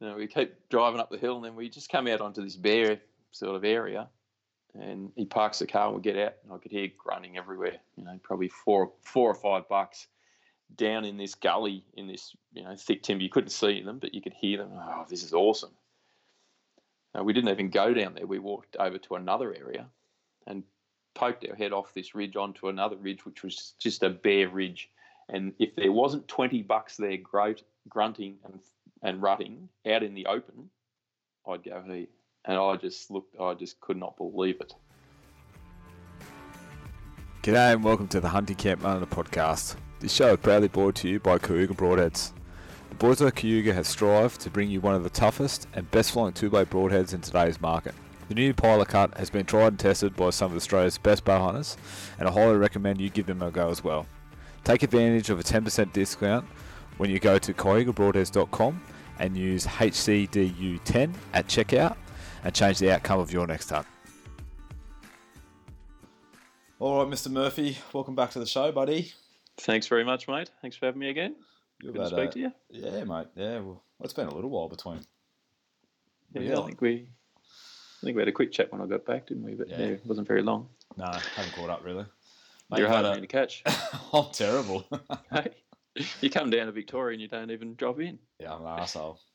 you know, we keep driving up the hill, and then we just come out onto this bare sort of area, and he parks the car, and we get out, and I could hear grunting everywhere. You know, probably four, four or five bucks down in this gully in this you know thick timber. You couldn't see them, but you could hear them. Oh, this is awesome. Uh, we didn't even go down there. We walked over to another area, and poked our head off this ridge onto another ridge, which was just a bare ridge. And if there wasn't 20 bucks there grunt, grunting and, and rutting out in the open, I'd go here. And I just looked, I just could not believe it. G'day and welcome to the Hunting Camp Down Under podcast. This show is proudly brought to you by Kayuga Broadheads. The boys of Kayuga have strived to bring you one of the toughest and best flying two-way broadheads in today's market. The new Pilot Cut has been tried and tested by some of Australia's best bow hunters, and I highly recommend you give them a go as well. Take advantage of a 10% discount when you go to kayugabroadheads.com and use HCDU10 at checkout and change the outcome of your next hunt. All right, Mr. Murphy, welcome back to the show, buddy. Thanks very much, mate. Thanks for having me again. Good to speak uh, to you. Yeah, mate. Yeah, well, it's been a little while between. Yeah, yeah, I think we I think we had a quick chat when I got back, didn't we? But yeah, yeah it wasn't very long. No, haven't caught up really. Mate, You're hard a... to catch. Uh, I'm terrible. hey, you come down to Victoria and you don't even drop in. Yeah, I'm an asshole.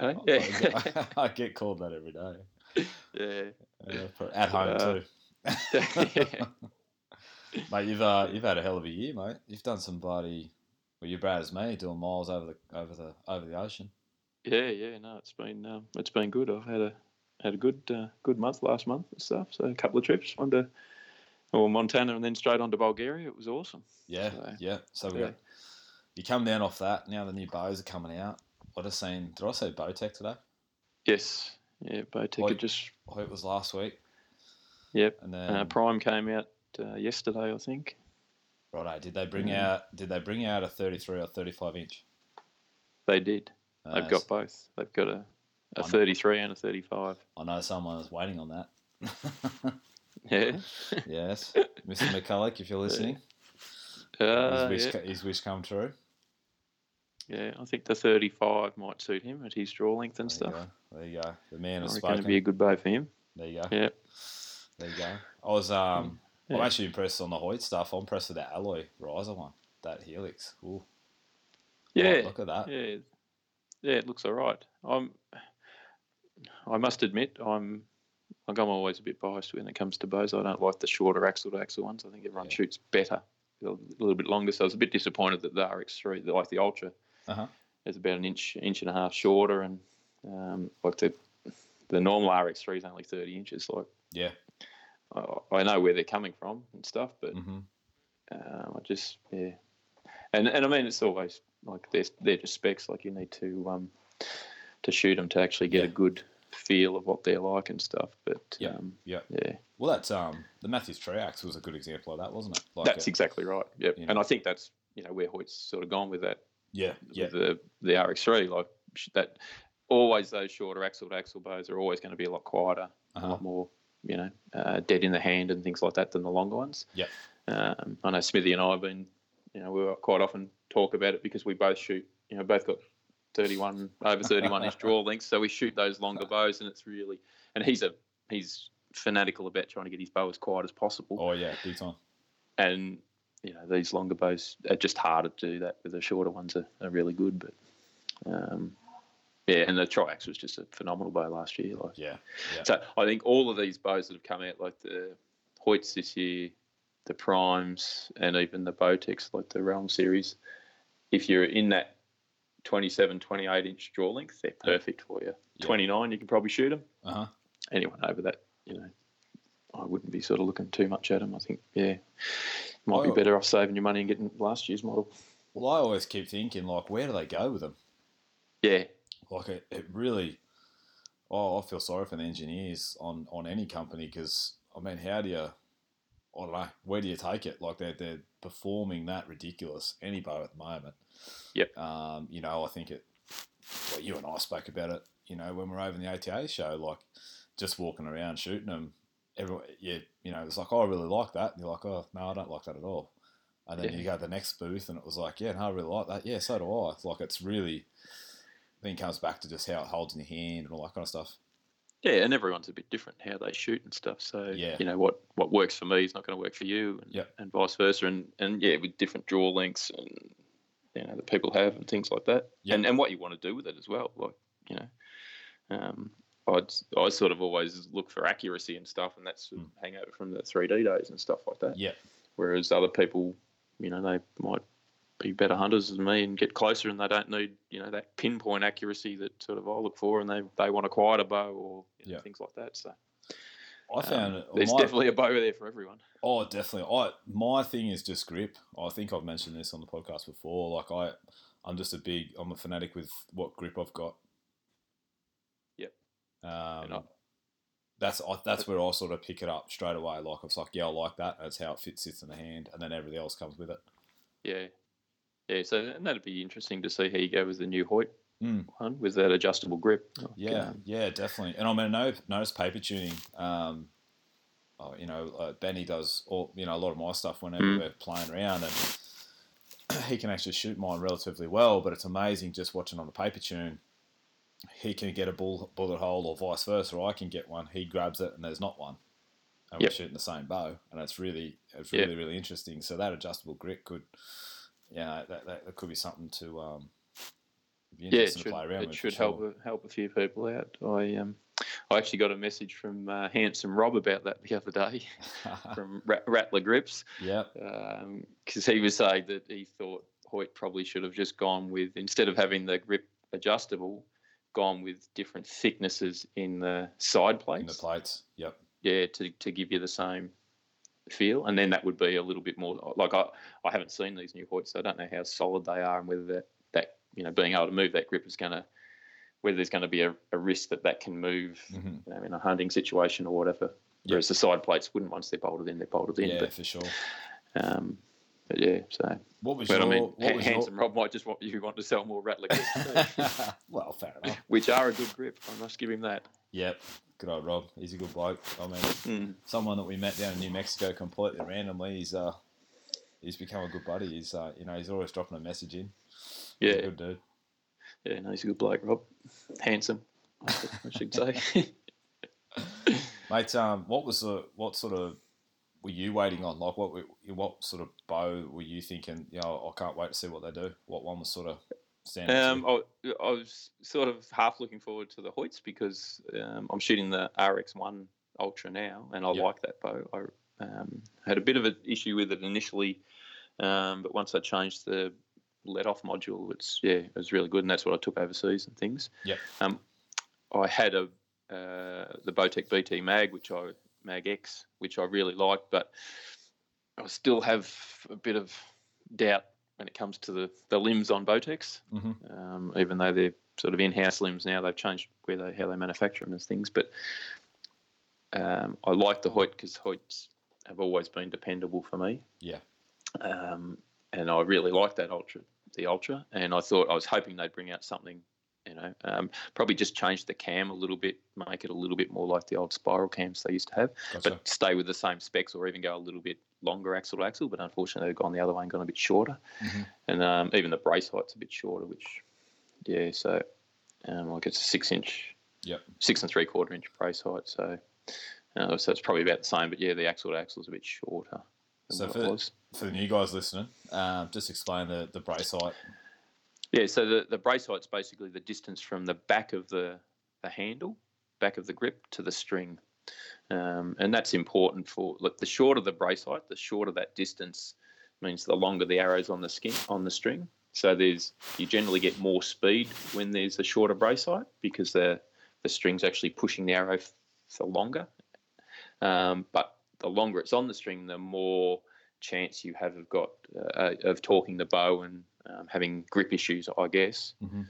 Hey? Yeah. I, get, I get called that every day. Yeah. yeah at home uh, too. mate, you've uh, you've had a hell of a year, mate. You've done some bloody. Well, you're bad as me, doing miles over the over the over the ocean. Yeah, yeah, no, it's been um, it's been good. I've had a had a good uh, good month last month and stuff. So a couple of trips, one to well, Montana and then straight on to Bulgaria. It was awesome. Yeah, so, yeah. So we yeah. got, you come down off that. Now the new bows are coming out. What a scene! Did I say Bowtech today? Yes. Yeah, Bowtech just. I it was last week. Yep. And then uh, Prime came out uh, yesterday, I think. Right. Did they bring out? Did they bring out a thirty-three or thirty-five inch? They did. Uh, They've got both. They've got a a 33 and a 35. I know someone is waiting on that. yeah. yes. Mr. McCulloch, if you're listening. Uh, his, wish, yeah. his wish come true. Yeah, I think the 35 might suit him at his draw length and there stuff. You there you go. The man is going to be a good bow for him. There you go. Yeah. There you go. I was um, yeah. I'm actually impressed on the Hoyt stuff. I'm impressed with that alloy riser one, that helix. Ooh. Yeah. Oh, look at that. Yeah. Yeah, it looks all right. I'm I must admit, I'm like I'm always a bit biased when it comes to bows. I don't like the shorter axle to axle ones. I think everyone yeah. shoots better, a little bit longer. So I was a bit disappointed that the RX3, like the Ultra, uh-huh. is about an inch, inch and a half shorter, and um, like the the normal RX3 is only 30 inches. Like, yeah, I, I know where they're coming from and stuff, but mm-hmm. um, I just yeah, and and I mean it's always like they're they're just specs. Like you need to um, to shoot them to actually get yeah. a good feel of what they're like and stuff. But yeah, um, yeah, yeah. Well, that's um, the Mathews Triax was a good example of that, wasn't it? Like that's a, exactly right. Yep. You know, and I think that's you know where Hoyt's sort of gone with that. Yeah, yeah. the the RX3, like that, always those shorter axle to axle bows are always going to be a lot quieter, uh-huh. a lot more, you know, uh, dead in the hand and things like that than the longer ones. Yeah. Um, I know Smithy and I have been, you know, we quite often talk about it because we both shoot, you know, both got 31 over 31 inch draw lengths. So we shoot those longer bows, and it's really and he's a he's fanatical about trying to get his bow as quiet as possible. Oh yeah, big time. And you know these longer bows are just harder to do that. With the shorter ones are, are really good, but um, yeah, and the Triax was just a phenomenal bow last year. Like yeah, yeah. So I think all of these bows that have come out, like the Hoyts this year, the Primes, and even the Bowtechs, like the Realm series, if you're in that 27, 28 inch draw length, they're perfect for you. Yeah. 29, you can probably shoot them. Uh-huh. Anyone over that, you know, I wouldn't be sort of looking too much at them. I think, yeah, might be better off saving your money and getting last year's model. Well, I always keep thinking, like, where do they go with them? Yeah. Like, it, it really, oh, I feel sorry for the engineers on, on any company because, I mean, how do you, I don't know, where do you take it? Like, they're, they're performing that ridiculous, any bow at the moment. Yep. Um, you know, I think it. Well, you and I spoke about it. You know, when we are over in the ATA show, like just walking around shooting them. Everyone, yeah, you know, it's like, oh, I really like that. And you're like, oh, no, I don't like that at all. And then yeah. you go to the next booth, and it was like, yeah, no, I really like that. Yeah, so do I. It's like it's really, then it comes back to just how it holds in your hand and all that kind of stuff. Yeah, and everyone's a bit different how they shoot and stuff. So Yeah. you know what what works for me is not going to work for you, and, Yep. and vice versa. And and yeah, with different draw lengths and you know that people have and things like that, Yep. and and what you want to do with it as well. Like you know, um, I'd I sort of always look for accuracy and stuff, and that's Mm. hangover from the 3D days and stuff like that. Yeah, Whereas other people, you know, they might be better hunters than me and get closer, and they don't need, you know, that pinpoint accuracy that sort of I look for, and they they want a quieter bow or you know, Yeah. things like that. So I found um, it. there's my- definitely a bow there for everyone. Oh, definitely. I my thing is just grip. I think I've mentioned this on the podcast before. Like I, I'm just a big. I'm a fanatic with what grip I've got. Um, that's that's where I sort of pick it up straight away. Like it's like yeah, I like that. That's how it fits sits in the hand, and then everything else comes with it. Yeah, yeah. So and that'd be interesting to see how you go with the new Hoyt Mm. one with that adjustable grip. Like, Yeah, yeah, definitely. And I mean, no, notice paper tuning. Um, oh, you know, uh, Benny does all you know a lot of my stuff whenever Mm. we're playing around, and he can actually shoot mine relatively well. But it's amazing just watching on the paper tune. He can get a bull, bullet hole, or vice versa. Or I can get one. He grabs it, and there's not one, and Yep. we're shooting the same bow, and it's really, it's Yep. really, really interesting. So that adjustable grip could, yeah, that, that, that could be something to um, be yeah, it interesting should, play around it with. should sure. help a, help a few people out. I um, I actually got a message from uh, Handsome Rob about that the other day from Rat- Rattler Grips. yeah, because he was saying that he thought Hoyt probably should have just gone with instead of having the grip adjustable, gone with different thicknesses in the side in the plates. plates. Yep. yeah, to, to give you the same feel, and then that would be a little bit more like I I haven't seen these new Hoyts, so I don't know how solid they are and whether that that you know being able to move that grip is going to whether there's going to be a, a risk that that can move hmm you know, in a hunting situation or whatever. Whereas the side plates wouldn't once they're bolted in, they're bolted in. Yeah, But, for sure. um, but yeah, so What was but your? I mean, what was your- handsome Rob might just want you want to sell more Rattler grips, well, fair enough. which are a good grip. I must give him that. Yep. Good old Rob. He's a good bloke. I mean, Mm. someone that we met down in New Mexico completely randomly. He's uh, he's become a good buddy. He's uh, you know, he's always dropping a message in. He's a Yeah, good dude. yeah, no, he's a good bloke, Rob. Handsome, I should- I should say. Mate, um, what was the what sort of were you waiting on? Like, what what sort of bow were you thinking? You know, I can't wait to see what they do. What one was sort of standing? um, I, I was sort of half looking forward to the Hoyts because um, I'm shooting the RX1 Ultra now, and I Yep. like that bow. I um, had a bit of an issue with it initially, um, but once I changed the let off module, it's yeah, it was really good, and that's what I took overseas and things. Yep. Um, I had a uh, the Bowtech BT Mag, which I Mag X, which I really like, but I still have a bit of doubt when it comes to the, the limbs on Bowtechs. hmm Um, even though they're sort of in-house limbs now, they've changed where they how they manufacture them and things. But um, I like the Hoyt because Hoyts have always been dependable for me. Yeah. Um, and I really like that Ultra, the Ultra, and I thought I was hoping they'd bring out something, you know, um, probably just change the cam a little bit, make it a little bit more like the old spiral cams they used to have, Gotcha. but stay with the same specs or even go a little bit longer axle to axle. But unfortunately, they've gone the other way and gone a bit shorter, Mhm. and um, even the brace height's a bit shorter, which, yeah, so um, like it's a six inch, Yep. six and three quarter inch brace height, so. Uh, so it's probably about the same, but yeah, the axle to axle is a bit shorter So for. For the new guys listening, um, just explain the the brace height. Yeah, so the, the brace height's basically the distance from the back of the, the handle, back of the grip to the string. Um, and that's important for look, the shorter the brace height, the shorter that distance means the longer the arrows on the skin on the string. So there's you generally get more speed when there's a shorter brace height because the the string's actually pushing the arrow for longer. Um, but the longer it's on the string, the more chance you have of got uh, of torquing the bow and um, having grip issues, I guess. Mhm.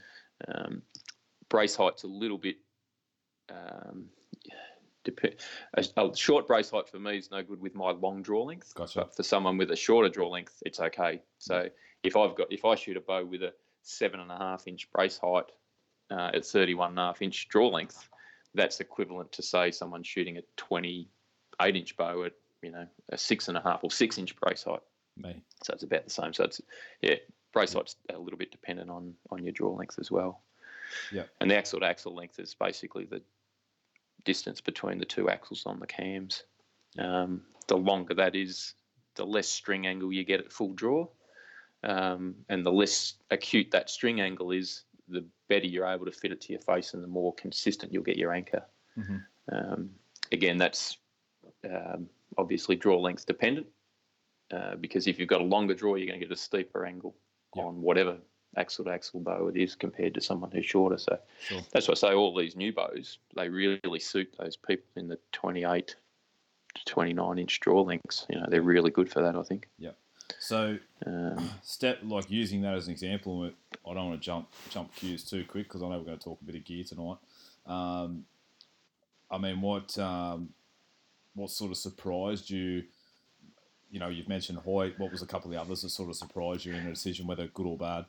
Um, brace height's a little bit. Um, dep- a, a short brace height for me is no good with my long draw length. Gotcha. But for someone with a shorter draw length, it's okay. So if I've got if I shoot a bow with a seven and a half inch brace height uh, at 31 and a half inch draw length, that's equivalent to say someone shooting a 28 inch bow at you know a six and a half or six inch brace height. Me. So it's about the same. So it's yeah, brace height's a little bit dependent on on your draw length as well. Yeah. And the axle to axle length is basically the distance between the two axles on the cams. Um, the longer that is, the less string angle you get at full draw. Um, and the less acute that string angle is, the better you're able to fit it to your face and the more consistent you'll get your anchor. Mm-hmm. Um, again, that's um, obviously draw length dependent uh, because if you've got a longer draw, you're going to get a steeper angle On whatever axle to axle bow it is compared to someone who's shorter. So Sure. that's why I say all these new bows, they really suit those people in the 28 to 29 inch draw lengths. You know, they're really good for that, I think. Yeah. So Um, step like using that as an example. I don't want to jump jump cues too quick because I know we're going to talk a bit of gear tonight. Um, I mean, what um, what sort of surprised you? You know, you've mentioned Hoyt. What was a couple of the others that sort of surprised you in a decision, whether good or bad?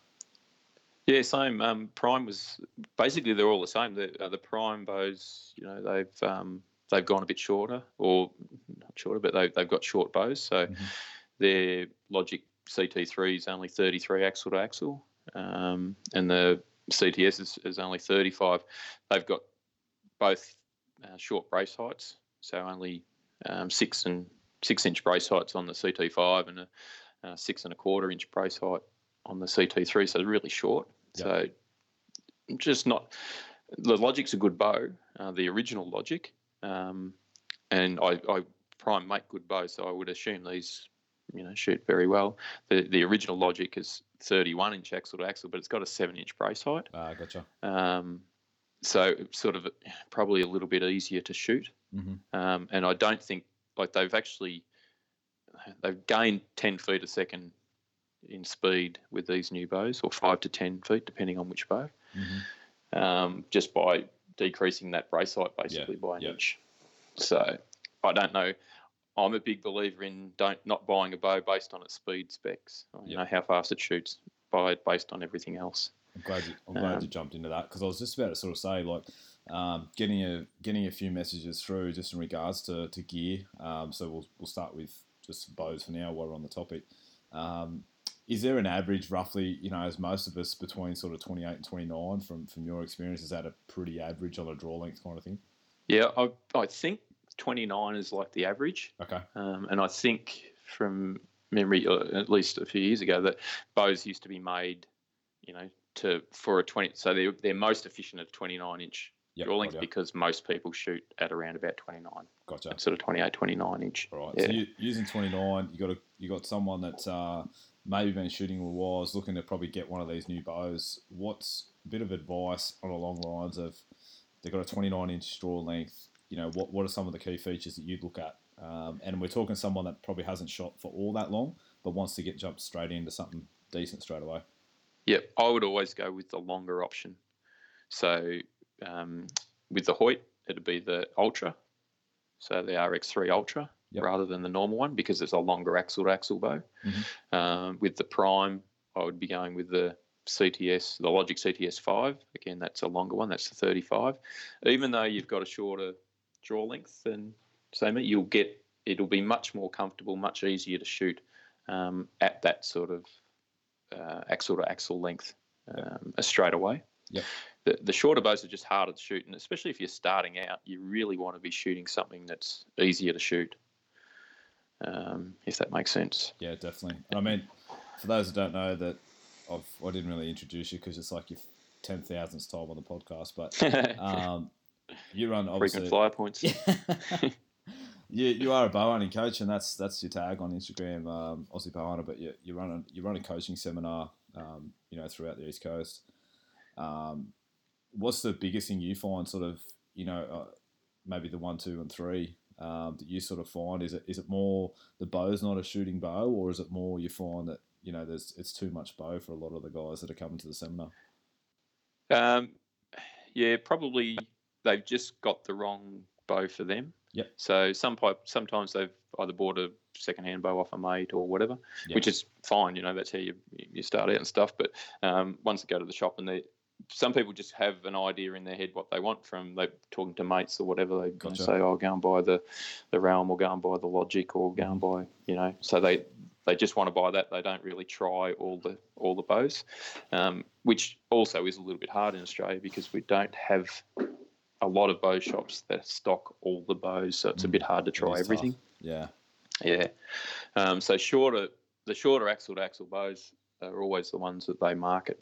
Yeah, same. Um, Prime was basically they're all the same. The uh, the Prime bows, you know, they've um, they've gone a bit shorter, or not shorter, but they've they've got short bows. So Mhm. their Logic CT3 is only 33 axle to axle, um, and the CT5 is, is only 35. They've got both uh, short brace heights, so only um, six and six inch brace heights on the CT5 and a, a six and a quarter inch brace height on the CT3. So really short. Yeah. So just not the Logic's a good bow, uh, the original Logic, um, and I, I prime make good bows, so I would assume these, you know, shoot very well. The the original Logic is 31 inch axle to axle, but it's got a seven inch brace height. Ah, gotcha. Um, so sort of probably a little bit easier to shoot. Mm-hmm. Um, and I don't think like they've actually they've gained 10 feet a second in speed with these new bows, or five to 10 feet depending on which bow, Mm-hmm. um, just by decreasing that brace height basically by an yeah. inch. So I don't know. I'm a big believer in don't not buying a bow based on its speed specs. You Yeah. know how fast it shoots. Buy it based on everything else. I'm glad you, I'm glad Um, you jumped into that because I was just about to sort of say like um, getting a getting a few messages through just in regards to, to gear. Um, so we'll we'll start with just bows for now while we're on the topic. Um, is there an average roughly, you know, as most of us between sort of 28 and 29 from from your experience, is that a pretty average on a draw length kind of thing? Yeah, I, I think 29 is like the average. Okay. Um, and I think from memory, uh, at least a few years ago, that bows used to be made, you know, to for a 20. So they're, they're most efficient at 29 inch Yep, draw length because most people shoot at around about 29, Gotcha. sort of 28, 29 inch. All right. Yeah. So you, using 29, you got a, you got someone that's uh, maybe been shooting a while, is looking to probably get one of these new bows. What's a bit of advice on along lines of they've got a 29 inch draw length. You know, what what are some of the key features that you'd look at? Um, and we're talking someone that probably hasn't shot for all that long, but wants to get jumped straight into something decent straight away. Yeah, I would always go with the longer option. So um, with the Hoyt, it'd be the Ultra, so the RX3 Ultra, Yep. rather than the normal one because it's a longer axle to axle bow. Mhm. Um, with the Prime, I would be going with the CT5, the Logic CTS 5. Again, that's a longer one, that's the 35. Even though you've got a shorter draw length than Same, you'll get it'll be much more comfortable, much easier to shoot um, at that sort of uh, axle to axle length um, straight away. Yep. The, the shorter bows are just harder to shoot, and especially if you're starting out, you really want to be shooting something that's easier to shoot. Um, if that makes sense. Yeah, definitely. And I mean, for those who don't know, that I've I didn't really introduce you because it's like your ten thousandth time on the podcast, but um, you run obviously. Frequent flyer points. you, you are a bow hunting coach, and that's that's your tag on Instagram, um, Aussie Bow Hunter. But you, you run a you run a coaching seminar, um, you know, throughout the East Coast. Um, what's the biggest thing you find, sort of, you know, uh, maybe the one, two, and three um, that you sort of find? Is it is it more the bow's not a shooting bow, or is it more you find that you know there's it's too much bow for a lot of the guys that are coming to the seminar? Um, yeah, probably they've just got the wrong bow for them. yeah So some pipe, sometimes they've either bought a second-hand bow off a mate or whatever, Yeah. which is fine. You know, that's how you you start out and stuff. But um, once they go to the shop and they, some people just have an idea in their head what they want from they talking to mates or whatever. They Gotcha. say, "Oh, go and buy the the Realm or go and buy the Logic or go and buy," you know. So they they just want to buy that. They don't really try all the all the bows, um, which also is a little bit hard in Australia because we don't have a lot of bow shops that stock all the bows, so it's a bit hard to try everything. tough. Yeah. Yeah. Um, so shorter, the shorter axle to axle bows are always the ones that they market.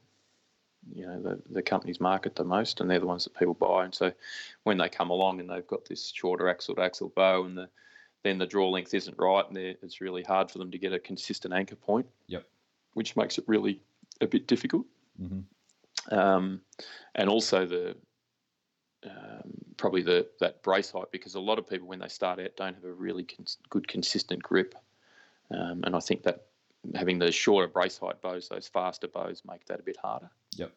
You know, the, the companies market the most, and they're the ones that people buy. And so when they come along and they've got this shorter axle to axle bow, and the then the draw length isn't right, and it's really hard for them to get a consistent anchor point. Yep. Which makes it really a bit difficult. hmm Um, and also the um, probably the that brace height because a lot of people when they start out don't have a really cons- good consistent grip, um, and I think that having the shorter brace height bows, those faster bows, make that a bit harder. Yep.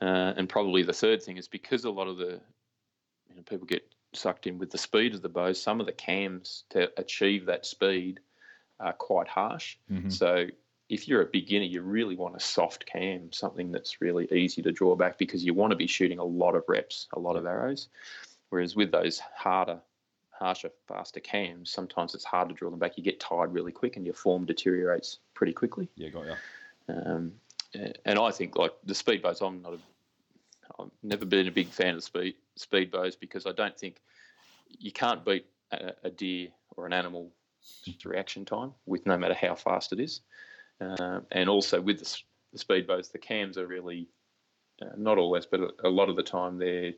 Uh, and probably the third thing is because a lot of the you know, people get sucked in with the speed of the bows. Some of the cams to achieve that speed are quite harsh. hmm So if you're a beginner, you really want a soft cam, something that's really easy to draw back because you want to be shooting a lot of reps, a lot of arrows. Whereas with those harder, harsher, faster cams, sometimes it's hard to draw them back. You get tired really quick and your form deteriorates pretty quickly. Yeah, got ya. Um, and I think like the speed bows, I'm not a, I've never been a big fan of speed speed bows because I don't think you can't beat a, a deer or an animal reaction time with no matter how fast it is. Um, and also with the, the speed bows, the cams are really uh, not always, but a, a lot of the time they're,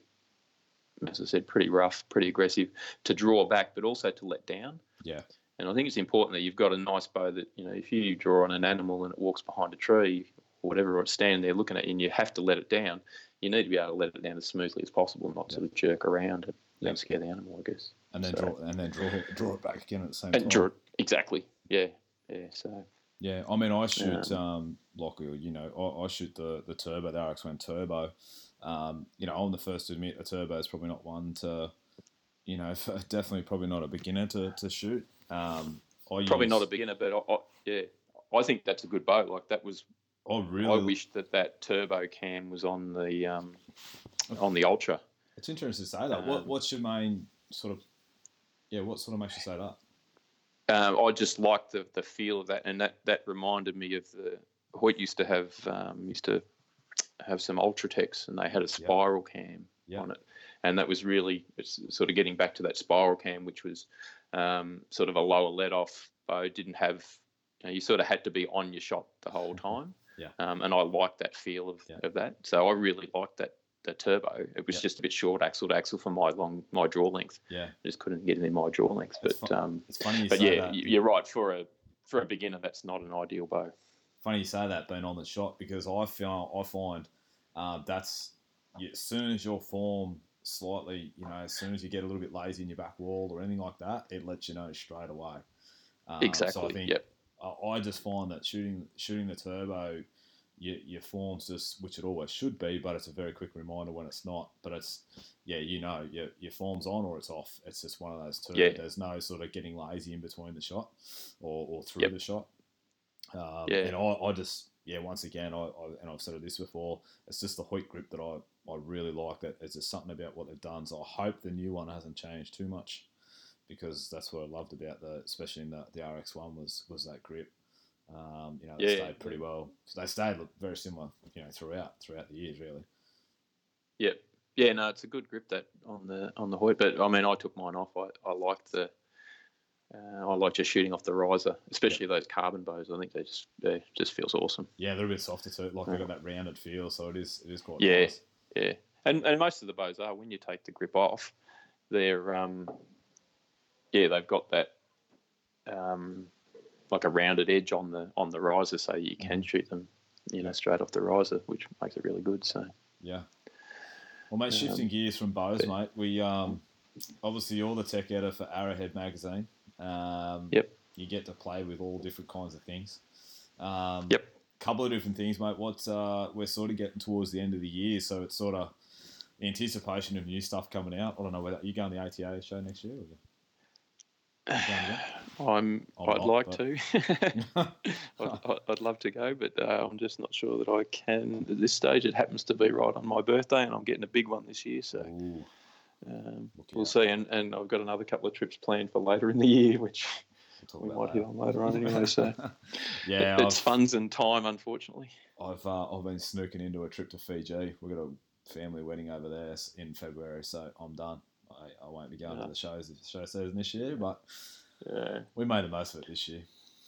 as I said, pretty rough, pretty aggressive to draw back, but also to let down. Yeah. And I think it's important that you've got a nice bow that, you know, if you draw on an animal and it walks behind a tree whatever, or it's standing there looking at you and you have to let it down, you need to be able to let it down as smoothly as possible, not sort of jerk around and, Yeah. scare the animal, I guess. And then So- draw and then draw draw it back again at the same time. And draw, exactly. Yeah. Yeah. So, Yeah, I mean, I shoot Um, um, like you know, I, I shoot the the turbo, the RX1 turbo. Um, you know, I'm the first to admit a turbo is probably not one to, you know, for, definitely probably not a beginner to, to shoot. Um, I probably use, not a beginner, but I, I, yeah, I think that's a good bow. Like that was, I really, I wish that that turbo cam was on the um, on the Ultra. it's interesting to say that. what um, what's your main sort of, yeah, what sort of makes you say that? Um, I just liked the the feel of that, and that that reminded me of the Hoyt used to have um, used to have some UltraTecs, and they had a spiral cam Yeah. on it, and that was really it's sort of getting back to that spiral cam, which was um, sort of a lower let off bow, didn't have you, know, you sort of had to be on your shot the whole time. Yeah. Um, and I liked that feel of, Yeah. of that, so I really liked that the turbo. It was just a bit short axle to axle for my long my draw length. Yeah, I just couldn't get it in my draw length, It's but. fun- Um, it's funny you but say yeah, that. you- you're right. For a for a beginner, that's not an ideal bow. funny you say that being on the shot because I found I find uh, that's as soon as your form slightly, you know, as soon as you get a little bit lazy in your back wall or anything like that, it lets you know straight away. Um, exactly. So I think yep. I, just find that shooting shooting the turbo, your, your form's just which it always should be, but it's a very quick reminder when it's not. But it's yeah, you know, your your form's on or it's off. It's just one of those two. Yeah. There's no sort of getting lazy in between the shot or, or through Yep. the shot. Um, Yeah. And I, I just yeah, once again, I, I and I've said it this before. It's just the Hoyt grip that I, I really like. That it's just something about what they've done. So I hope the new one hasn't changed too much, because that's what I loved about the, especially in the, the RX one was was that grip. Um, you know, they Yeah. stayed pretty well. So they stayed very similar, you know, throughout throughout the years, really. Yep. Yeah. No, it's a good grip that on the on the Hoyt. But I mean, I took mine off. I, I liked the. Uh, I like just shooting off the riser, especially those carbon bows. I think they just they just feels awesome. Yeah, they're a bit softer too. Like they've got that rounded feel, so it is it is quite Yeah. nice. Yeah, and and most of the bows are when you take the grip off, they're um, yeah, they've got that um, like a rounded edge on the on the riser, so you can shoot them, you know, straight off the riser, which makes it really good. So Yeah. Well, mate, Um, shifting gears from bows, mate. We um, obviously you're the tech editor for Arrowhead magazine. Um, Yep. You get to play with all different kinds of things. Um, Yep. Couple of different things, mate. What's uh, we're sort of getting towards the end of the year, so it's sort of anticipation of new stuff coming out. I don't know whether you going to the ATA show next year. Or you going again? I'm I'd like but- to. I'd, I'd- love to go, but uh, I'm just not sure that I can at this stage. It happens to be right on my birthday, and I'm getting a big one this year, so um, we'll out. see. And, and I've got another couple of trips planned for later in the year, which we might about hit on later on anyway. So yeah, it's I've, funds and time, unfortunately. I've uh, I've been snooking into a trip to Fiji. We've got a family wedding over there in February, so I'm done. I, I won't be going to the shows if the show season this year, but Yeah, we made the most of it this year.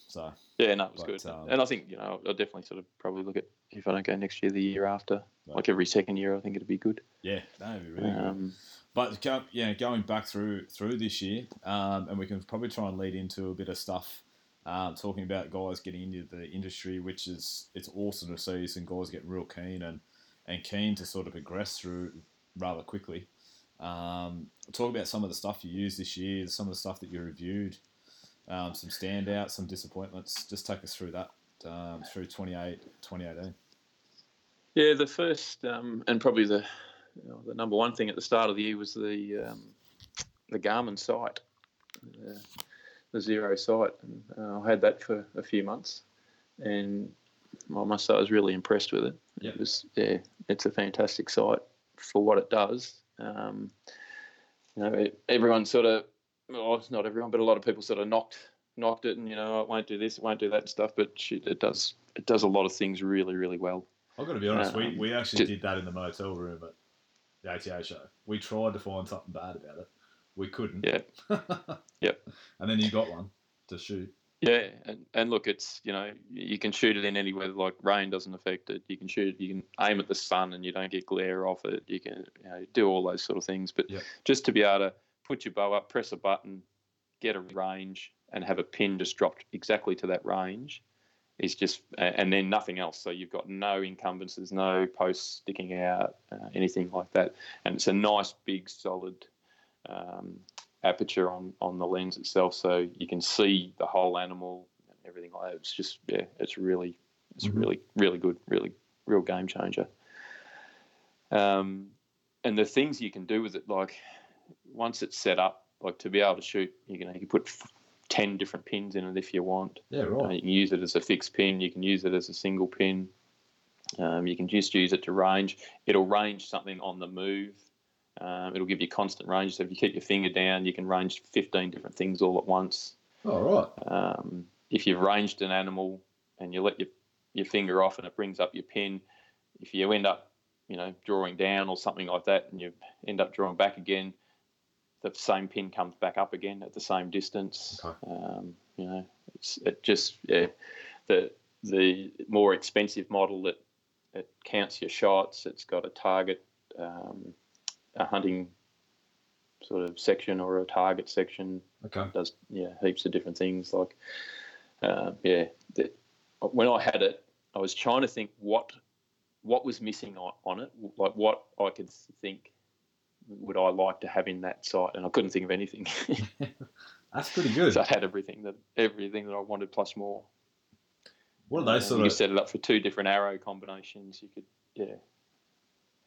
So yeah, no, it was But, good. um, and I think you know I'll definitely sort of probably look at if I don't go next year, the year after, Right. like every second year, I think it'd be good. yeah, that would be really good. Um, But yeah, going back through through this year, um, and we can probably try and lead into a bit of stuff, um, talking about guys getting into the industry, which is it's awesome to see some guys getting real keen and and keen to sort of progress through rather quickly. Um, talk about some of the stuff you used this year, some of the stuff that you reviewed, um, some standouts, some disappointments. Just take us through that um, through 28, 2018. Yeah, the first um, and probably the you know, the number one thing at the start of the year was the um, the Garmin sight, the, the Xero sight, and uh, I had that for a few months, and I must say I was really impressed with it. Yep. It was yeah, it's a fantastic sight for what it does. Um, you know, everyone sort of well, it's not everyone, but a lot of people sort of knocked knocked it, and you know, it won't do this, it won't do that and stuff. But shit, it does it does a lot of things really, really well. I've got to be honest, we, Um, we actually ju- did that in the motel room at the ATA show. We tried to find something bad about it. We couldn't. Yeah. Yep. And then you got one to shoot. Yeah, and, and look, it's you know you can shoot it in any weather. Like rain doesn't affect it. You can shoot it. You can aim at the sun and you don't get glare off it. You can you know, do all those sort of things. But Yep. just to be able to put your bow up, press a button, get a range, and have a pin just dropped exactly to that range is just and then nothing else. So you've got no encumbrances, no posts sticking out, uh, anything like that. And it's a nice big solid um, aperture on on the lens itself, so you can see the whole animal and everything like that. It's just yeah, it's really it's Mhm. really really good, really real game changer. Um, and the things you can do with it, like once it's set up, like to be able to shoot, you can you can put f- ten different pins in it if you want. Yeah, Uh, right. you can use it as a fixed pin. You can use it as a single pin. Um, you can just use it to range. It'll range something on the move. Um, it'll give you constant range. So if you keep your finger down, you can range 15 different things all at once. All right. Um, if you've ranged an animal and you let your, your finger off and it brings up your pin, if you end up, you know, drawing down or something like that and you end up drawing back again, the same pin comes back up again at the same distance. Okay. Um, you know, it's it just yeah, the the more expensive model that it counts your shots. It's got a target, um, a hunting sort of section or a target section Okay. does yeah heaps of different things like uh, yeah the, when I had it I was trying to think what what was missing on, on it like what I could think would I like to have in that sight and I couldn't think of anything That's pretty good. so I had everything that everything that I wanted plus more What are they sort you of? could set it up for two different arrow combinations you could yeah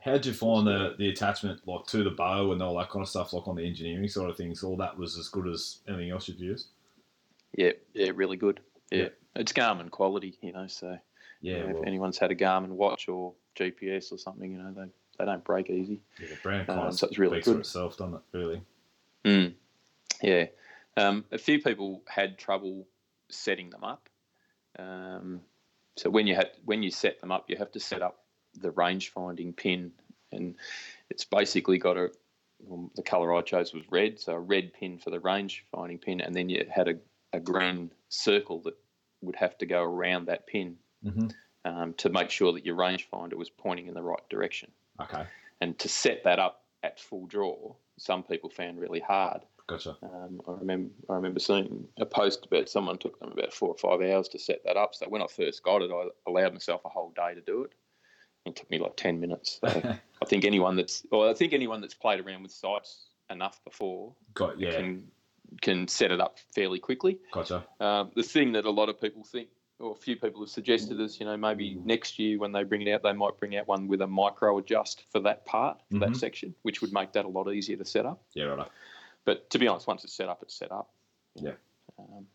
How'd you find the, the attachment like to the bow and all that kind of stuff, like on the engineering side of things? All that was as good as anything else you've used. yeah yeah really good yeah, Yeah. it's Garmin quality you know so Yeah. you know, well, if anyone's had a Garmin watch or GPS or something you know they, they don't break easy yeah, the brand um, kind of so it's really speaks for itself, doesn't it? Really. Mm. Yeah. Um, a few people had trouble setting them up. Um, so when you had when you set them up, you have to set up the range finding pin, and it's basically got a well, the color I chose was red, so a red pin for the range finding pin, and then you had a, a green circle that would have to go around that pin Mm-hmm. um, to make sure that your rangefinder was pointing in the right direction. Okay. And to set that up at full draw, some people found really hard. Gotcha. Um, I remember I remember seeing a post about someone took them about four or five hours to set that up. So when I first got it, I allowed myself a whole day to do it. It took me like ten minutes. So I think anyone that's, well, I think anyone that's played around with sights enough before Got yeah. can can set it up fairly quickly. Gotcha. Um, the thing that a lot of people think, or a few people have suggested, is you know maybe next year when they bring it out, they might bring out one with a micro adjust for that part, for Mhm. that section, which would make that a lot easier to set up. Yeah. Right. But to be honest, once it's set up, it's set up. Yeah. Um,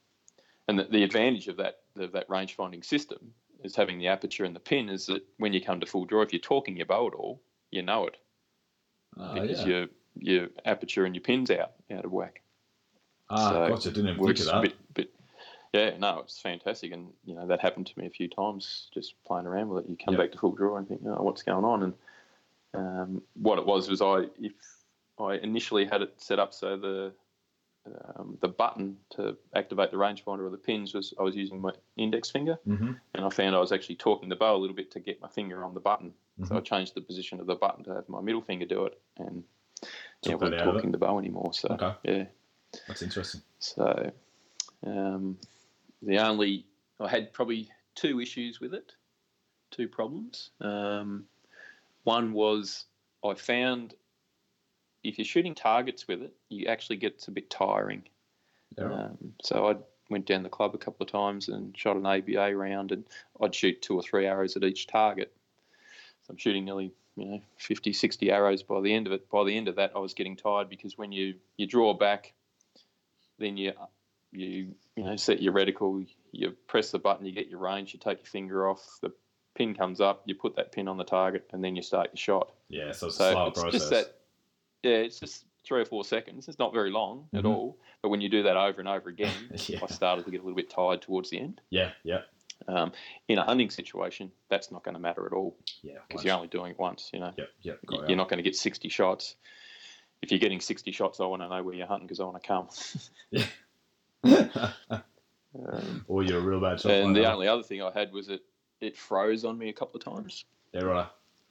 and the, the advantage of that of that range finding system is having the aperture and the pin is that when you come to full draw, if you're torquing your bow at all, you know it Ah, because yeah. your your aperture and your pin's out out of whack. Ah, so gotcha. Didn't even think of that. bit, bit yeah, no, it's fantastic, and you know that happened to me a few times just playing around with it. You come Yep. back to full draw and think, oh, what's going on? And um, what it was was I if I initially had it set up so the um, the button to activate the rangefinder or the pins was I was using my index finger, Mm-hmm. and I found I was actually torquing the bow a little bit to get my finger on the button. So I changed the position of the button to have my middle finger do it, and yeah, Took that wasn't out of torquing the bow anymore. So Okay. yeah. That's interesting. So um, the only I had probably two issues with it, two problems. Um, one was I found if you're shooting targets with it, you actually get a bit tiring. Yeah. Um, so I went down the club a couple of times and shot an ABA round, and I'd shoot two or three arrows at each target. So I'm shooting nearly, you know, 50, 60 arrows by the end of it. By the end of that, I was getting tired because when you, you draw back, then you you you know set your reticle, you press the button, you get your range, you take your finger off, the pin comes up, you put that pin on the target, and then you start your shot. yeah, so it's a slow it's process. just that, yeah, it's just three or four seconds. It's not very long at Mhm. all. But when you do that over and over again, yeah. I started to get a little bit tired towards the end. yeah, yeah, Um, in a hunting situation, that's not going to matter at all yeah. because you're only doing it once. You know, yep, yep, you're not going to get 60 shots. If you're getting 60 shots, I want to know where you're hunting because I want to come. Um, or you're a real bad shot. and the only other thing I had was it it froze on me a couple of times. Yeah, right.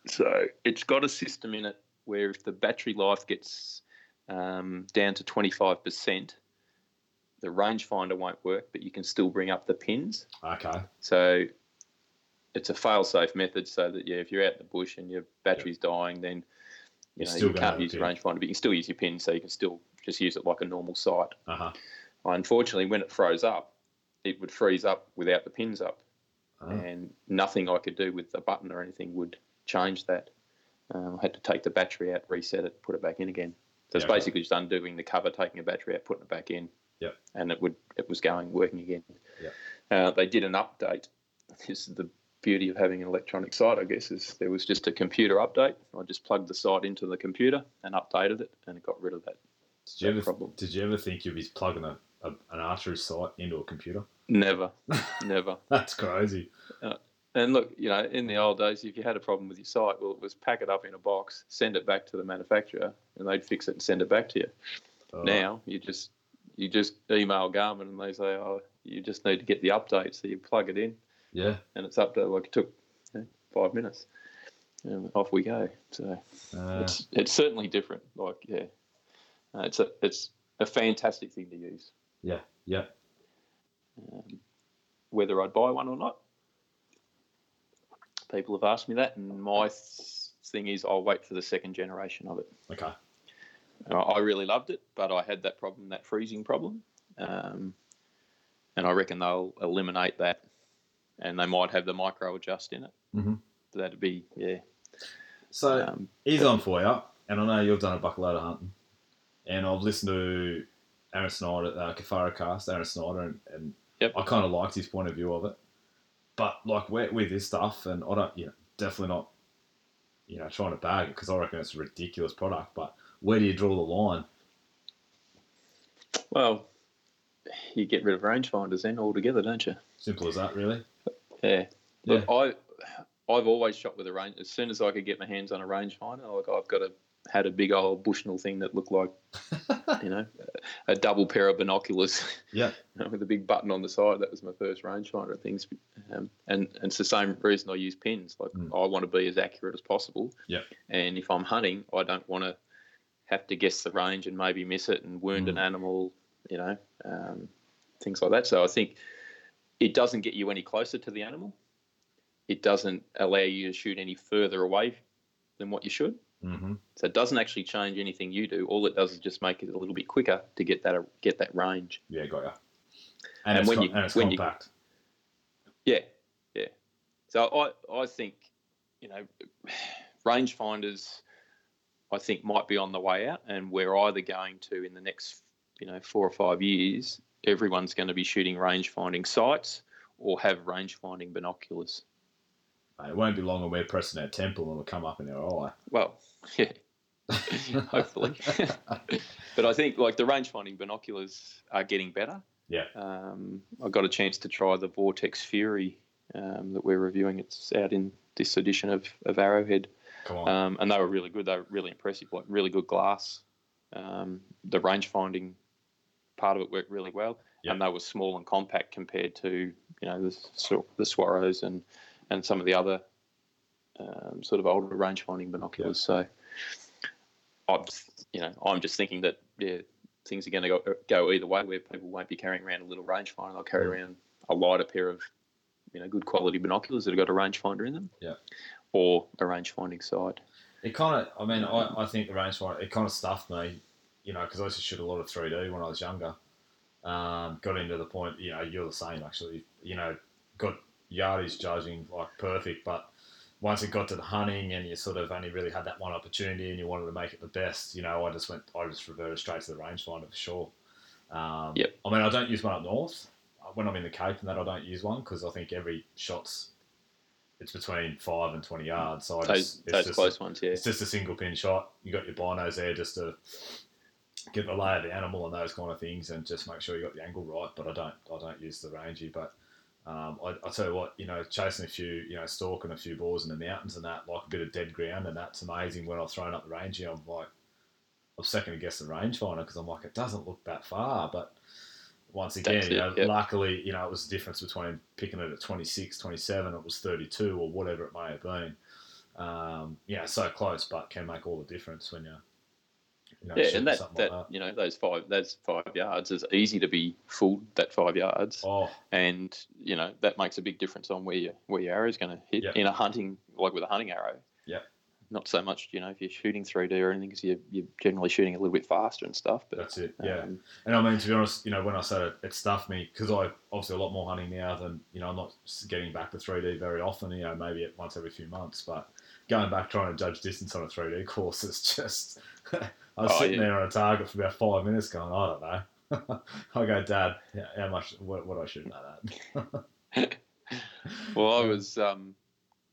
So it's got a system in it where if the battery life gets um, down to 25%, the rangefinder won't work, but you can still bring up the pins. Okay. So it's a fail-safe method so that, yeah, if you're out in the bush and your battery's dying, then You're know still you can't use your rangefinder, but you can still use your pin, so you can still just use it like a normal sight. Uh huh. Unfortunately, when it froze up, it would freeze up without the pins up Oh. and nothing I could do with the button or anything would change that. Um, I had to take the battery out, reset it, put it back in again. So it's Yeah, basically just undoing the cover, taking a battery out, putting it back in. Yep. And it would it was going working again. Yep. Uh, they did an update. This is the beauty of having an electronic sight, I guess, is there was just a computer update. I just plugged the sight into the computer and updated it, and it got rid of that. Did you ever problem. did you ever think you'd be plugging a, a an archery sight into a computer? Never, never. That's crazy. And look, you know, in the old days, if you had a problem with your sight, well, it was pack it up in a box, send it back to the manufacturer, and they'd fix it and send it back to you. Oh, Now you just you just email Garmin and they say, oh, you just need to get the update, so you plug it in Yeah. and it's updated. Like it took you know, five minutes, and off we go. So Uh, it's it's certainly different. Like yeah, uh, it's a it's a fantastic thing to use. yeah. Yeah. Um, whether I'd buy one or not, people have asked me that, and my th- thing is I'll wait for the second generation of it. Okay. I- really loved it, but I had that problem, that freezing problem, um, and I reckon they'll eliminate that, and they might have the micro adjust in it. Mhm. That'd be yeah. So Um, he's on for you, and I know you've done a bucket load of hunting, and I've listened to Aaron Snyder, uh, Kifaru cast, Aaron Snyder, and, and Yep. I kind of liked his point of view of it. But like with, with this stuff, and I don't, you know, definitely not, you know, trying to bag it because I reckon it's a ridiculous product. But where do you draw the line? well, you get rid of rangefinders then altogether, don't you? Simple as that, really. Yeah. Look, I I've always shot with a range. As soon as I could get my hands on a rangefinder, like I've got a had a big old Bushnell thing that looked like you know a double pair of binoculars Yeah. you know, with a big button on the side. That was my first rangefinder things, um, and and it's the same reason I use pins. Like Mm. I want to be as accurate as possible. Yep. And if I'm hunting, I don't want to have to guess the range and maybe miss it and wound Mm. an animal. You know, um, things like that. So I think it doesn't get you any closer to the animal. It doesn't allow you to shoot any further away than what you should. Mm-hmm. So it doesn't actually change anything you do. All it does is just make it a little bit quicker to get that get that range. Yeah, got ya. And, And when co- you- and it's when you- compact. Yeah, yeah. So I I think you know rangefinders I think might be on the way out, and we're either going to in the next you know four or five years, everyone's going to be shooting range finding sights or have range finding binoculars. It won't be long when we're pressing our temple and it'll come up in our eye. Well, yeah, hopefully. but I think like the range finding binoculars are getting better. Yeah. Um, I got a chance to try the Vortex Fury um, that we're reviewing. It's out in this edition of, of Arrowhead. Come on. Um, and they were really good. They were really impressive. Like really good glass. Um, the range finding part of it worked really well, Yeah. and they were small and compact compared to you know the the Swaros and and some of the other um, sort of older range finding binoculars. So I'm you know I'm just thinking that yeah things are going to go go either way where people won't be carrying around a little range finder. They'll carry Mm. around a lighter pair of you know good quality binoculars that have got a rangefinder in them. Yeah. Or a range finding sight. It kind of, I mean, I, I think the rangefinder, it kind of stuffed me, you know, because I used to shoot a lot of 3D when I was younger. Um, got into the point, you know, you're the same actually, you know, got yardage judging like perfect, but once it got to the hunting and you sort of only really had that one opportunity and you wanted to make it the best, you know, I just went, I just reverted straight to the rangefinder for sure. Um, Yep. I mean, I don't use one up north. When I'm in the Cape and that, I don't use one because I think every shot's it's between five and twenty yards. So I Those, just, it's those just close ones, yeah. it's just a single pin shot. You got your binos there just to get the lay of the animal and those kind of things, and just make sure you got the angle right. But I don't, I don't use the rangy. But um, I, I tell you what, you know, chasing a few, you know, stalking a few boars in the mountains and that, like a bit of dead ground, and that's amazing. When I've thrown up the rangy, I'm like, I'm second to guess the rangefinder because I'm like, it doesn't look that far, but once again, That's you it, know, yep. luckily, you know, it was the difference between picking it at 26, 27, it was 32 or whatever it may have been. Um, yeah, so close, but can make all the difference when you're, you know, Yeah, and that, that like that. you know those five that's five yards is easy to be fooled that five yards, Oh, and you know that makes a big difference on where your where your arrow's going to hit Yep. in a hunting like with a hunting arrow. Yeah, Not so much, you know, if you're shooting 3D or anything, because you're, you're generally shooting a little bit faster and stuff. But that's it. Yeah. um, And I mean, to be honest, you know, when I said it, it stuffed me because I obviously a lot more hunting now than you know. I'm not getting back to 3D very often. You know, maybe once every few months. But going back trying to judge distance on a 3D course is just. I was Oh, sitting yeah. there on a target for about five minutes, going, I don't know. I go, Dad, how- much? What, what do I shoot that at? well, I was um,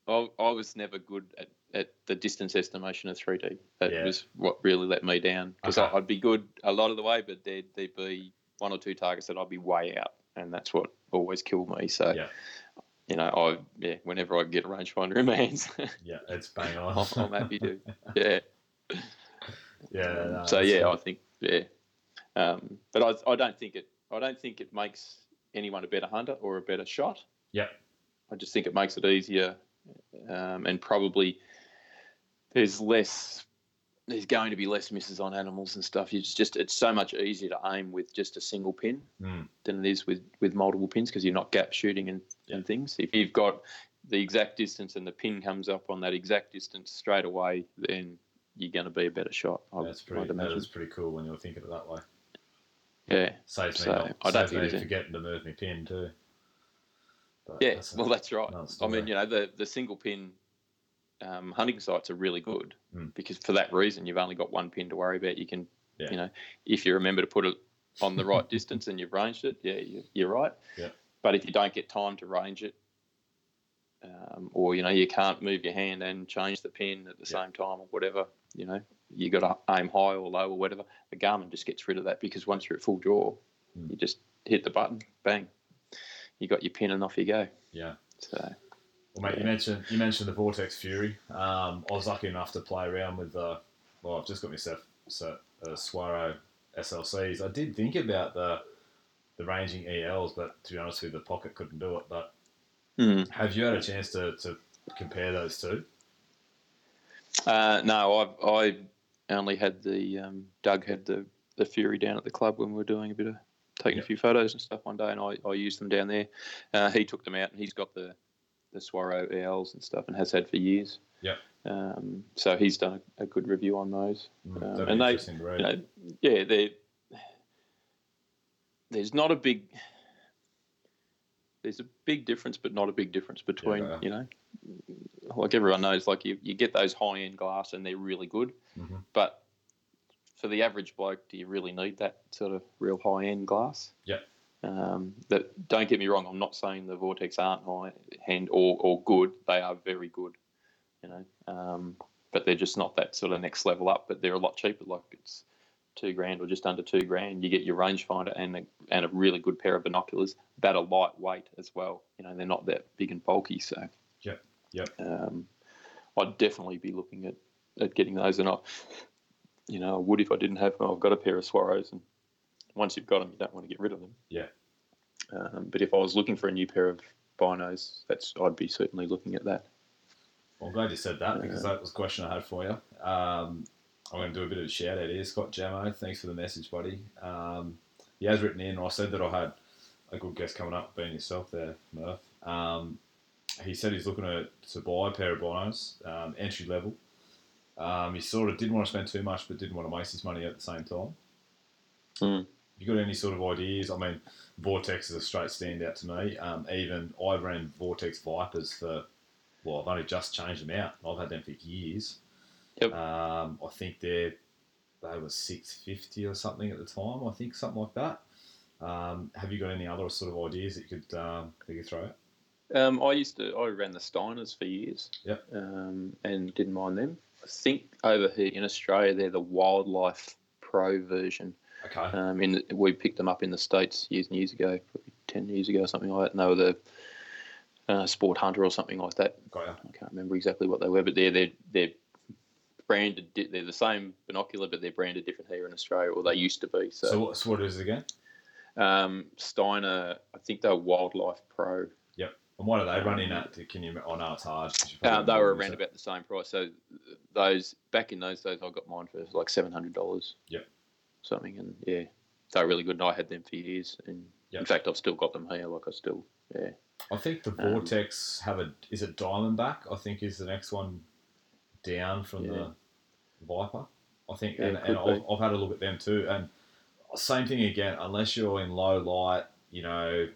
I, I was never good at, at the distance estimation of 3D. That Yeah. was what really let me down because Okay. I'd be good a lot of the way, but there'd, there'd be one or two targets that I'd be way out, and that's what always killed me. So, Yeah. you know, I yeah, whenever I get a rangefinder in my hands, yeah, it's bang on. I'm, I'm happy to. Yeah. Yeah. no, so yeah. I think yeah, um, but I, I don't think it. I don't think it makes anyone a better hunter or a better shot. Yeah. I just think it makes it easier, um, and probably there's less. There's going to be less misses on animals and stuff. It's just it's so much easier to aim with just a single pin Mm. than it is with with multiple pins because you're not gap shooting and, and things. If you've got the exact distance and the pin comes up on that exact distance straight away, then you're going to be a better shot. I, That's I'd pretty. That is pretty cool when you're thinking it that way. Yeah. Saves me not. I don't saves think me forgetting to move my pin too. But Yeah, that's well, that's right. I mean, you know, the, the single pin um, hunting sights are really good Mm. because for that reason, you've only got one pin to worry about. You can, Yeah. you know, if you remember to put it on the right distance and you've ranged it, yeah, you, you're right. Yeah. But if you don't get time to range it, um, or you know, you can't move your hand and change the pin at the Yeah. same time or whatever, you know, you got to aim high or low or whatever. The Garmin just gets rid of that because once you're at full draw, Mm. you just hit the button, bang, you got your pin and off you go. yeah. So. Well, mate, you mentioned you mentioned the Vortex Fury. Um, I was lucky enough to play around with. Uh, well, I've just got myself so, uh, Swaro SLCs. I did think about the the ranging ELs, but to be honest with you, the pocket couldn't do it. But Mm. have you had a chance to, to compare those two? Uh, no, I I only had the um, Doug had the, the Fury down at the club when we were doing a bit of taking Yep. a few photos and stuff one day, and I, I used them down there. Uh, he took them out, and he's got the the Swaro ELs and stuff, and has had for years. Yep. Um, so he's done a, a good review on those. Mm, Um, and they-. You know, yeah, they there's not a big there's a big difference, but not a big difference between Yeah. you know, like everyone knows, like you, you get those high end glass and they're really good, Mhm. but for the average bloke, do you really need that sort of real high end glass? Yeah. Um, but don't get me wrong, I'm not saying the Vortex aren't high end or, or good. They are very good, you know. Um, but they're just not that sort of next level up. But they're a lot cheaper. Like it's two grand or just under two grand, you get your rangefinder and a, and a really good pair of binoculars that are lightweight as well. You know, they're not that big and bulky. So, Yep, yep. Um, I'd definitely be looking at, at getting those. And I, you know, I would if I didn't have them. I've got a pair of Swaros, and once you've got them, you don't want to get rid of them. Yeah. Um, but if I was looking for a new pair of binos, that's I'd be certainly looking at that. Well, I'm glad you said that because that was a question I had for you. Um, I'm going to do a bit of a shout out here. Scott Jamo, thanks for the message, buddy. Um, he has written in, I said that I had a good guest coming up, being yourself there, Murph. Um, he said he's looking to, to buy a pair of binos, um, entry level. Um, he sort of didn't want to spend too much, but didn't want to waste his money at the same time. Hmm. You got any sort of ideas? I mean, Vortex is a straight standout to me. Um, even I ran Vortex Vipers for, well, I've only just changed them out. I've had them for years. Yep. Um, I think they're they were six fifty or something at the time. I think something like that. Um, have you got any other sort of ideas that you could um, that you could throw out? Um, I used to I ran the Steiners for years. Yep. Um, and didn't mind them. I think over here in Australia they're the Wildlife Pro version. Okay. Um, in we picked them up in the states years and years ago, probably ten years ago or something like that. And they were the uh, Sport Hunter or something like that. Got ya. I can't remember exactly what they were, but they're they're they're branded. di- They're the same binocular, but they're branded different here in Australia, or they used to be. So, So, what, so what is it again? um, Steiner, I think they're Wildlife Pro. Yep. And what are they running at? Can you? I know it's hard. Uh, they were around it. about the same price. So those back in those days, I got mine for like seven hundred dollars. Yep. Something, and yeah, they were really good. And I had them for years, and Yep. in fact, I've still got them here. Like I still, yeah. I think the Um, Vortex have a is it Diamondback? I think is the next one down from Yeah. the Viper. I think, Yeah, and, and I've, I've had a look at them too. And same thing again. Unless you're in low light, you know,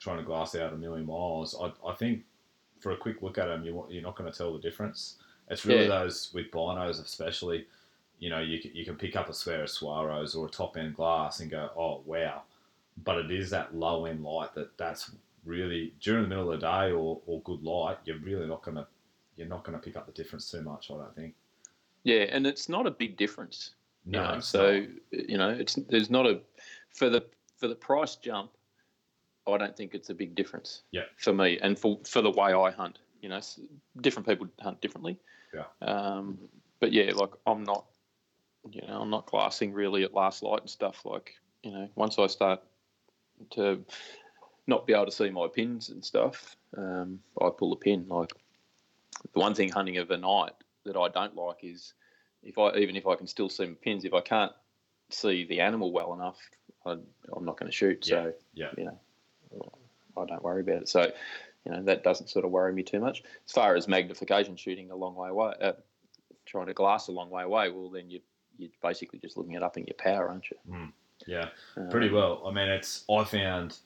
trying to glass out a million miles, I, I think for a quick look at them, you, you're not going to tell the difference. It's really Yeah. those with binos, especially. You know, you can, you can pick up a square of Swaros or a top end glass and go, oh wow. But it is that low end light that that's really during the middle of the day or, or good light, you're really not gonna you're not gonna pick up the difference too much. I don't think. Yeah, and it's not a big difference. you No, know, so not. you know, it's there's not a for the for the price jump. I don't think it's a big difference. Yeah. For me, and for for the way I hunt, you know, different people hunt differently. Yeah. Um, but yeah, like I'm not, you know, I'm not glassing really at last light and stuff. Like you know, once I start to not be able to see my pins and stuff, um, I pull the pin. Like the one thing hunting of a night that I don't like is if I even if I can still see my pins, if I can't see the animal well enough, I, I'm not going to shoot. So yeah. you know, I don't worry about it. So you know that doesn't sort of worry me too much. As far as magnification shooting a long way away, uh, trying to glass a long way away, well then you you're basically just looking at upping your power, aren't you? Yeah, Um, pretty well. I mean, it's I found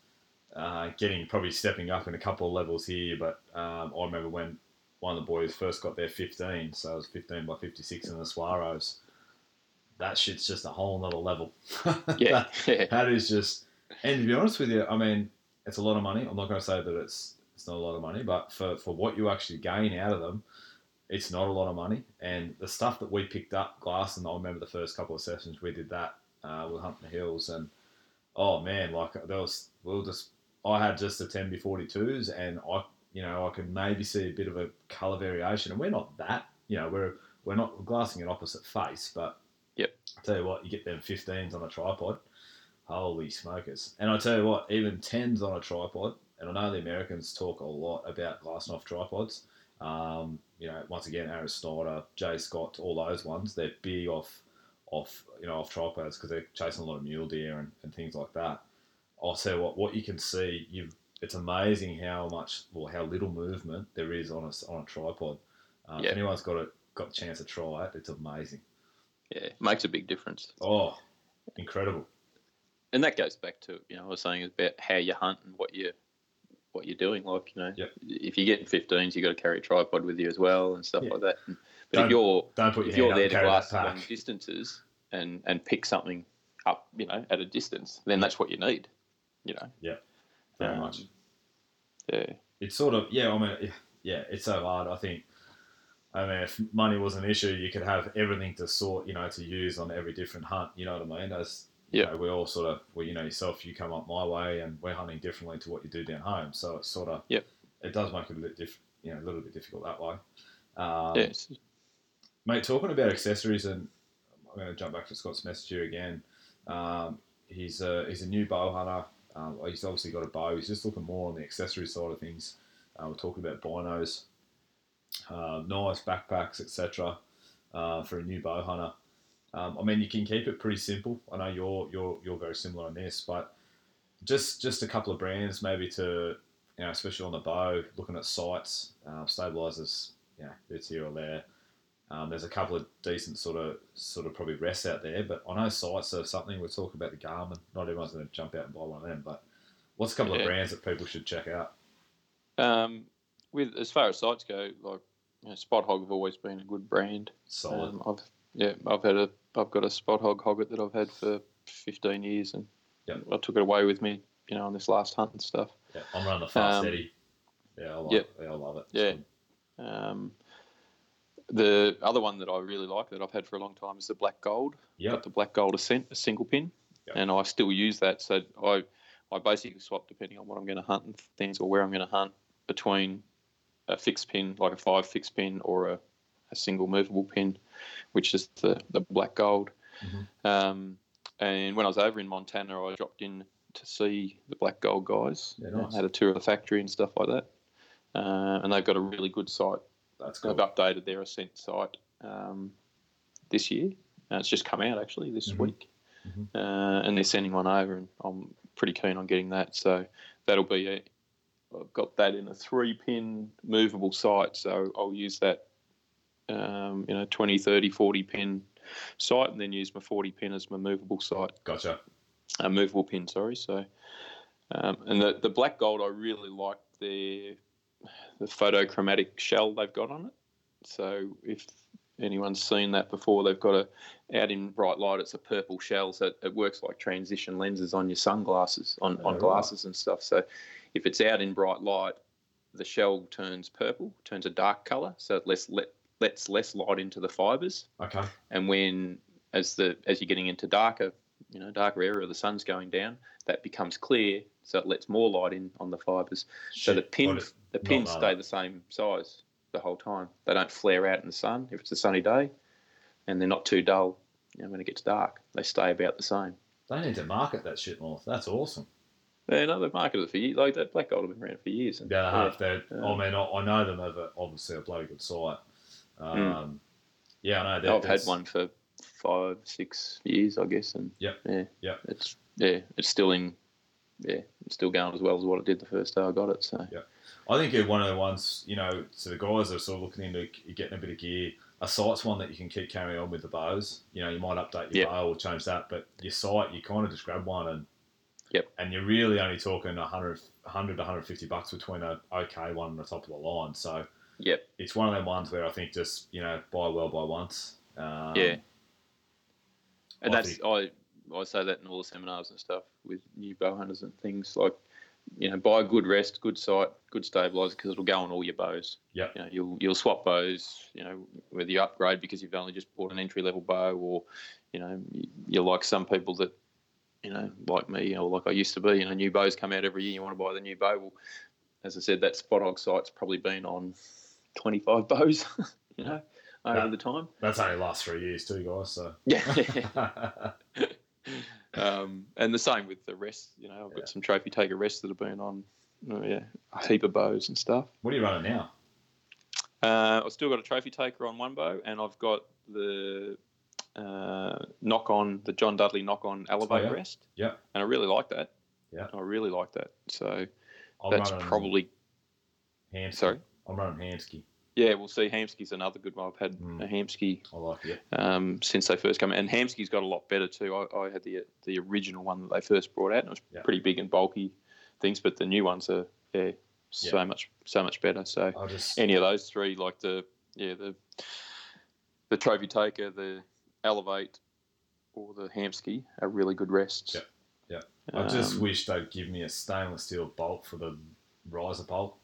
uh, getting probably stepping up in a couple of levels here, but um, I remember when one of the boys first got their 15, so it was 15 by 56 in the Swaros. That shit's just a whole nother level. Yeah, yeah, that is just. And to be honest with you, I mean, it's a lot of money. I'm not going to say that it's it's not a lot of money, but for, for what you actually gain out of them, it's not a lot of money. And the stuff that we picked up, glass, and I remember the first couple of sessions we did that uh, with Hunting the Hills, and oh man, like there was, we were just, I had just the 10B42s, and I, you know, I could maybe see a bit of a color variation, and we're not that, you know, we're we're not glassing an opposite face, but Yep. I tell you what, you get them 15s on a tripod, holy smokers! And I tell you what, even 10s on a tripod, and I know the Americans talk a lot about glassing off tripods. Um, you know, once again, Aron Snyder, Jay Scott, all those ones, they're big off, off you know, off tripods because they're chasing a lot of mule deer and, and things like that. I'll say what what you can see, you've it's amazing how much or how little movement there is on a on a tripod. Um, Yeah. If anyone's got a got the chance to try it, it's amazing. yeah, it makes a big difference. Oh, incredible! and that goes back to you know I was saying about how you hunt and what you what you're doing. Like you know, Yep. if you're getting 15s, you got to carry a tripod with you as well and stuff Yeah. like that. And- But Don't- if you're Don't put your if you're there to glass long distances and and pick something up, you know, at a distance, then that's what you need. You know, Very Um, much. Yeah, It's sort of yeah. I mean, yeah, it's so hard. I think I mean, if money was an issue, you could have everything to sort, you know, to use on every different hunt. You know what I mean? As you Yeah. know, we all sort of, well, you know, yourself, you come up my way, and we're hunting differently to what you do down home. So it's sort of, Yep. it does make it a bit diff, you know, a little bit difficult that way. Um, yes. Mate, talking about accessories, and I'm going to jump back to Scott's message here again. Um, he's a he's a new bow hunter. Um, he's obviously got a bow. He's just looking more on the accessory side of things. Uh, we're talking about binos, uh, nice backpacks, etc. Uh, for a new bow hunter. Um, I mean, you can keep it pretty simple. I know you're you're you're very similar on this, but just just a couple of brands maybe to you know, especially on the bow, looking at sights, uh, stabilizers, know, bits here or there. Um, there's a couple of decent sort of sort of probably rests out there, but I know sights are something we're talking about the Garmin. Not everyone's going to jump out and buy one of them, but what's a couple of brands that people should check out? Um, with as far as sights go, like you know, Spot Hogg have always been a good brand. Solid. Um, I've yeah, I've had a I've got a Spot Hogg Hogg-It that I've had for 15 years, and Yep. I took it away with me, you know, on this last hunt and stuff. yeah, I'm running the fast um, Eddie. Yeah, I like yep. Yeah, I love it. Yeah. The other one that I really like that I've had for a long time is the Black Gold. Yep. Got the Black Gold Ascent, a single pin, Yep. and I still use that. So I I basically swap depending on what I'm going to hunt and things or where I'm going to hunt between a fixed pin, like a five fixed pin, or a, a single movable pin, which is the the Black Gold. Mhm. Um, and when I was over in Montana, I dropped in to see the Black Gold guys. Yeah, nice. had a tour of the factory and stuff like that. Uh, and they've got a really good sight That's cool. They've updated their Ascent sight um, this year. Uh, it's just come out actually this Mhm. week, Mhm. uh, and they're sending one over, and I'm pretty keen on getting that. So that'll be a. I've got that in a three-pin movable sight, so I'll use that. Um, you know, 20, 30, 40 pin sight, and then use my 40 pin as my movable sight Gotcha. a movable pin. Sorry. So, um, and the the black gold, I really like their the photochromatic shell they've got on it. So if anyone's seen that before, they've got a out in bright light. It's a purple shell, so it, works like transition lenses on your sunglasses on Oh, on right. glasses and stuff. So if it's out in bright light, the shell turns purple, turns a dark color, so it lets let lets less light into the fibers Okay. and when as the as you're getting into darker you know darker area the sun's going down that becomes clear so it lets more light in on the fibers so the Shit, pins the pins stay the same size the whole time they don't flare out in the sun if it's a sunny day and they're not too dull you know when it gets dark they stay about the same They need to market that shit more. That's awesome. yeah, no, they've marketed it for years. Like that black gold have been around for years. And, Yeah, they have. They're, Yeah. I mean, I, I know them a, obviously a bloody good sight. Um, Yeah, I know. that- I've had one for five, six years, I guess, and Yep. yeah, Yep. it's yeah, it's still in, yeah, it's still going as well as what it did the first day I got it. So yeah, I think you're one of the ones, you know, So the guys are sort of looking into getting a bit of gear, a sight's one that you can keep carrying on with the bows. You know, you might update your Yep. bow or change that, but your sight, you kind of just grab one and Yep. and you're really only talking 100, 100 to 150 bucks between a okay one and the top of the line. So Yep. it's one of them ones where I think just, you know, buy well, buy once. Um, Yeah. and I that's I I say that in all the seminars and stuff with new bow hunters and things like. You know, buy a good rest, good sight, good stabilizer because it'll go on all your bows. Yeah, You know, you'll you'll swap bows. You know, whether you upgrade because you've only just bought an entry level bow, or you know, you- you're like some people that, you know, like me or like I used to be. You know, new bows come out every year. You want to buy the new bow. Well, as I said, that Spot Hogg sight's probably been on 25 bows. You know, over Yeah. the time. That's only last three years too, guys. So Yeah. um, and the same with the rest. You know, I've got Yeah. some trophy taker rests that have been on, oh, yeah, a heap of bows and stuff. what are you running now? Uh, I've still got a trophy taker on one bow, and I've got the uh, Nock On the John Dudley Nock On elevate Oh, yeah. rest. Yeah. and I really like that. Yeah. I really like that. So I'm that's probably Hamskea. sorry. I'm running Hamskea. Yeah, we'll see. Hamskea's another good one. I've had Mm. a Hamskea I like it. um, since they first came out. And Hamskea's got a lot better too. I, I had the the original one that they first brought out, and it was Yeah. pretty big and bulky things. But the new ones are yeah, so Yeah. much so much better. So just any of those three, like the yeah the the trophy taker, the elevate, or the Hamskea, are really good rests. Yeah. I just Um, wish they'd give me a stainless steel bolt for the riser bolt.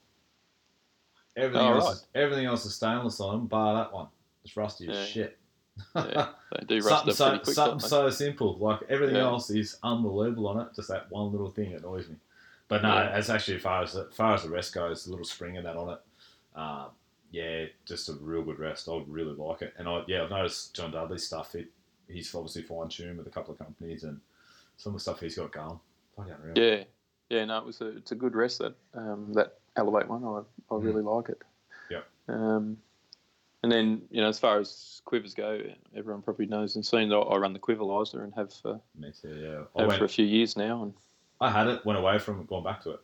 Everything Oh, else, right. is, everything else is stainless on them, bar that one. It's rusty as Yeah. shit. Yeah, they do rust something so, pretty quick. something so simple. Like everything Yeah. else is unbelievable on it. Just that one little thing annoys me. But no, Yeah. it's actually as far as as far as the rest goes, the little spring and that on it. Um, yeah, just a real good rest. I would really like it. And I yeah, I've noticed John Dudley's stuff. It, he's obviously fine tuned with a couple of companies and some of the stuff he's got going. Bloody unreal. Yeah, yeah. No, it was a it's a good rest that um, that Elevate one. I I Mm. really like it. Yeah. Um, and then you know, as far as quivers go, everyone probably knows and seen that I run the Quiverizer and have for Me too. Yeah, I have went. for a few years now. And I had it, went away from it, gone back to it.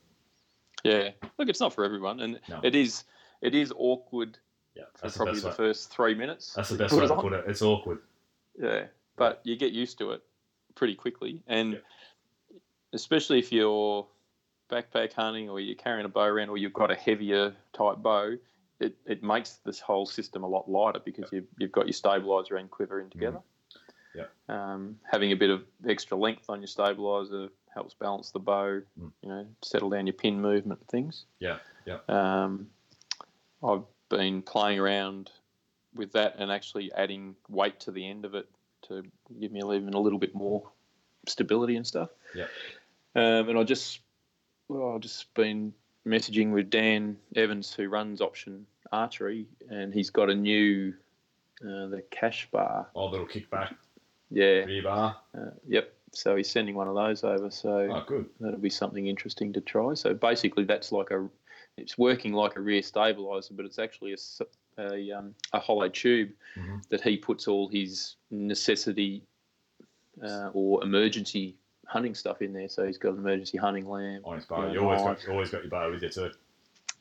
yeah, look, it's not for everyone, and No. it is it is awkward Yeah, for that's the probably best the first three minutes. That's the best way to put it. It's awkward. Yeah, but you get used to it pretty quickly, and Yeah. especially if you're backpack hunting or you're carrying a bow around or you've got a heavier type bow, it, it makes this whole system a lot lighter because you've, you've got your stabilizer and quiver in together. Yeah. Um, having a bit of extra length on your stabilizer helps balance the bow, Mm. you know, settle down your pin movement and things. Yeah, yeah. Um, I've been playing around with that and actually adding weight to the end of it to give me even a little bit more stability and stuff. Yeah. Um, and I just, well, I've just been messaging with Dan Evans, who runs Option Archery, and he's got a new, uh, the cash bar. Oh, little kickback, Yeah. rear bar. Uh, yep. So he's sending one of those over. So Oh, good. that'll be something interesting to try. So basically, that's like a, it's working like a rear stabilizer, but it's actually a a, um, a hollow tube Mhm. that he puts all his necessity uh, or emergency hunting stuff in there. So he's got an emergency hunting lamp. On his bow. You always got you always got your bow with you too.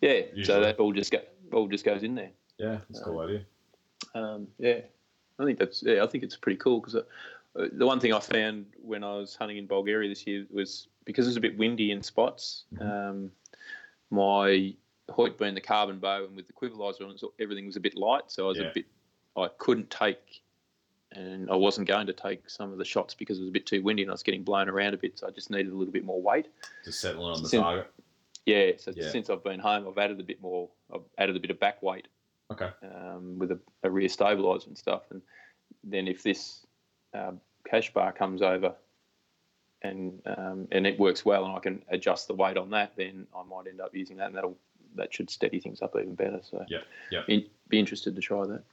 Yeah. Usually. So that all just go, all just goes in there. Yeah, that's a cool idea. Um, yeah, I think that's yeah, I think it's pretty cool because uh, the one thing I found when I was hunting in Bulgaria this year was because it was a bit windy in spots. Mhm. Um, my Hoyt being the carbon bow and with the quiverizer on it, so everything was a bit light, so I was Yeah. a bit. I couldn't take, and I wasn't going to take some of the shots because it was a bit too windy and I was getting blown around a bit. So I just needed a little bit more weight. Just settling on the Sim- target. Yeah, so Yeah. since I've been home, I've added a bit more. I've added a bit of back weight Okay. um, with a, a rear stabilizer and stuff. And then if this um, cash bar comes over and um, and it works well, and I can adjust the weight on that, then I might end up using that, and that'll that should steady things up even better. So Yep, yep. be, be interested to try that.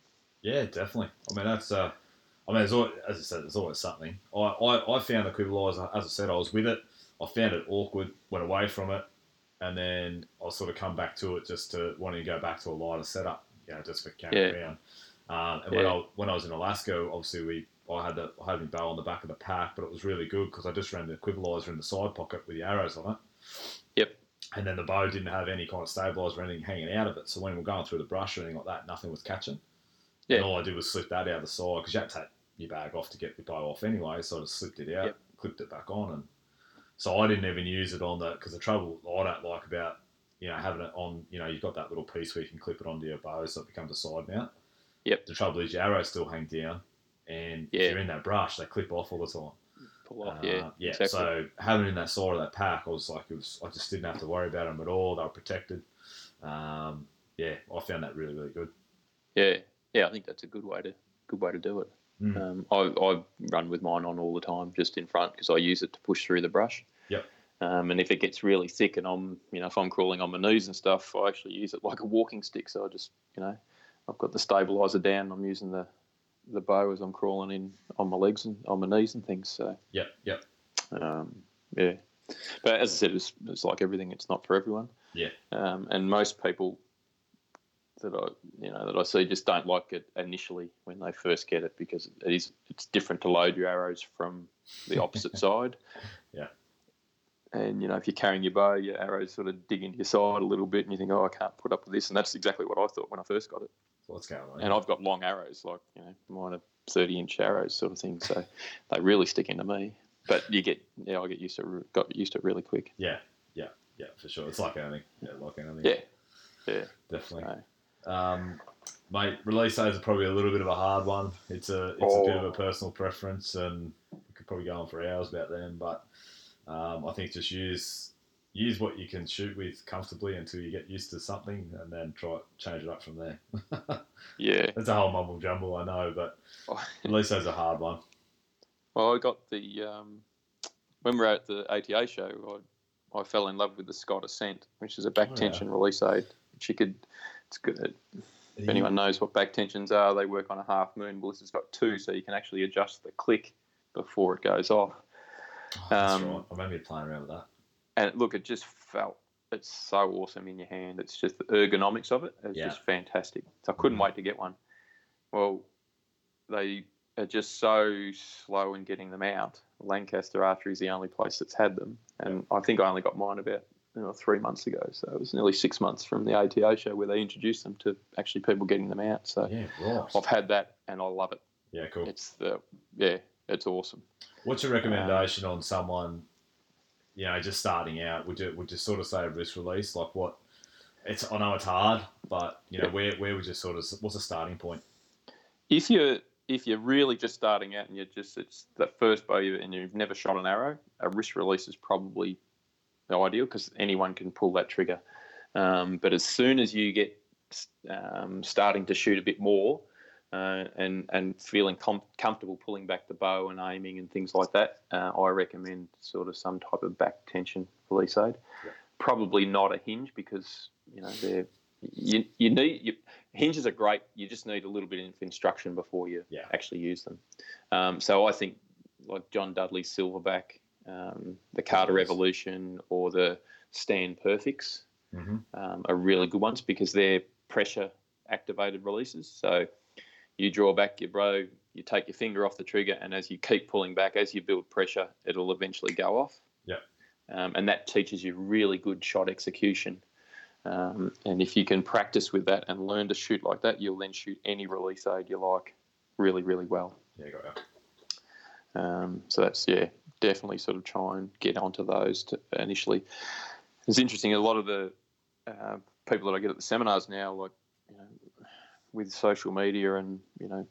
Yeah, definitely. I mean, that's. Uh, I mean, always, as I said, there's always something. I, I, I found the quiverizer, as I said, I was with it. I found it awkward, went away from it, and then I sort of come back to it just to wanting to go back to a lighter setup, you know, just for carrying Yeah. around. Um, and when I when I was in Alaska, obviously we I had the I had my bow on the back of the pack, but it was really good because I just ran the quiverizer in the side pocket with the arrows on it. Yep. And then the bow didn't have any kind of stabilizer or anything hanging out of it, so when we were going through the brush or anything like that, nothing was catching. Yeah. And all I did was slip that out of the side because you had to take your bag off to get the bow off anyway. So I just slipped it out, Yep. clipped it back on, and so I didn't even use it on the because the trouble I don't like about you know having it on you know you've got that little piece where you can clip it onto your bow so it becomes a side mount. Yep. The trouble is your arrows still hang down, and Yeah. if you're in that brush, they clip off all the time. Pull off, Uh, yeah, yeah. exactly. So having it in that side of that pack, I was like, it was. I just didn't have to worry about them at all. They were protected. Um, yeah, I found that really, really good. yeah, yeah. I think that's a good way to good way to do it. Mm. Um, I, I run with mine on all the time, just in front, because I use it to push through the brush. Yep. Um, and if it gets really thick, and I'm, you know, if I'm crawling on my knees and stuff, I actually use it like a walking stick. So I just, you know, I've got the stabilizer down. I'm using the, the bow as I'm crawling in on my legs and on my knees and things. So Yep, yep. um, yeah. But as I said, it's, it's like everything. It's not for everyone. Yeah. Um, and most people that I, you know, that I see just don't like it initially when they first get it because it is it's different to load your arrows from the opposite side. Yeah. And you know, if you're carrying your bow, your arrows sort of dig into your side a little bit, and you think, "Oh, I can't put up with this." And that's exactly what I thought when I first got it. So what's going on? And I've got long arrows, like you know, mine are thirty-inch arrows, sort of thing. So they really stick into me. But you get, yeah, I get used to, it- got used to it really quick. yeah, yeah, yeah, for sure. It's like anything. Yeah, like anything. Yeah, yeah. definitely. So, Um, mate, release days are probably a little bit of a hard one. It's a it's a bit of a Oh. personal preference, and we could probably go on for hours about them. But um, I think just use use what you can shoot with comfortably until you get used to something, and then try change it up from there. Yeah. That's a whole mumble jumble, I know, but at least that's a hard one. Well, I got the um, when we were at the ATA show, I, I fell in love with the Scott Ascent, which is a back Oh, yeah. tension release aid. Which you could, it's good. If anyone knows what back tensions are, they work on a half moon. Well, this has got two, so you can actually adjust the click before it goes off. Oh, that's um, right. I remember playing around with that. And look, it just felt it's so awesome in your hand. It's just the ergonomics of it is Yeah. just fantastic. So I couldn't Mhm. wait to get one. Well, they are just so slow in getting them out. Lancaster Archery is the only place that's had them, and I think I only got mine about you know, three months ago. So it was nearly six months from the ATA show where they introduced them to actually people getting them out. So Yeah, right. I've had that, and I love it. Yeah, cool. It's the yeah, it's awesome. What's your recommendation um, on someone, you know, just starting out? Would you would you sort of say a wrist release? Like what? It's I know it's hard, but you know, Yeah. where where would you sort of what's the starting point? if you're if you're really just starting out and you're just it's the first bow and you've never shot an arrow, a wrist release is probably ideal because anyone can pull that trigger. Um, but as soon as you get um, starting to shoot a bit more uh, and and feeling com- comfortable pulling back the bow and aiming and things like that, uh, I recommend sort of some type of back tension release aid. Yeah. Probably not a hinge because you know they're you, you need you, hinges are great. You just need a little bit of instruction before you Yeah. actually use them. Um, so I think like John Dudley's Silverback, um, the Carter Revolution, or the Stan PerfeX Mm-hmm. um, are really good ones because they're pressure activated releases. So you draw back your bro, you take your finger off the trigger, and as you keep pulling back, as you build pressure, it'll eventually go off. Yep. Um, and that teaches you really good shot execution. Um, and if you can practice with that and learn to shoot like that, you'll then shoot any release aid you like really, really well. Yeah, got ya. Um, so that's yeah, definitely sort of try and get onto those to initially. It's interesting. A lot of the uh, people that I get at the seminars now, like you know, with social media and you know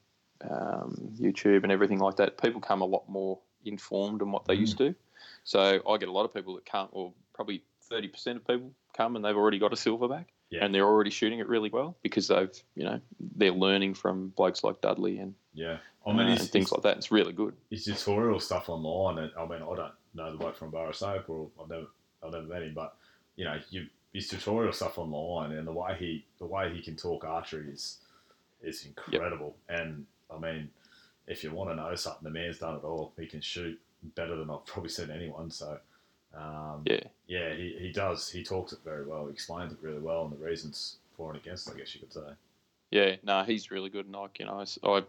um, YouTube and everything like that, people come a lot more informed than what they Mm. used to. So I get a lot of people that can't, or probably thirty percent of people come and they've already got a silverback. Yeah. And they're already shooting it really well because they've, you know, they're learning from blokes like Dudley and, Yeah. I uh, mean, and things like that. It's really good. his tutorial stuff online. And I mean, I don't know the bloke from Barra Soap, or I've never I've never met him, but you know, you his tutorial stuff online and the way he the way he can talk archery is is incredible. And I mean, if you want to know something, the man's done it all. He can shoot better than I've probably seen anyone. So. Um, Yeah. yeah, he, he does. He talks it very well. He explains it really well, and the reasons for and against. I guess you could say. Yeah, no, he's really good. And like you know, I- I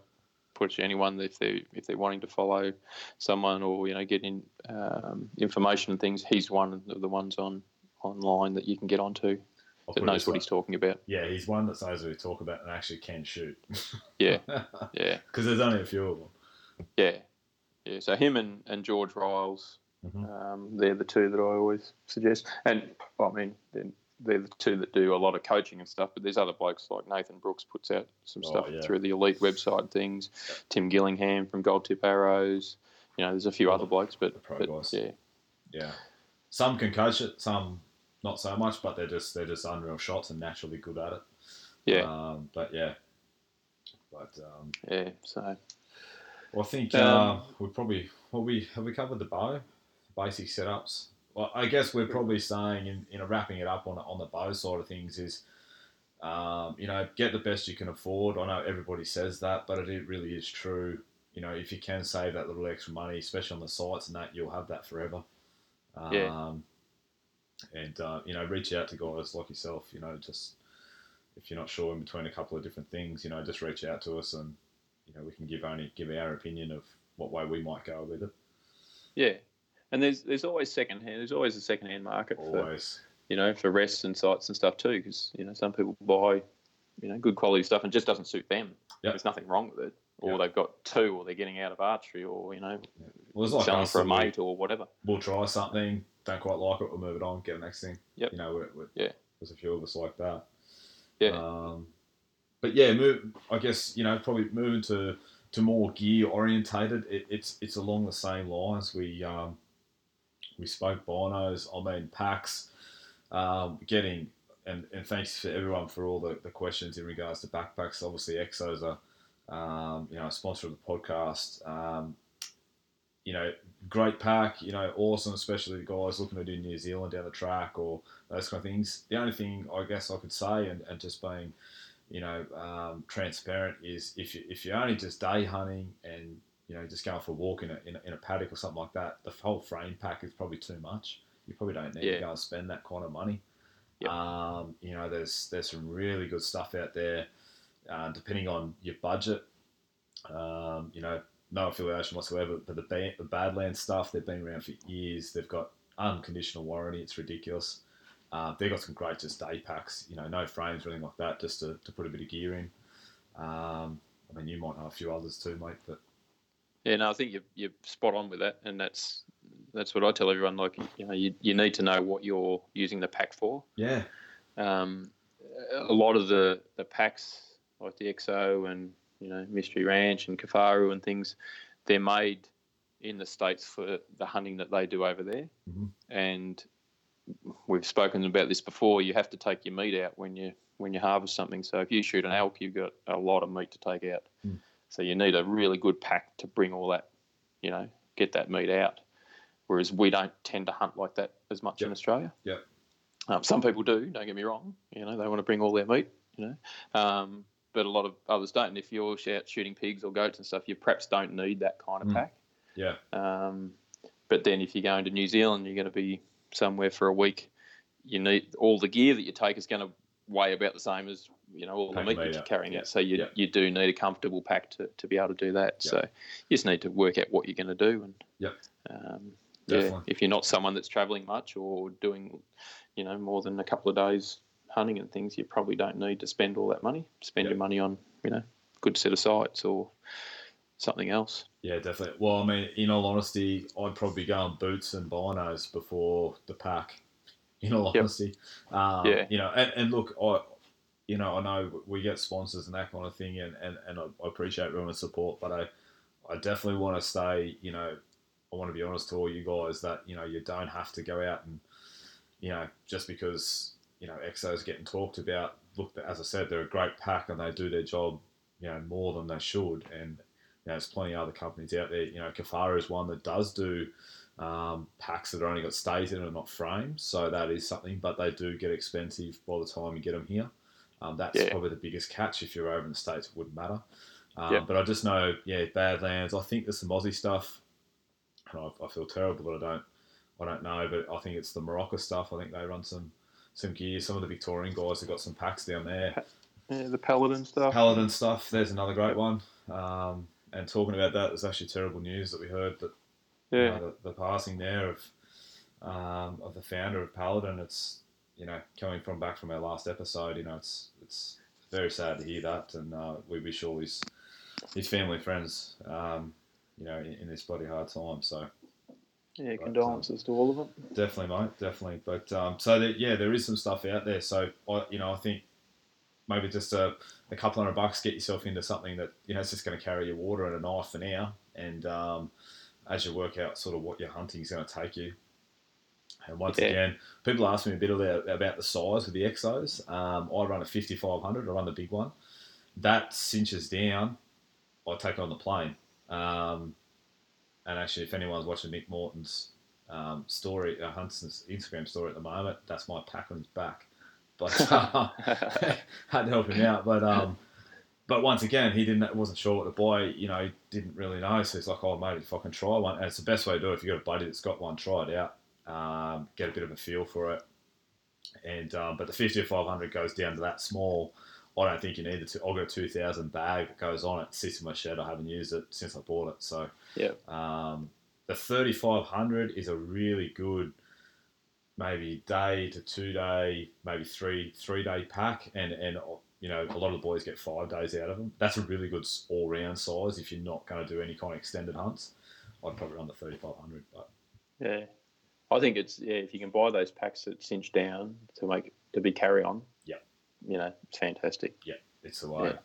to anyone if they if they're wanting to follow someone or you know get in um, information and things, he's one of the ones on online that you can get onto I'll that knows what way. he's talking about. Yeah, he's one that knows what he talk about and actually can shoot. Yeah. Yeah, because there's only a few of them. yeah, yeah. So him and, and George Ryals, Mhm. um, they're the two that I always suggest. And I mean, they're, they're the two that do a lot of coaching and stuff. But there's other blokes like Nathan Brooks puts out some Oh, stuff yeah. through the Elite website things. Tim Gillingham from Gold Tip Arrows. You know, there's a few All other blokes, but, but yeah, Yeah, some can coach it, some not so much, but they're just they're just unreal shots and naturally good at it. yeah, Um, but yeah, but um, yeah. So well, I think Um, uh, we probably well we have we covered the bow, basic setups. Well, I guess we're probably saying in you know wrapping it up on on the bow side of things is. Um, you know, get the best you can afford. I know everybody says that, but it really is true. You know, if you can save that little extra money, especially on the sights and that, you'll have that forever. Um, Yeah. And uh, you know, reach out to guys like yourself. You know, just if you're not sure in between a couple of different things, you know, just reach out to us, and you know, we can give only give our opinion of what way we might go with it. yeah, and there's there's always second hand. There's always a second hand market for you know for rests and sights and stuff too, because you know some people buy you know good quality stuff and just doesn't suit them. Yep. There's nothing wrong with it, or Yep. they've got two, or they're getting out of archery, or you know Well, like selling for a mate or whatever. we'll try something, don't quite like it, we'll move it on, get the next thing. Yep. You know, we're, we're, Yeah. there's a few of us like that. Yeah, Um, but yeah, move. I guess you know probably moving to to more gear orientated. It, it's it's along the same lines. We um, we spoke binos. I mean packs. Um, getting and, and thanks to everyone for all the, the questions in regards to backpacks. Obviously, Exos are um, you know a sponsor of the podcast. Um, you know, great pack. You know, awesome, especially the guys looking to do New Zealand down the track or those kind of things. The only thing I guess I could say, and, and just being you know um, transparent, is if you if you're only just day hunting and you know just going for a walk in a, in a, in a paddock or something like that, the whole frame pack is probably too much. You probably don't need Yeah. to go and spend that kind of money. Yep. Um, you know, there's there's some really good stuff out there, uh, depending on your budget. Um, you know, no affiliation whatsoever, but the, ba- the Badlands stuff, they've been around for years. They've got unconditional warranty. It's ridiculous. Uh, they've got some great just day packs, you know, no frames or anything like that, just to, to put a bit of gear in. Um, I mean, you might know a few others too, mate, but Yeah, no, I think you're, you're spot on with that, and that's that's what I tell everyone. Like, you know, you, you need to know what you're using the pack for. yeah, Um, a lot of the, the packs, like the Exo and you know Mystery Ranch and Kifaru and things, they're made in the states for the hunting that they do over there. Mhm. And we've spoken about this before. You have to take your meat out when you when you harvest something. So if you shoot an elk, you've got a lot of meat to take out. Mm. So you need a really good pack to bring all that, you know, get that meat out. Whereas we don't tend to hunt like that as much in Australia. Yep. Um, some people do. Don't get me wrong. You know, they want to bring all their meat. You know, um, but a lot of others don't. And if you're out shooting pigs or goats and stuff, you perhaps don't need that kind of Mm. pack. yeah, Um, but then if you're going to New Zealand, you're going to be somewhere for a week. You need all the gear that you take is going to weigh about the same as you know all the meat that you're carrying Yeah. out. So you Yeah. you do need a comfortable pack to, to be able to do that. Yeah. So you just need to work out what you're going to do and Yep. um, yeah, if you're not someone that's travelling much or doing you know more than a couple of days hunting and things, you probably don't need to spend all that money. Spend your money on you know good set of sights or something else. Yeah, definitely. Well, I mean, in all honesty, I'd probably go on boots and binos before the pack. In all Yep. honesty, um, Yeah. you know, and, and look, I, you know, I know we get sponsors and that kind of thing, and, and, and I appreciate everyone's support, but I, I definitely want to say, you know, I want to be honest to all you guys that you know you don't have to go out and, you know, just because you know Exo's getting talked about. Look, as I said, they're a great pack and they do their job, you know, more than they should, and you know, there's plenty of other companies out there. You know, Kifaru is one that does do um, packs that are only got stays in and not frames, so that is something. But they do get expensive by the time you get them here. Um, that's Yeah. probably the biggest catch. If you're over in the states, it wouldn't matter. Um, Yeah. But I just know, yeah, Badlands. I think there's some Aussie stuff. And I, I feel terrible that I don't, I don't know. But I think it's the Morocco stuff. I think they run some, some gear. Some of the Victorian guys have got some packs down there. Yeah, the paladin stuff. Paladin stuff. There's another great one. Um, and talking about that, there's actually terrible news that we heard that you know, the, the passing there of um, of the founder of Paladin. It's you know coming from back from our last episode. You know, it's it's very sad to hear that, and uh, we wish all his his family and friends, um, you know, in, in this bloody hard time. So yeah. But, Condolences to all of them. definitely, mate, definitely. But um, so that, yeah, there is some stuff out there. So I, you know, I think maybe just a, a couple hundred bucks get yourself into something that you know it's just going to carry your water and a knife for now, and um, as you work out sort of what your hunting is going to take you. And once Yeah. again, people ask me a bit about, the size of the Exos. Um, I run a 5500. I run the big one. That cinches down. I take it on the plane. Um, and actually, if anyone's watching Nick Morton's um, story, uh, Hunson's Instagram story at the moment, that's my pack on his back. But uh, had to help him out. But um, but once again, he didn't wasn't sure what to buy. You know, he didn't really know. So he's like, "Oh, mate, if I can try one," and it's the best way to do it. If you have got a buddy that's got one, try it out, um, get a bit of a feel for it. And um, but the fifty or five hundred goes down to that small. I don't think you need it. I've got a two thousand bag that goes on it. Sits in my shed. I haven't used it since I bought it. So Yeah. um, the thirty five hundred is a really good maybe day to two day, maybe three three day pack, and and you know a lot of the boys get five days out of them. That's a really good all round size if you're not going to do any kind of extended hunts. I'd probably run the thirty five hundred, but Yeah, I think it's yeah. If you can buy those packs that cinch down to make to be carry on. Yeah. You know, it's fantastic. Yeah, it's the way. Yeah.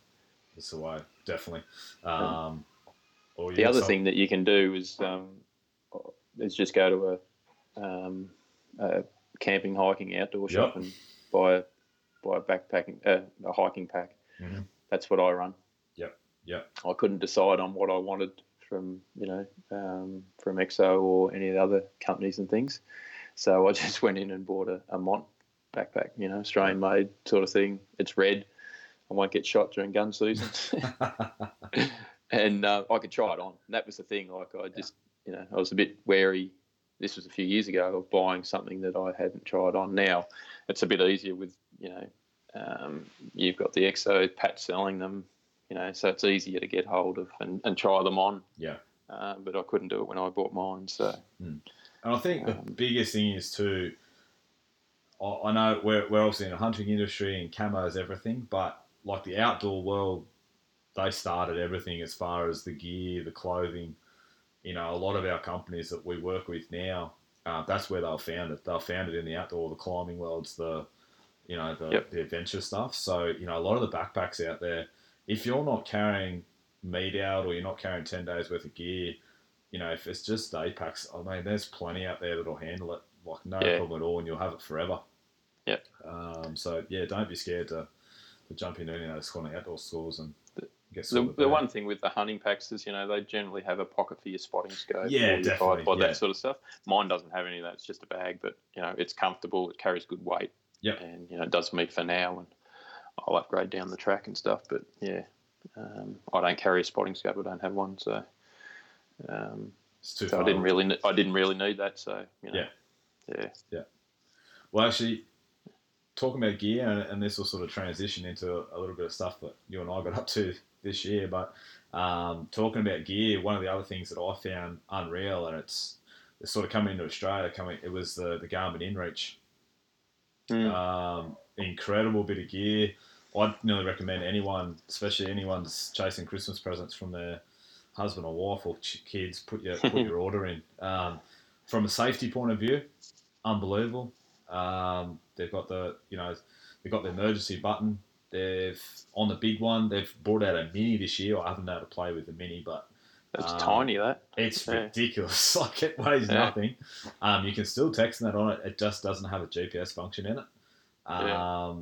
It's the way, definitely. Um, or The other so- thing that you can do is um, is just go to a um, a camping, hiking, outdoor Yep. shop and buy a buy a backpacking, uh, a hiking pack. Mhm. That's what I run. Yep, yep. I couldn't decide on what I wanted from you know um, from EXO or any of the other companies and things, so I just went in and bought a, a Mont backpack. You know, Australian made sort of thing. It's red. I won't get shot during gun season. and uh, I could try it on. And that was the thing. Like I just, you know, I was a bit wary. This was a few years ago of buying something that I hadn't tried on. Now it's a bit easier with, you know, um, you've got the EXO, Pat selling them, you know, so it's easier to get hold of and, and try them on. yeah. Uh, but I couldn't do it when I bought mine. So And I think the Um, biggest thing is too. I I know we're, we're obviously in the hunting industry and camo is everything, but like the outdoor world, they started everything as far as the gear, the clothing. You know, a lot of our companies that we work with now, uh, that's where they were founded. They were founded in the outdoor, the climbing worlds, the you know the, Yep. the adventure stuff. So you know, a lot of the backpacks out there, if you're not carrying meat out or you're not carrying ten days worth of gear, you know, if it's just day packs, I mean, there's plenty out there that'll handle it, like no Yeah. problem at all, and you'll have it forever. Yep. Um, so yeah, don't be scared to, to jump into any of those kind of outdoor stores and get the, the one thing with the hunting packs is, you know, they generally have a pocket for your spotting scope, Yeah, your definitely, tripod, yeah. that sort of stuff. Mine doesn't have any of that. It's just a bag, but you know, it's comfortable. It carries good weight. Yep. And you know, it does me for now, and I'll upgrade down the track and stuff. But yeah, um, I don't carry a spotting scope. I don't have one, so um, It's too so I didn't really, I didn't really need that. So you know, Yeah. yeah, Well, actually, talking about gear, and, and this will sort of transition into a little bit of stuff that you and I got up to this year. But um, talking about gear, one of the other things that I found unreal, and it's it's sort of coming into Australia. Coming, it was the the Garmin InReach. Mm. Um, incredible bit of gear. I'd nearly recommend anyone, especially anyone that's chasing Christmas presents from their husband or wife or ch- kids, put your put your order in. Um, from a safety point of view, unbelievable. Um, they've got the you know they've got the emergency button. They've on the big one. They've brought out a mini this year. I haven't been able to play with the mini, but it's um, tiny. That it's Yeah. ridiculous. Like it weighs Yeah. nothing. Um, you can still text that on it. It just doesn't have a GPS function in it. Um, Yeah.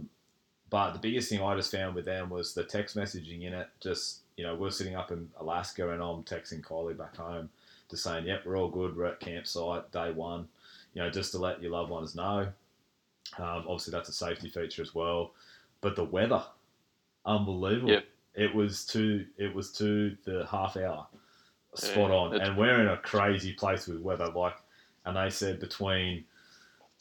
But the biggest thing I just found with them was the text messaging in it. Just you know, we're sitting up in Alaska and I'm texting Kylie back home, just saying, "Yep, we're all good. We're at campsite day one." You know, just to let your loved ones know. Um, obviously, that's a safety feature as well. But the weather, unbelievable. Yep. It was to it was to the half hour, spot Yeah, on. And we're in a crazy place with weather. Like, and they said between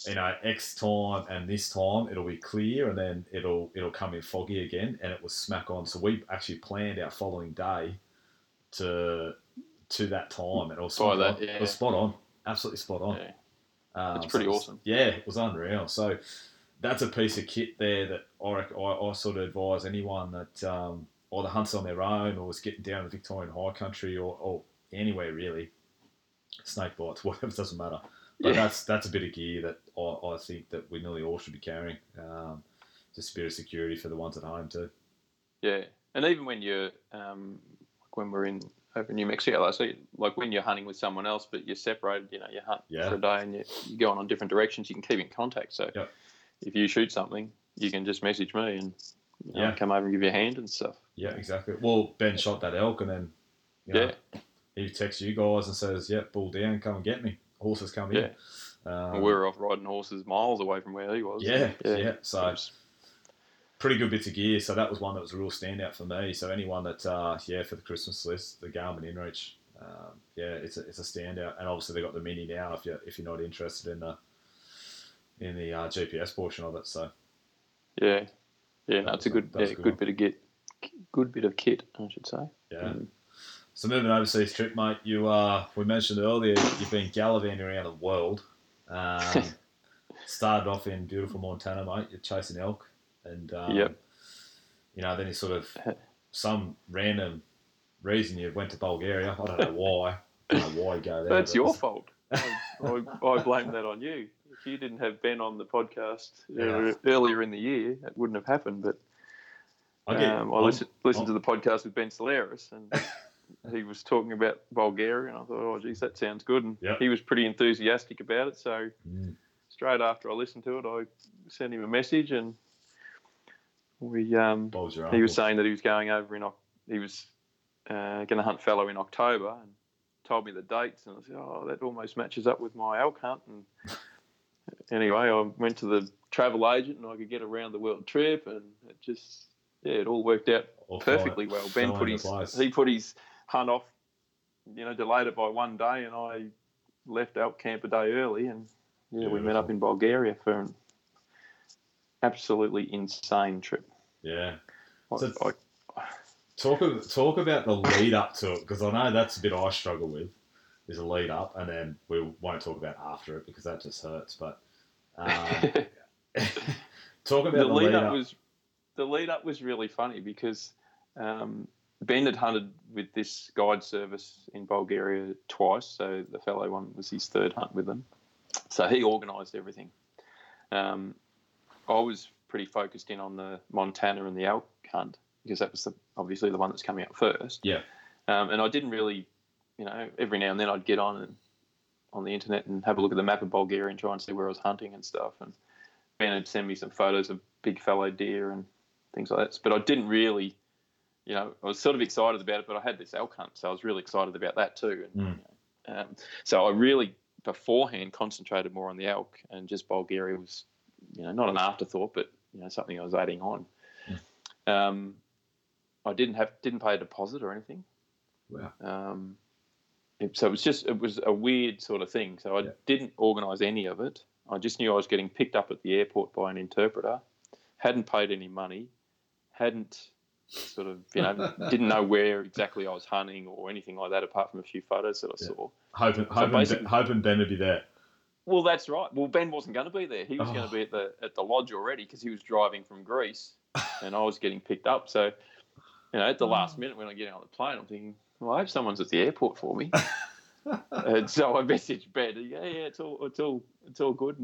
you know X time and this time it'll be clear, and then it'll it'll come in foggy again, and it was smack on. So we actually planned our following day to to that time, and it was spot that, on. It was spot on, absolutely spot on. yeah. Um, It's pretty so it was- awesome. Yeah, it was unreal. So that's a piece of kit there that I, I, I sort of advise anyone that um, either hunts on their own or is getting down to Victorian high country or, or anywhere really, snake bites, whatever, doesn't matter. But Yeah. that's that's a bit of gear that I, I think that we nearly all should be carrying. Um, just a bit of security for the ones at home too. Yeah, and even when you're um, like when we're in over in New Mexico, like, so like when you're hunting with someone else, but you're separated, you know, you hunt Yeah. for a day and you, you're going on different directions. You can keep in contact. So Yep. if you shoot something, you can just message me and you know, Yeah. come over and give you a hand and stuff. Yeah, exactly. Well, Ben shot that elk and then you know, Yeah. he texts you guys and says, yeah, bull down, come and get me." Horses come in. Yeah. Um, And we were off riding horses miles away from where he was. Yeah, yeah. It So was- pretty good bits of gear. So that was one that was a real standout for me. So anyone that, uh, yeah, for the Christmas list, the Garmin InReach, um, yeah, it's a, it's a standout. And obviously they got the Mini now. If you if you're not interested in the in the uh, GPS portion of it, so yeah, yeah. No, a good, that yeah, a good good bit of kit, good bit of kit, I should say. yeah. Mm. So moving overseas trip, mate. You uh, we mentioned earlier you've been gallivanting around the world. Um, started off in beautiful Montana, mate. You're chasing elk, and um, Yep. you know then you sort of some random reason you went to Bulgaria. I don't know why. I don't know why you go there. That's your fault. I, I, I blame that on you. If you didn't have Ben on the podcast Yeah. earlier in the year, it wouldn't have happened. But I get- um, I listened, listened to the podcast with Ben Solaris, and he was talking about Bulgaria, and I thought, oh, geez, that sounds good. And Yep. he was pretty enthusiastic about it. So Mm. straight after I listened to it, I sent him a message, and we um, What was your he was saying that he was going over in he was uh, going to hunt fallow in October, and told me the dates, and I said, oh, that almost matches up with my elk hunt. And anyway, I went to the travel agent, and I could get a round the world trip, and it just yeah, it all worked out All perfectly well. Ben put his place. he put his hunt off, you know, delayed it by one day, and I left elk camp a day early, and yeah, we met up in Bulgaria for an absolutely insane trip. Yeah. I- So- I- Talk talk about the lead up to it because I know that's a bit I struggle with. Is a lead up, and then we won't talk about after it because that just hurts. But um, talk about the the, lead up was the lead up was really funny because um, Ben had hunted with this guide service in Bulgaria twice, so the fallow one was his third hunt with them. So he organised everything. Um, I was pretty focused in on the Montana and the elk hunt because that was the, obviously the one that's coming up first. Yeah. Um, and I didn't really, you know, every now and then I'd get on and on the internet and have a look at the map of Bulgaria and try and see where I was hunting and stuff. And Ben had sent me some photos of big fallow deer and things like that. But I didn't really, you know, I was sort of excited about it, but I had this elk hunt, so I was really excited about that too. And, Mm. you know, um, so I really beforehand concentrated more on the elk, and just Bulgaria was, you know, not an afterthought, but you know, something I was adding on. Um, I didn't have didn't pay a deposit or anything. Wow. Um, it- so it was just it was a weird sort of thing. So I Yeah. didn't organise any of it. I just knew I was getting picked up at the airport by an interpreter. Hadn't paid any money. Hadn't sort of you know didn't know where exactly I was hunting or anything like that apart from a few photos that I Yeah. saw. hoping hoping, basically- hoping Ben would be there. Well, that's right. Well, Ben wasn't going to be there. He was going Oh. to be at the at the lodge already because he was driving from Greece, and I was getting picked up. So, you know, at the last Oh. minute when I get on the plane, I'm thinking, well, I hope someone's at the airport for me. and so I messaged Ben. Yeah, yeah, it's all it's all it's all good.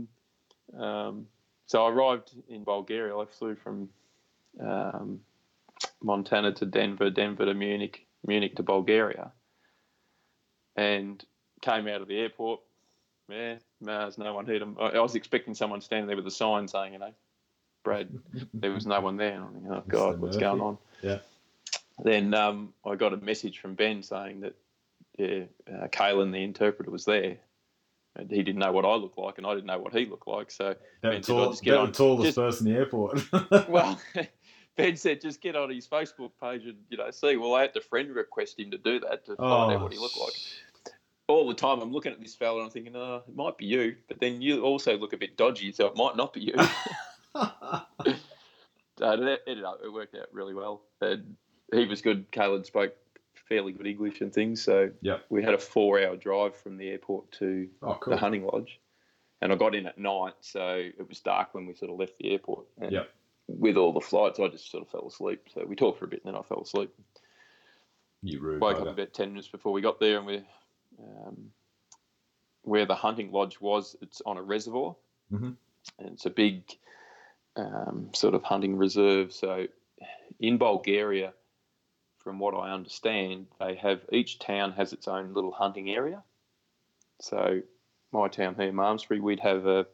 And um, so I arrived in Bulgaria. I flew from um, Montana to Denver, Denver to Munich, Munich to Bulgaria, and came out of the airport. Yeah, no, there's no one here. I was expecting someone standing there with a sign saying, you know, Brad, there was no one there. And I'm thinking, oh, God, what's going on? Yeah. Then um, I got a message from Ben saying that, yeah, uh, Kalen, the interpreter, was there. And he didn't know what I looked like, and I didn't know what he looked like. So, That Ben, did I just get that on- the tallest just- person in the airport. well, Ben said just get on his Facebook page and you know see. Well, I had to friend request him to do that to find out what he looked like. Oh, All the time, I'm looking at this fella and I'm thinking, oh, it might be you, but then you also look a bit dodgy, so it might not be you. so it ended up, it worked out really well. And he was good. Caleb spoke fairly good English and things, so Yep. we had a four-hour drive from the airport to oh, cool. the hunting lodge. And I got in at night, so it was dark when we sort of left the airport. Yep. With all the flights, I just sort of fell asleep. So we talked for a bit, and then I fell asleep. You rude. Woke up about ten minutes before we got there, and we, um, where the hunting lodge was, it's on a reservoir, Mhm. and it's a big um, sort of hunting reserve. So in Bulgaria, from what I understand, they have each town has its own little hunting area. So my town here, Malmsbury, we'd have a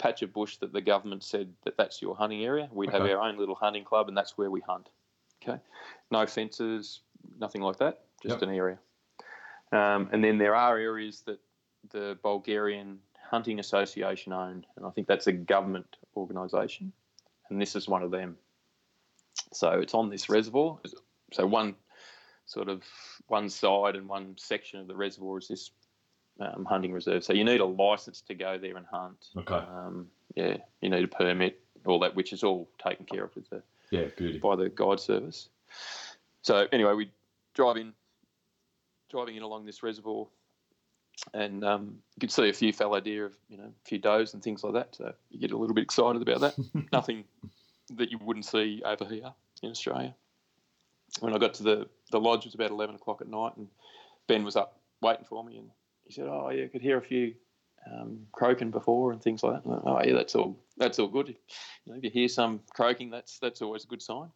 patch of bush that the government said that that's your hunting area. We'd have our own little hunting club, and that's where we hunt. Okay, no fences, nothing like that, just Yep. an area. Um, and then there are areas that the Bulgarian Hunting Association own, and I think that's a government organisation, and this is one of them. So it's on this reservoir. So one sort of one side and one section of the reservoir is this um, hunting reserve. So you need a license to go there and hunt. Okay. Um, yeah, you need a permit, all that, which is all taken care of with the Yeah, beauty. by the guide service. So anyway, we drive in, driving in along this reservoir, and um, you could see a few fallow deer, of you know, a few does and things like that. So you get a little bit excited about that. Nothing that you wouldn't see over here in Australia. When I got to the the lodge, it was about eleven o'clock at night, and Ben was up waiting for me, and he said, "Oh yeah, I could hear a few." Um, croaking before and things like that. Went, oh yeah, that's all. That's all good. You know, if you hear some croaking, that's that's always a good sign.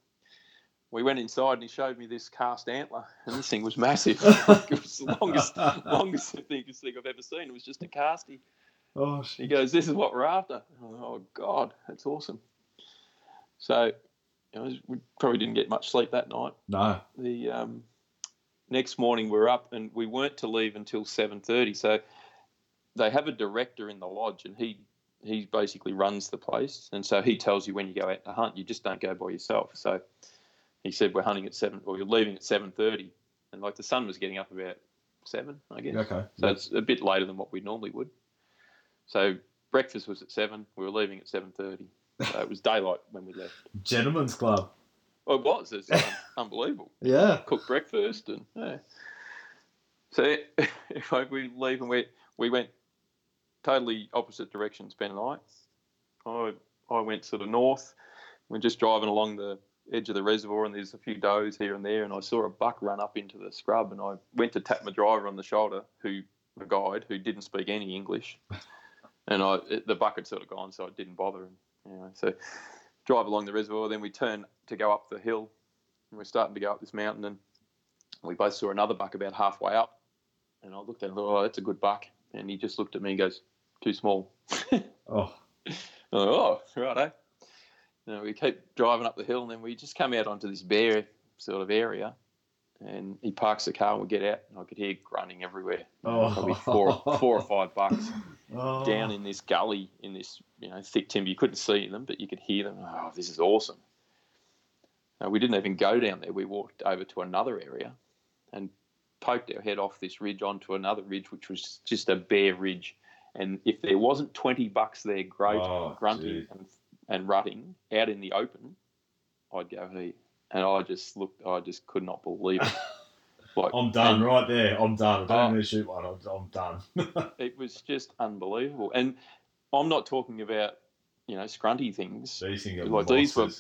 we went inside and he showed me this cast antler, and this thing was massive. it was the longest, longest biggest thing I've ever seen. It was just a casty. Oh, He goes, "This is what we're after." Oh God, that's awesome. So, you know, we probably didn't get much sleep that night. No. The um, next morning we're up, and we weren't to leave until seven thirty. So, they have a director in the lodge, and he he basically runs the place, and so he tells you when you go out to hunt. You just don't go by yourself. So, he said we're hunting at seven, or you're leaving at seven thirty, and like the sun was getting up about seven, I guess. Okay. So it's a bit later than what we normally would. So breakfast was at seven. We were leaving at seven thirty. So it was daylight when we left. Gentlemen's club. Well, it was. It's unbelievable. Yeah. Cooked breakfast and yeah. So if I, we leave and we we went totally opposite directions, Ben and I. I I went sort of north. We're just driving along the edge of the reservoir, and there's a few does here and there, and I saw a buck run up into the scrub, and I went to tap my driver on the shoulder, who the guide who didn't speak any English, and I the buck had sort of gone, so I didn't bother. And anyway, so drive along the reservoir, then we turn to go up the hill, and we're starting to go up this mountain, and we both saw another buck about halfway up, and I looked at him, oh, that's a good buck, and he just looked at me and goes, too small. Oh. Like, oh, righto. Eh? You know, we keep driving up the hill, and then we just come out onto this bare sort of area, and he parks the car, and we get out, and I could hear grunting everywhere. Oh. Probably four, four or five bucks oh. down in this gully in this you know thick timber. You couldn't see them, but you could hear them. Oh, this is awesome. Uh, we didn't even go down there. We walked over to another area, and poked our head off this ridge onto another ridge, which was just a bare ridge. And if there wasn't twenty bucks there, Oh, grunting and, and rutting out in the open, I'd go here. And I just looked. I just could not believe it. Like I'm done and- right there. I'm done. I don't Oh. need to shoot one. I'm, I'm done. it was just unbelievable. And I'm not talking about, you know, scrunty things. these things are Like, these were-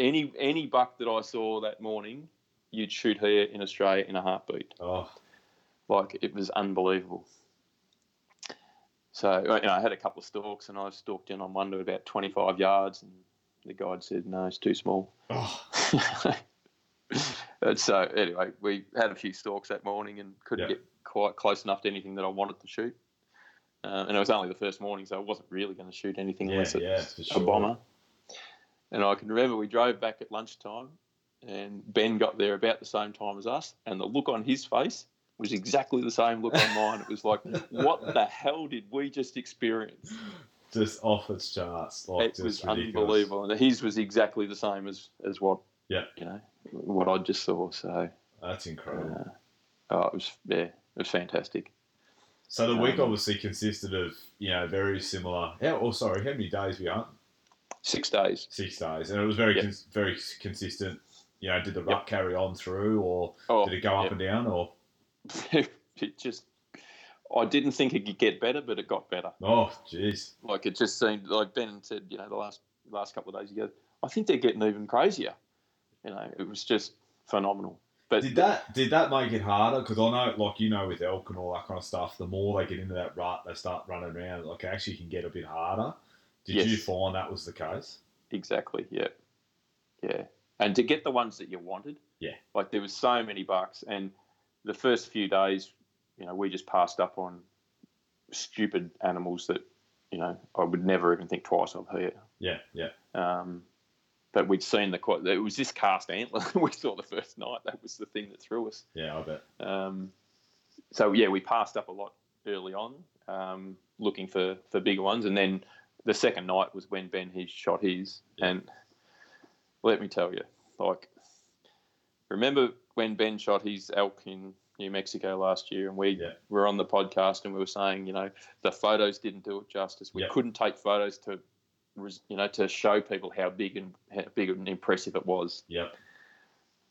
Any any buck that I saw that morning, you'd shoot here in Australia in a heartbeat. Oh, Like it was unbelievable. So you know, I had a couple of stalks, and I stalked in on one to about 25 yards, and the guide said, "No, it's too small." oh, and so anyway, we had a few stalks that morning and couldn't get quite close enough to anything that I wanted to shoot. Uh, and it was only the first morning, so I wasn't really going to shoot anything yeah, unless it yeah, was for a bomber. And I can remember we drove back at lunchtime, and Ben got there about the same time as us, and the look on his face was exactly the same look on mine. It was like, what the hell did we just experience? Just off its charts. Like, it just was ridiculous. unbelievable, and his was exactly the same as as what Yeah. you know what I just saw. So That's incredible. uh, oh, it was yeah, it was fantastic. So the week um, obviously consisted of, you know, very similar. How, oh, sorry, how many days you on? Six days. Six days, and it was very, Yep. cons- very consistent. You know, did the Yep. rut carry on through, or Oh, did it go up yep. and down, or it just. I didn't think it could get better, but it got better. oh, jeez, Like it just seemed like Ben said, you know, the last last couple of days, he goes, I think they're getting even crazier. You know, it was just phenomenal. But did that did that make it harder? Because I know, like you know, with elk and all that kind of stuff, the more they get into that rut, they start running around. Like it actually can get a bit harder. Did Yes. you find that was the case? Exactly. Yeah. Yeah. And to get the ones that you wanted. Yeah. Like there was so many bucks, and the first few days, you know, we just passed up on stupid animals that, you know, I would never even think twice of here. Yeah, yeah. Um, but we'd seen the quite. It was this cast antler we saw the first night. That was the thing that threw us. Yeah, I bet. Um, so yeah, we passed up a lot early on, um, looking for, for bigger ones, and then the second night was when Ben he shot his, and let me tell you, like, remember when Ben shot his elk in New Mexico last year, and we Yeah. were on the podcast and we were saying, you know, the photos didn't do it justice. We Yeah. couldn't take photos to, you know, to show people how big and how big and impressive it was. Yep,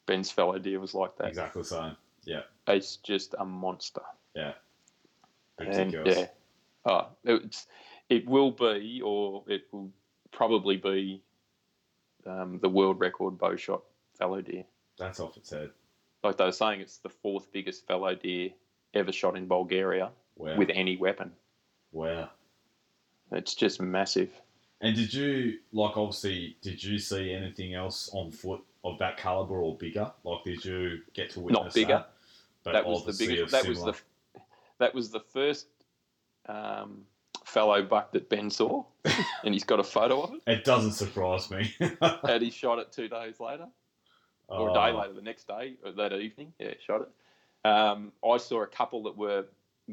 Ben's fallow deer was like that. exactly the same. Yeah, It's just a monster. yeah. And yeah, oh, it's, it will be, or it will probably be, um, the world record bow shot fallow deer. That's off its head. Like they were saying, it's the fourth biggest fallow deer ever shot in Bulgaria Wow. with any weapon. wow. It's just massive. And did you like obviously? Did you see anything else on foot of that caliber or bigger? Like, did you get to witness Not bigger. That, but that was the biggest. That was the that was the first um, fallow buck that Ben saw, and he's got a photo of it. It doesn't surprise me. And he shot it two days later, or a day Oh, later, the next day, or that evening. Yeah, shot it. Um, I saw a couple that were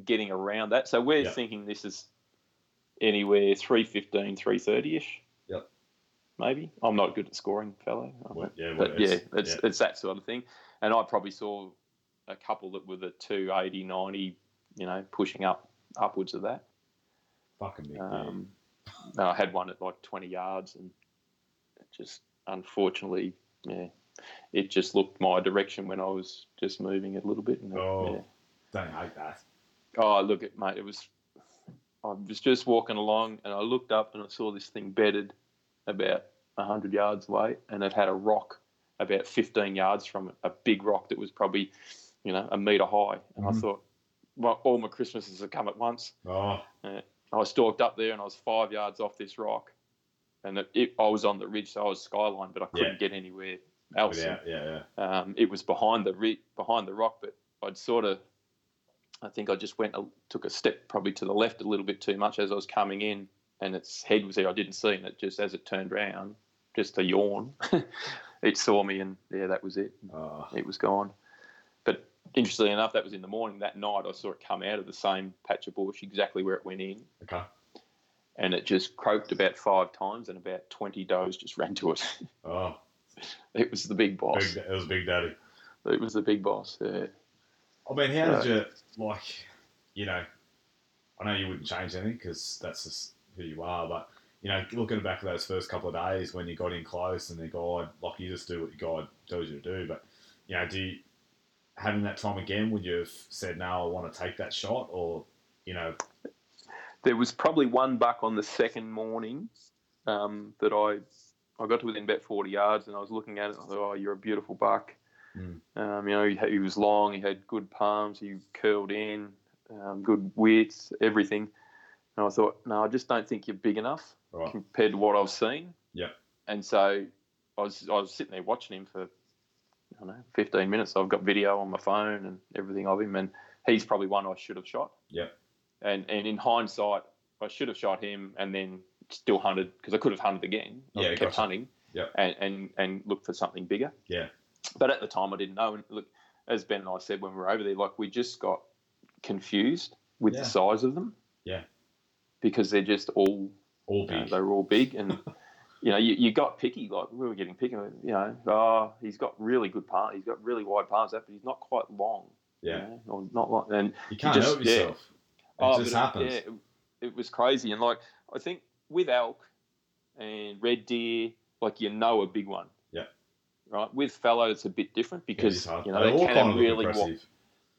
getting around that. So we're thinking this is anywhere 315, 330 ish. Yep. Maybe. I'm not good at scoring, fallow. Well, yeah, well, but yeah, it's- it's, yeah. it's that sort of thing. And I probably saw a couple that were the 280, 90, you know, pushing up upwards of that. Fucking big. Um, I had one at like 20 yards, and just unfortunately, yeah, it just looked my direction when I was just moving it a little bit. And, Oh. yeah. Don't hate that. Oh, look at mate, it was. I was just walking along, and I looked up and I saw this thing bedded about hundred yards away, and it had a rock about fifteen yards from it, a big rock that was probably, you know, a metre high. And Mhm. I thought, well, all my Christmases have come at once. Oh, I stalked up there, and I was five yards off this rock, and it, it, I was on the ridge, so I was skyline, but I couldn't Yeah. get anywhere else. without, yeah, yeah. Um, it was behind the ri- behind the rock, but I'd sort of, I think I just went a, took a step probably to the left a little bit too much as I was coming in, and its head was there. I didn't see, and it just as it turned round, just a yawn, it saw me, and yeah, that was it. Oh, It was gone. But interestingly enough, that was in the morning. That night, I saw it come out of the same patch of bush, exactly where it went in, okay. and it just croaked about five times, and about twenty does just ran to it. Oh, it was the big boss. big, it was Big Daddy. It was the big boss. Yeah. I mean, how did you like? You know, I know you wouldn't change anything because that's just who you are. But you know, looking back at those first couple of days when you got in close and the guide, like you just do what your guide tells you to do. But you know, do you, having that time again, would you have said, "No, I want to take that shot," or you know, There was probably one buck on the second morning um, that I I got to within about 40 yards and I was looking at it. And I thought, oh, you're a beautiful buck. Mm. Um, you know, he, he was long, he had good palms, he curled in, um, good width, everything. And I thought, no, I just don't think you're big enough right? compared to what I've seen. Yeah. And so I was I was sitting there watching him for I don't know 15 minutes. I've got video on my phone and everything of him, and he's probably one I should have shot. Yeah. And and in hindsight, I should have shot him and then still hunted because I could have hunted again. Yeah, kept gotcha. hunting. Yeah. And, and and looked for something bigger. Yeah. But at the time, I didn't know. And look, as Ben and I said when we were over there, like we just got confused with Yeah. the size of them. Yeah. Because they're just all All you know, big. they were all big, and you know, you, you got picky. Like we were getting picky. You know, oh, he's got really good palms. He's got really wide palms, that but he's not quite long. you yeah, know, or not long. And you can't just- help yeah. yourself. It oh, just happens. yeah, it, it was crazy. And like I think with elk and red deer, like you know a big one. Yeah. Right. With fallow, it's a bit different because hard. you know They they can have really wi- impressive.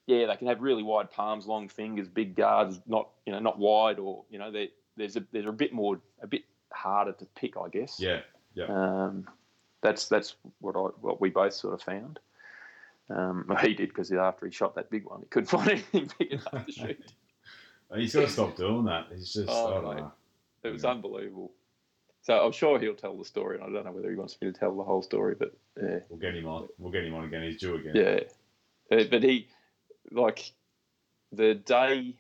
yeah, they can have really wide palms, long fingers, big guards, not you know not wide or you know they there's a they're a bit more a bit harder to pick, I guess. Yeah, Um, that's that's what I what we both sort of found. Um, well, he did because after he shot that big one, he couldn't find anything big enough to shoot. he's got to stop doing that. He's just, Oh, I don't know. It was Yeah. unbelievable. So I'm sure he'll tell the story, and I don't know whether he wants me to tell the whole story, but yeah, We'll get him on. We'll get him on again. He's due again. yeah. Uh, But he, like, the day,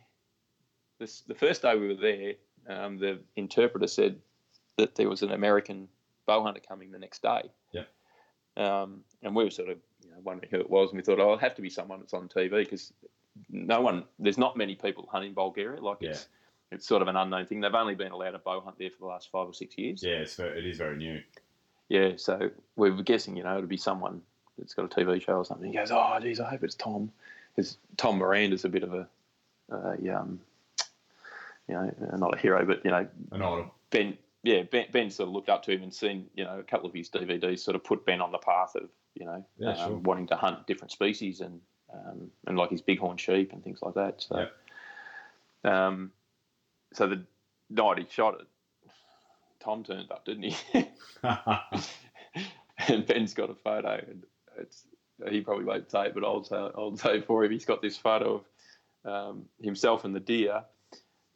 this, the first day we were there, um, the interpreter said that there was an American bow hunter coming the next day. Yeah. Um, and we were sort of you know, wondering who it was, and we thought, oh, it'll have to be someone that's on TV because no one, there's not many people hunting Bulgaria. Like it's, it's sort of an unknown thing. They've only been allowed a bow hunt there for the last five or six years. Yeah, it's very, it is very new. Yeah, so we were guessing, you know, it'll be someone that's got a TV show or something. He goes, "Oh, geez, I hope it's Tom," because Tom Miranda's a bit of a, uh, um, you know, not a hero, but you know, I know. Ben. Yeah, Ben, ben sort of looked up to him and seen, you know, a couple of his DVDs sort of put Ben on the path of, you know, Yeah, um, sure. wanting to hunt different species and um, and like his bighorn sheep and things like that. So, um, so the night he shot it, Tom turned up, didn't he? and Ben's got a photo, and it's he probably won't say it, but I'll say I'll say it for him. He's got this photo of um, himself and the deer,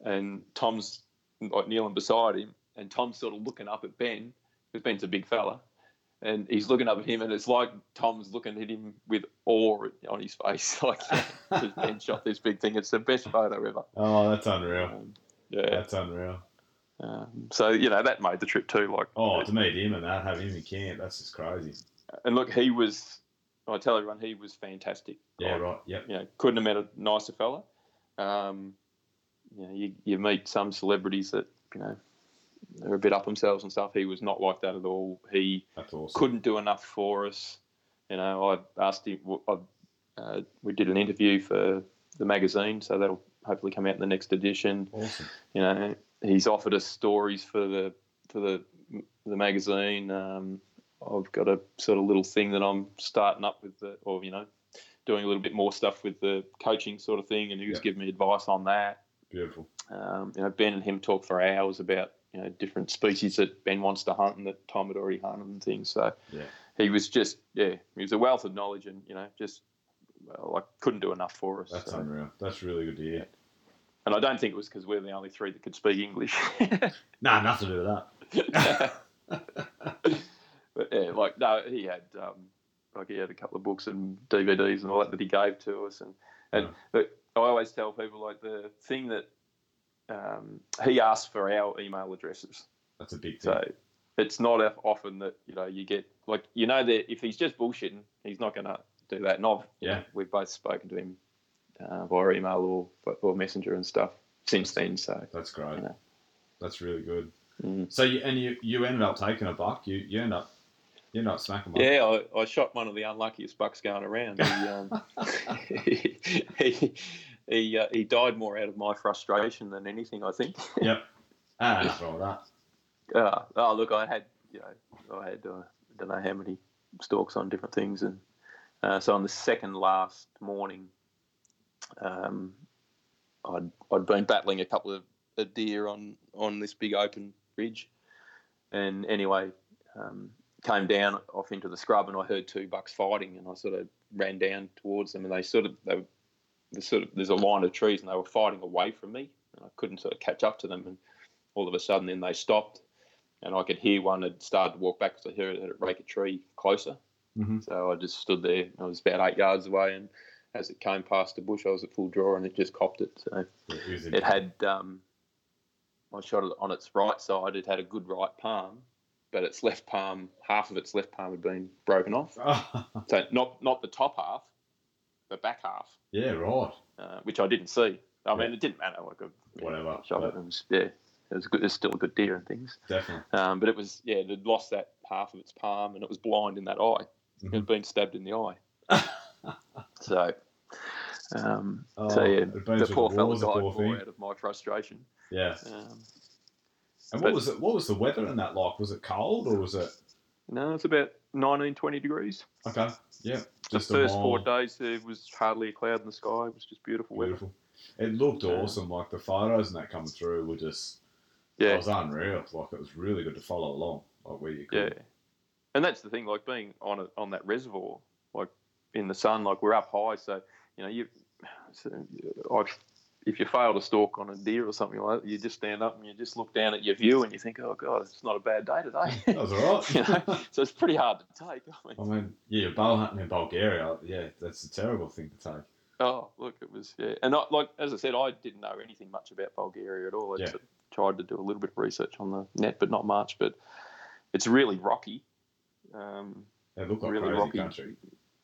and Tom's like kneeling beside him, and Tom's sort of looking up at Ben because Ben's a big fella, and he's looking up at him, and it's like Tom's looking at him with awe on his face, like he's been shot this big thing. It's the best photo ever. Oh, that's unreal. Um, yeah. That's unreal. Um, so you know that made the trip too. Like, Oh, to meet him and that, have him in camp, that's just crazy. and look, he was. I tell everyone, he was fantastic. Yeah, Like, right. Yep. You know, couldn't have met a nicer fella. Um, you know, you, you meet some celebrities that you know they're a bit up themselves and stuff. He was not like that at all. He awesome. couldn't do enough for us. You know, I asked him. I, uh, we did an interview for the magazine, so that'll hopefully come out in the next edition. Awesome. You know, he's offered us stories for the for the the magazine. Um, I've got a sort of little thing that I'm starting up with, the, or you know, doing a little bit more stuff with the coaching sort of thing, and he was Yeah. giving me advice on that. Beautiful. Um, you know, Ben and him talk for hours about you know different species that Ben wants to hunt and that Tom had already hunted and things. So Yeah. he was just yeah, he was a wealth of knowledge and you know just well, like couldn't do enough for us. That's So- unreal. That's really good to hear. And I don't think it was because we're the only three that could speak English. Nah, nothing to do with that. but yeah, like no, he had um, like he had a couple of books and DVDs and all that that he gave to us, and and Yeah. but I always tell people like the thing that um, he asked for our email addresses. That's a big thing. So it's not often that you know you get like you know that if he's just bullshitting, he's not going to do that. And I've Yeah. we've both spoken to him uh, via email or or messenger and stuff since then. So That's great. Yeah. That's really good. mm. So you and you you ended up taking a buck. You you end up you end up smacking one. yeah, I, I shot one of the unluckiest bucks going around. He um, he he, he, uh, he died more out of my frustration than anything, I think. Yep. Ah, with that. Uh, oh, look, I had, you know, I had, uh, I don't know how many stalks on different things. And uh, so on the second last morning, um, I'd, I'd been battling a couple of a deer on, on this big open ridge. And anyway, um, came down off into the scrub and I heard two bucks fighting and I sort of ran down towards them and they sort of, they were, the sort of, there's a line of trees and they were fighting away from me and I couldn't sort of catch up to them. And all of a sudden then they stopped and I could hear one had started to walk back because I heard it rake a tree closer. Mhm. So I just stood there. I was about eight yards away, and as it came past the bush, I was at full draw, and it just copped it. So It it had. Um, I shot it on its right side. It had a good right palm, but its left palm, half of its left palm had been broken off. So not not the top half, the back half, yeah, right. uh, which I didn't see. I mean, it didn't matter. Like I Whatever. shot it. It was yeah. It was good. It's still a good deer and things. Definitely. Um, but it was yeah, it had lost that half of its palm and it was blind in that eye. It Mhm. had been stabbed in the eye. So, um, Oh, so yeah, the poor fella died more out of my frustration. Yeah. Um, And what was it? What was the weather in that like? Was it cold or was it no, it's about 19, 20 degrees. okay? Yeah, just the first four days there was hardly a cloud in the sky. It was just beautiful weather. beautiful. It looked Yeah. awesome. Like the photos and that coming through were just. Yeah, It was unreal. Like it was really good to follow along. Like where you could. yeah. And that's the thing, like being on a, on that reservoir, like in the sun, like we're up high, so you know you. So, if you fail to stalk on a deer or something like that, you just stand up and you just look down at your view and you think, oh god, it's not a bad day today. That was alright. you know, so it's pretty hard to take. I mean, I mean, yeah, bow hunting in Bulgaria. Yeah, that's a terrible thing to take. oh look, it was yeah, and I, like as I said, I didn't know anything much about Bulgaria at all. I Yeah. tried to do a little bit of research on the net, but not much. But it's really rocky. Um, They look like Really crazy rocky. country.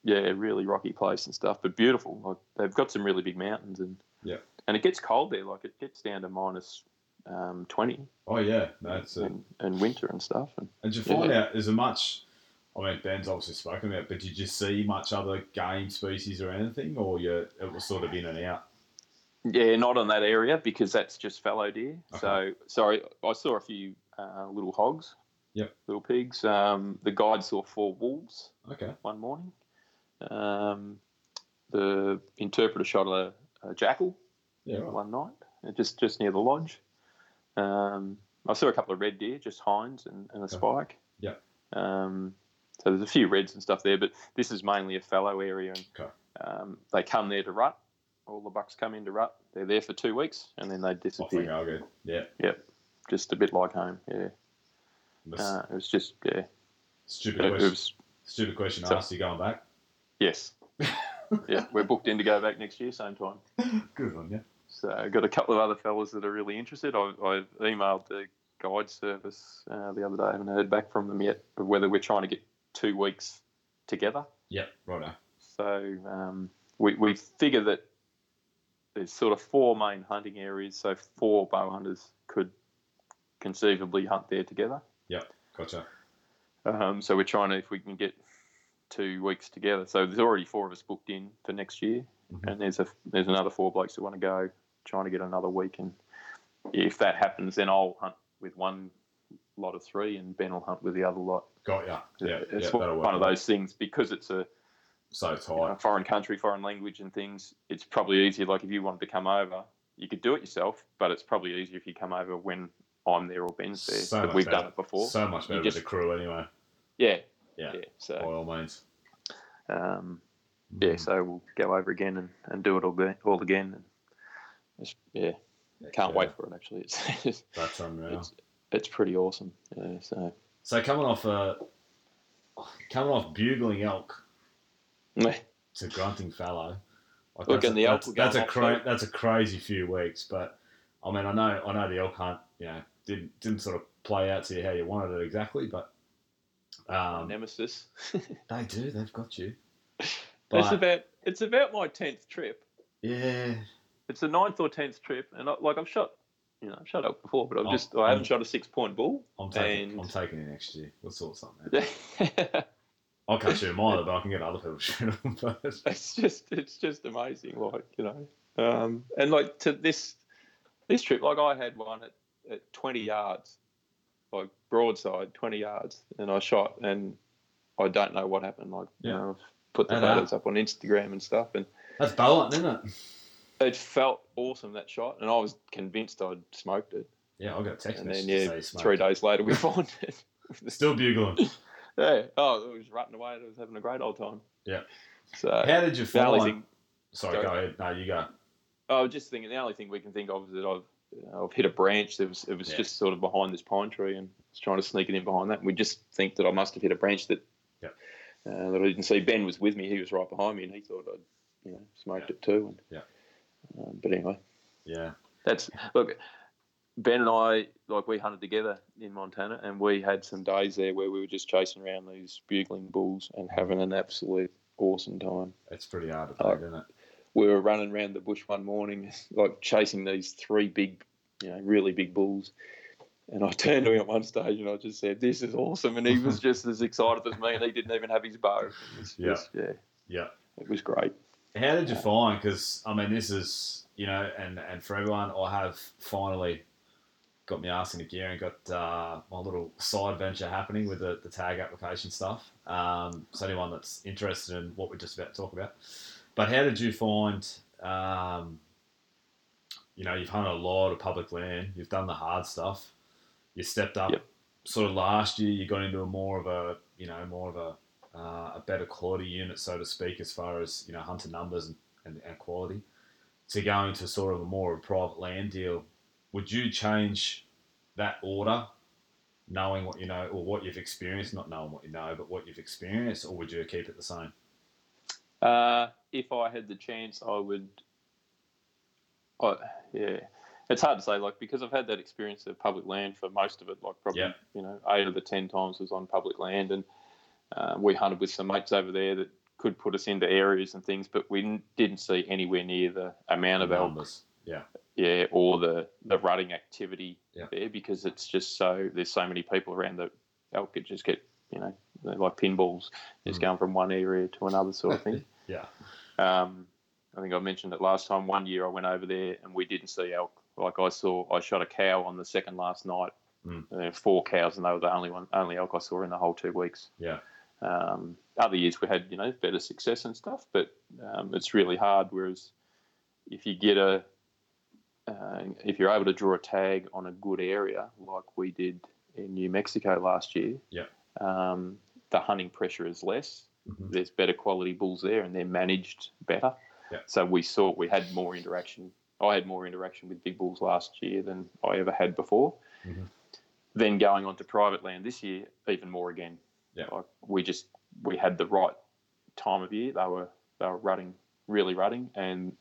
Yeah, really rocky place and stuff, but beautiful. Like they've got some really big mountains and Yeah. and it gets cold there. Like it gets down to minus um, twenty Oh yeah, that's and, and winter and stuff. And And did you find Yeah. out is there much? I mean, Ben's obviously spoken about, but did you see much other game species or anything, or you it was sort of in and out? yeah, not on that area because that's just fallow deer. Okay. So sorry, I saw a few uh, little hogs. Yep. Little pigs. Um, the guide saw four wolves Okay. one morning. Um, the interpreter shot a, a jackal. Yeah. Right. one night, uh, just just near the lodge. Um, I saw a couple of red deer, just hinds and, and a Okay. spike. Yeah. Um, so there's a few reds and stuff there, but this is mainly a fallow area, and Okay. um, they come there to rut. All the bucks come in to rut. They're there for two weeks, and then they Off disappear. go again. Yeah. Yep, just a bit like home. Yeah, uh, it was just yeah, Stupid It question. was Stupid question So- asked. You going back? Yes, yeah. We're booked in to go back next year, same time. Good on you. So I've got a couple of other fellas that are really interested. I, I've emailed the guide service uh, the other day. I haven't heard back from them yet of whether we're trying to get two weeks together. Yep. Righto. So um, we, we figure that there's sort of four main hunting areas, so four bow hunters could conceivably hunt there together. Yep, gotcha. Um, so we're trying to, if we can get two weeks together. So there's already four of us booked in for next year, Mhm. and there's a there's another four blokes that want to go, trying to get another week. And if that happens, then I'll hunt with one lot of three, and Ben will hunt with the other lot. Got ya. Yeah. it's yeah. one That'll of those things because it's a So you know, tight. foreign country, foreign language, and things. It's probably easier. Like if you wanted to come over, you could do it yourself, but it's probably easier if you come over when I'm there or Ben's there. So we've better. done it before. So much better You with just- the crew anyway. yeah, Yeah. yeah. By So all means. um, yeah, Mm. so we'll go over again and, and do it all, all again. And it's, yeah, can't Yeah, wait for it. Actually, it's That's unreal. it's, it's pretty awesome. Yeah, so So coming off uh, coming off bugling elk to grunting fallow. Like Look, that's, and the a, elk that's, that's a cra- that's a crazy few weeks, but I mean, I know I know the elk hunt, you know, didn't didn't sort of play out to you how you wanted it exactly, but um, nemesis. they do, they've got you. it's about it's about my tenth trip. yeah, It's the ninth or tenth trip, and I, like I've shot, you know, I've shot elk before, but I've I'm- just I haven't I'm- shot a six point bull. I'm taking And- I'm taking it next year. We'll sort something out. it's I can't shoot them either, but I can get other people to shoot them. But just it's just amazing, like you know, um, and like to this this trip, like I had one at, at twenty yards, like broadside, twenty yards, and I shot, and I don't know what happened. Like you Yeah. know, I've put the photos up on Instagram and stuff, and that's bow hunting, isn't it? it felt awesome that shot, and I was convinced I'd smoked it, Yeah, I got a text and message then yeah, you three days later we found it. Still bugling. Yeah. Oh, it was rutting away. It was having a great old time. Yeah. So How did you find? Sorry, Go. go ahead. No, you go. I was just thinking, the only thing we can think of is that I've I've hit a branch. That was it was Yeah. just sort of behind this pine tree, and I was trying to sneak it in behind that. And we just think that I must have hit a branch that Yeah. uh, that I didn't see. Ben was with me. He was right behind me, and he thought I'd you know smoked Yeah. it too. And, Yeah. Um, but anyway, Yeah. that's look. Ben and I, like we hunted together in Montana, and we had some days there where we were just chasing around these bugling bulls and having an absolute awesome time. It's pretty hard to play, isn't it? We were running around the bush one morning, like chasing these three big, you know, really big bulls. And I turned to him at one stage and I just said, "This is awesome," and he was just as excited as me, and he didn't even have his bow. It Yeah. just- yeah, Yeah. it was great. How did you find? Because I mean, this is you know, and and for everyone, I have finally got my ass into gear and got uh, my little side venture happening with the, the tag application stuff. Um, so anyone that's interested in what we're just about to talk about, but how did you find? Um, you know, you've hunted a lot of public land. You've done the hard stuff. You stepped up. Yep. Sort of last year, you got into a more of a you know more of a uh, a better quality unit, so to speak, as far as you know hunter numbers and, and, and quality. To going to sort of a more of a private land deal, would you change that order, knowing what you know or what you've experienced, not knowing what you know, but what you've experienced, or would you keep it the same? Uh, if I had the chance, I would. I, yeah, it's hard to say, like because I've had that experience of public land for most of it. Like probably, Yeah. you know, eight of the ten times was on public land, and uh, we hunted with some mates over there that could put us into areas and things, but we didn't see anywhere near the amount of elk. Yeah, yeah, or the the rutting activity Yeah. there because it's just so there's so many people around that elk could just get, you know, like pinballs, just Mm. going from one area to another sort of thing. yeah, Um, I think I mentioned it last time. One year I went over there and we didn't see elk. Like I saw, I shot a cow on the second last night. Mm. Uh, four cows, and they were the only one, only elk I saw in the whole two weeks. yeah, Um, other years we had, you know, better success and stuff, but um, it's really hard. Whereas if you get a, uh, if you're able to draw a tag on a good area like we did in New Mexico last year, Yeah. um, the hunting pressure is less Mhm. there's better quality bulls there and they're managed better. Yeah. So we saw we had more interaction. I had more interaction with big bulls last year than I ever had before. Mhm. Then going on to private land this year, even more again. Yeah. Like we just we had the right time of year. They were they were rutting really rutting, and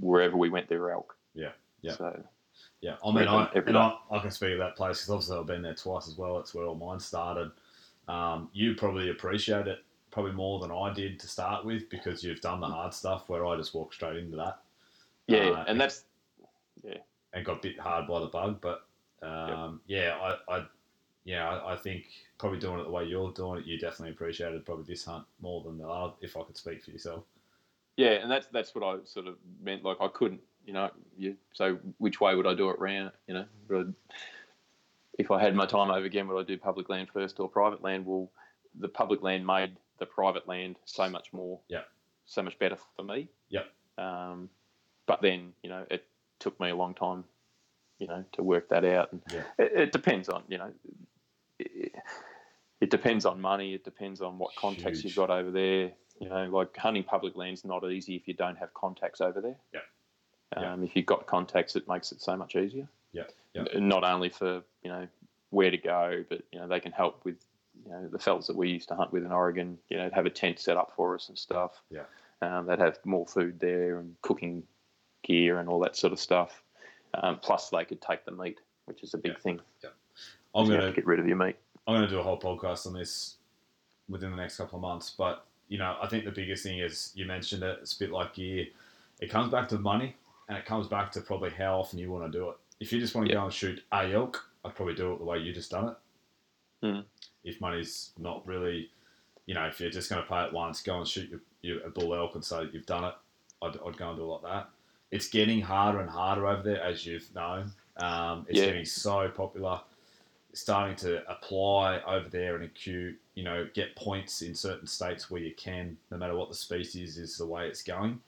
wherever we went, there were elk. Yeah, yeah. So Yeah, I mean, I, and I, I can speak of that place because obviously I've been there twice as well. It's where all mine started. Um, you probably appreciate it probably more than I did to start with because you've done the hard stuff where I just walked straight into that yeah, Uh, and that's yeah, and got bit hard by the bug. But um, yeah, I, I yeah, I, I think probably doing it the way you're doing it, you definitely appreciated probably this hunt more than the other. If I could speak for yourself, yeah, and that's that's what I sort of meant. Like I couldn't, you know, you. So which way would I do it round? You know, would I, if I had my time over again, would I do public land first or private land? Well, the public land made the private land so much more, Yeah. so much better for me. Yeah. Um, but then you know, it took me a long time, you know, to work that out, and Yeah. it, it depends on you know. It, it depends on money. It depends on what contacts Huge. you've got over there. You know, like hunting public land's not easy if you don't have contacts over there. Yeah. Um, Yeah. If you've got contacts, it makes it so much easier. Yeah. Yeah. Not only for you know where to go, but you know they can help with you know the fellas that we used to hunt with in Oregon. You know, have a tent set up for us and stuff. Yeah. Um, they'd have more food there and cooking gear and all that sort of stuff. Um, plus, they could take the meat, which is a big Yeah. thing. I'm gonna to get rid of your meat. I'm going to do a whole podcast on this within the next couple of months. But you know, I think the biggest thing is you mentioned it. It's a bit like gear. It comes back to money, and it comes back to probably how often you want to do it. If you just want to Yeah. go and shoot a elk, I'd probably do it the way you just done it. Mm. If money's not really, you know, if you're just going to pay it once, go and shoot your, your, a bull elk and say you've done it, I'd, I'd go and do it like that. It's getting harder and harder over there, as you've known. Um, it's Yeah. getting so popular It's starting to apply over there and acute, you know, get points in certain states where you can, no matter what the species is, the way it's going.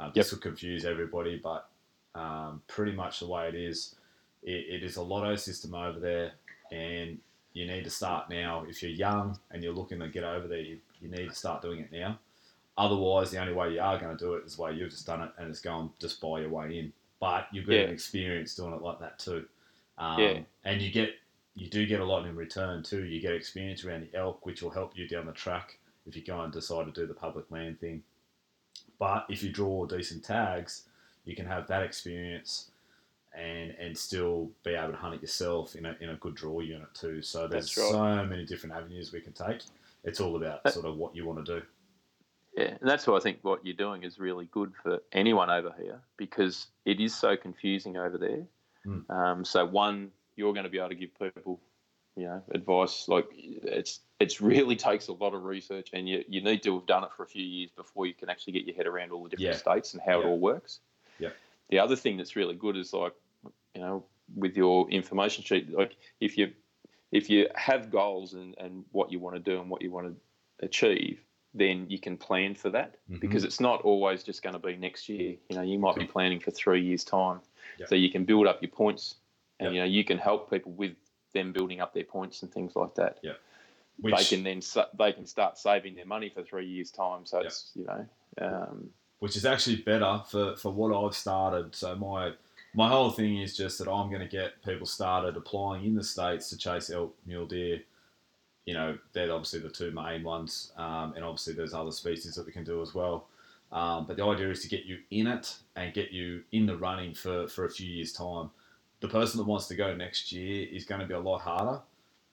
Uh, This will confuse everybody, but um, pretty much the way it is, it, it is a lotto system over there, and you need to start now. If you're young and you're looking to get over there, you, you need to start doing it now. Otherwise, the only way you are going to do it is the way you've just done it, and it's going just buy your way in. But you've got Yeah. an experience doing it like that too. Um, Yeah. And you get you do get a lot in return too. You get experience around the elk, which will help you down the track if you go and decide to do the public land thing. But if you draw decent tags, you can have that experience and and still be able to hunt it yourself in a, in a good draw unit too. So there's right. so many different avenues we can take. It's all about sort of what you want to do. Yeah, and that's why I think what you're doing is really good for anyone over here because it is so confusing over there. Mm. Um, so one, you're going to be able to give people, you know, advice. Like it's it's really takes a lot of research, and you you need to have done it for a few years before you can actually get your head around all the different Yeah. states and how it all works. Yeah. The other thing that's really good is like, you know, with your information sheet, like if you if you have goals and, and what you want to do and what you want to achieve, then you can plan for that Mhm. because it's not always just going to be next year. You know, you might be planning for three years' time, Yeah. so you can build up your points, and Yeah. you know you can help people with them building up their points and things like that. which they can then they can start saving their money for three years' time. So Yeah. it's you know, um, which is actually better for, for what I've started. So my my whole thing is just that I'm going to get people started applying in the states to chase elk, mule deer. You know, they're obviously the two main ones, um, and obviously there's other species that we can do as well. Um, but the idea is to get you in it and get you in the running for, for a few years' time. The person that wants to go next year is going to be a lot harder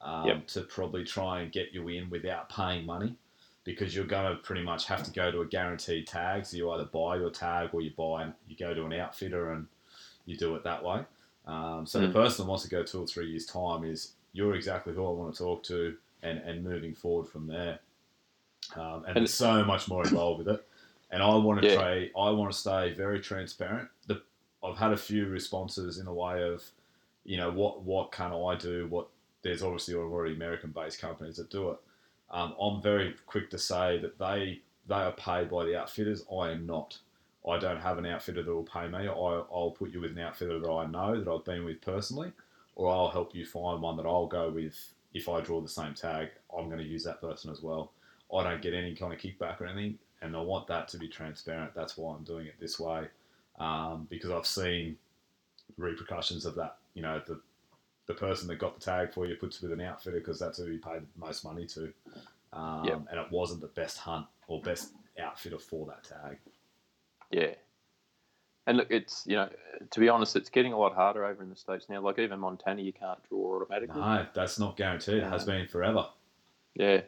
um, Yep. to probably try and get you in without paying money because you're going to pretty much have to go to a guaranteed tag. So you either buy your tag or you buy you go to an outfitter and you do it that way. Um, so Mm. the person that wants to go two or three years time is you're exactly who I want to talk to and, and moving forward from there. Um, and, And- there's so much more involved with it. And I want to Yeah. try. I want to stay very transparent. The, I've had a few responses in the way of, you know, what what can I do? What there's obviously already American-based companies that do it. Um, I'm very quick to say that they they are paid by the outfitters. I am not. I don't have an outfitter that will pay me. I, I'll put you with an outfitter that I know that I've been with personally, or I'll help you find one that I'll go with if I draw the same tag. I'm going to use that person as well. I don't get any kind of kickback or anything, and I want that to be transparent. That's why I'm doing it this way, um, because I've seen repercussions of that. You know, the the person that got the tag for you puts with an outfitter because that's who you paid the most money to. um, Yep. and it wasn't the best hunt or best outfitter for that tag. Yeah. And look, it's you know, to be honest, it's getting a lot harder over in the states now. Like even Montana, you can't draw automatically. No, that's not guaranteed. It has been forever. Yeah.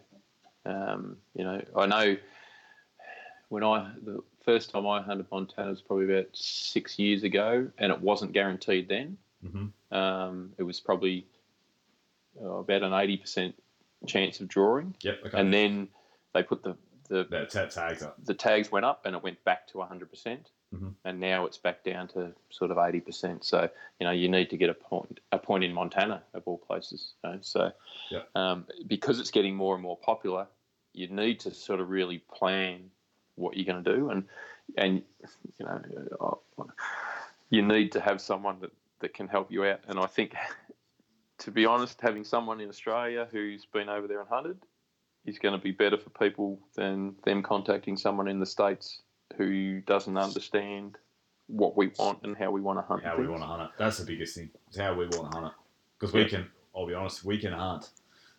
Um, you know, I know when I the first time I hunted Montana was probably about six years ago, and it wasn't guaranteed then. hmm Um, it was probably uh, about an eighty percent chance of drawing, Yep. Okay. and then they put the the tags up. the tags went up and it went back to 100%. percent Mhm. And now it's back down to sort of 80%. So, you know, you need to get a point, a point in Montana of all places. You know? So, Yeah. um, because it's getting more and more popular, you need to sort of really plan what you're going to do. And, and, you know, you need to have someone that, that can help you out. And I think, to be honest, having someone in Australia who's been over there and hunted is going to be better for people than them contacting someone in the states who doesn't understand what we want and how we want to hunt. How we want to hunt it. That's the biggest thing. It's how we want to hunt it. Because we Yeah. can. I'll be honest. We can hunt.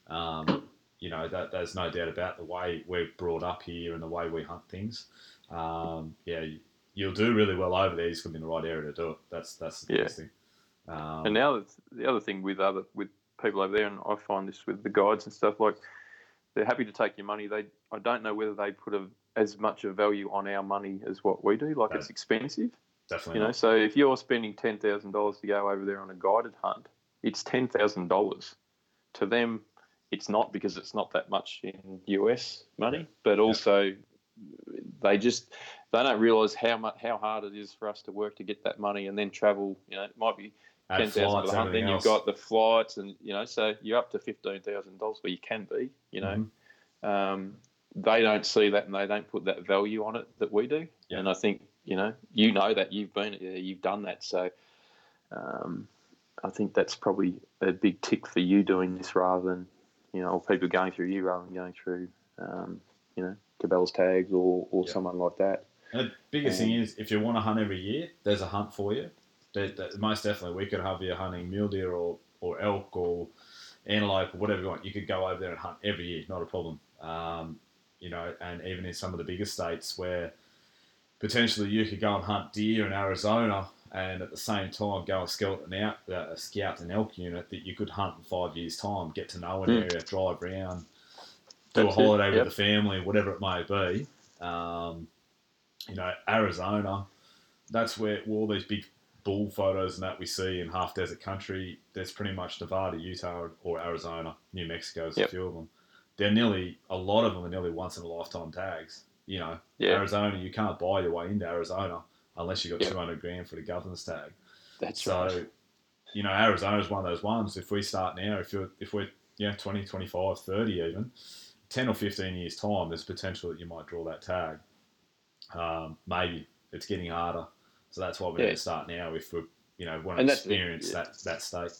Um, you know that there's no doubt about the way we're brought up here and the way we hunt things. Um, yeah, you'll do really well over there. You just got to be in the right area to do it. That's that's the Yeah. biggest thing. Um, And now the other thing with other with people over there, and I find this with the guides and stuff like they're happy to take your money. They I don't know whether they put a, as much of value on our money as what we do. Like No. it's expensive, definitely. you know. not. So if you're spending ten thousand dollars to go over there on a guided hunt, it's ten thousand dollars. To them, it's not because it's not that much in US money, but also they just they don't realise how much how hard it is for us to work to get that money and then travel. You know, it might be Add ten thousand for the hunt. Then you've got the flights, and you know, so you're up to fifteen thousand dollars where you can be. You know, Mhm. um, they don't see that and they don't put that value on it that we do. Yeah. And I think you know, you know that you've been you've done that. So um, I think that's probably a big tick for you doing this rather than you know, or people going through you rather than going through um, you know, Cabela's tags or or Yeah. someone like that. And the biggest thing is, if you want to hunt every year, there's a hunt for you. Most definitely, we could have you hunting mule deer or, or elk or antelope or whatever you want. You could go over there and hunt every year, not a problem. Um, you know, and even in some of the bigger states where potentially you could go and hunt deer in Arizona and at the same time go and skeleton out uh, scout an elk unit that you could hunt in five years' time, get to know an Mm. area, drive around, do That's a it, holiday yep. with the family, whatever it may be. Um, you know, Arizona, that's where all these big bull photos and that we see in half desert country, there's pretty much Nevada, Utah, or Arizona, New Mexico, is Yep. a few of them. They're nearly, a lot of them are nearly once in a lifetime tags. You know, Yeah, Arizona, you can't buy your way into Arizona unless you've got Yep. 200 grand for the governor's tag. that's So, right. you know, Arizona is one of those ones. If we start now, if you're, if we're, yeah, 20, 25, 30 even, 10 or 15 years' time, there's potential that you might draw that tag. Um, maybe it's getting harder. So that's why we need Yeah. to start now if we, you know, want to experience yeah. that, that state.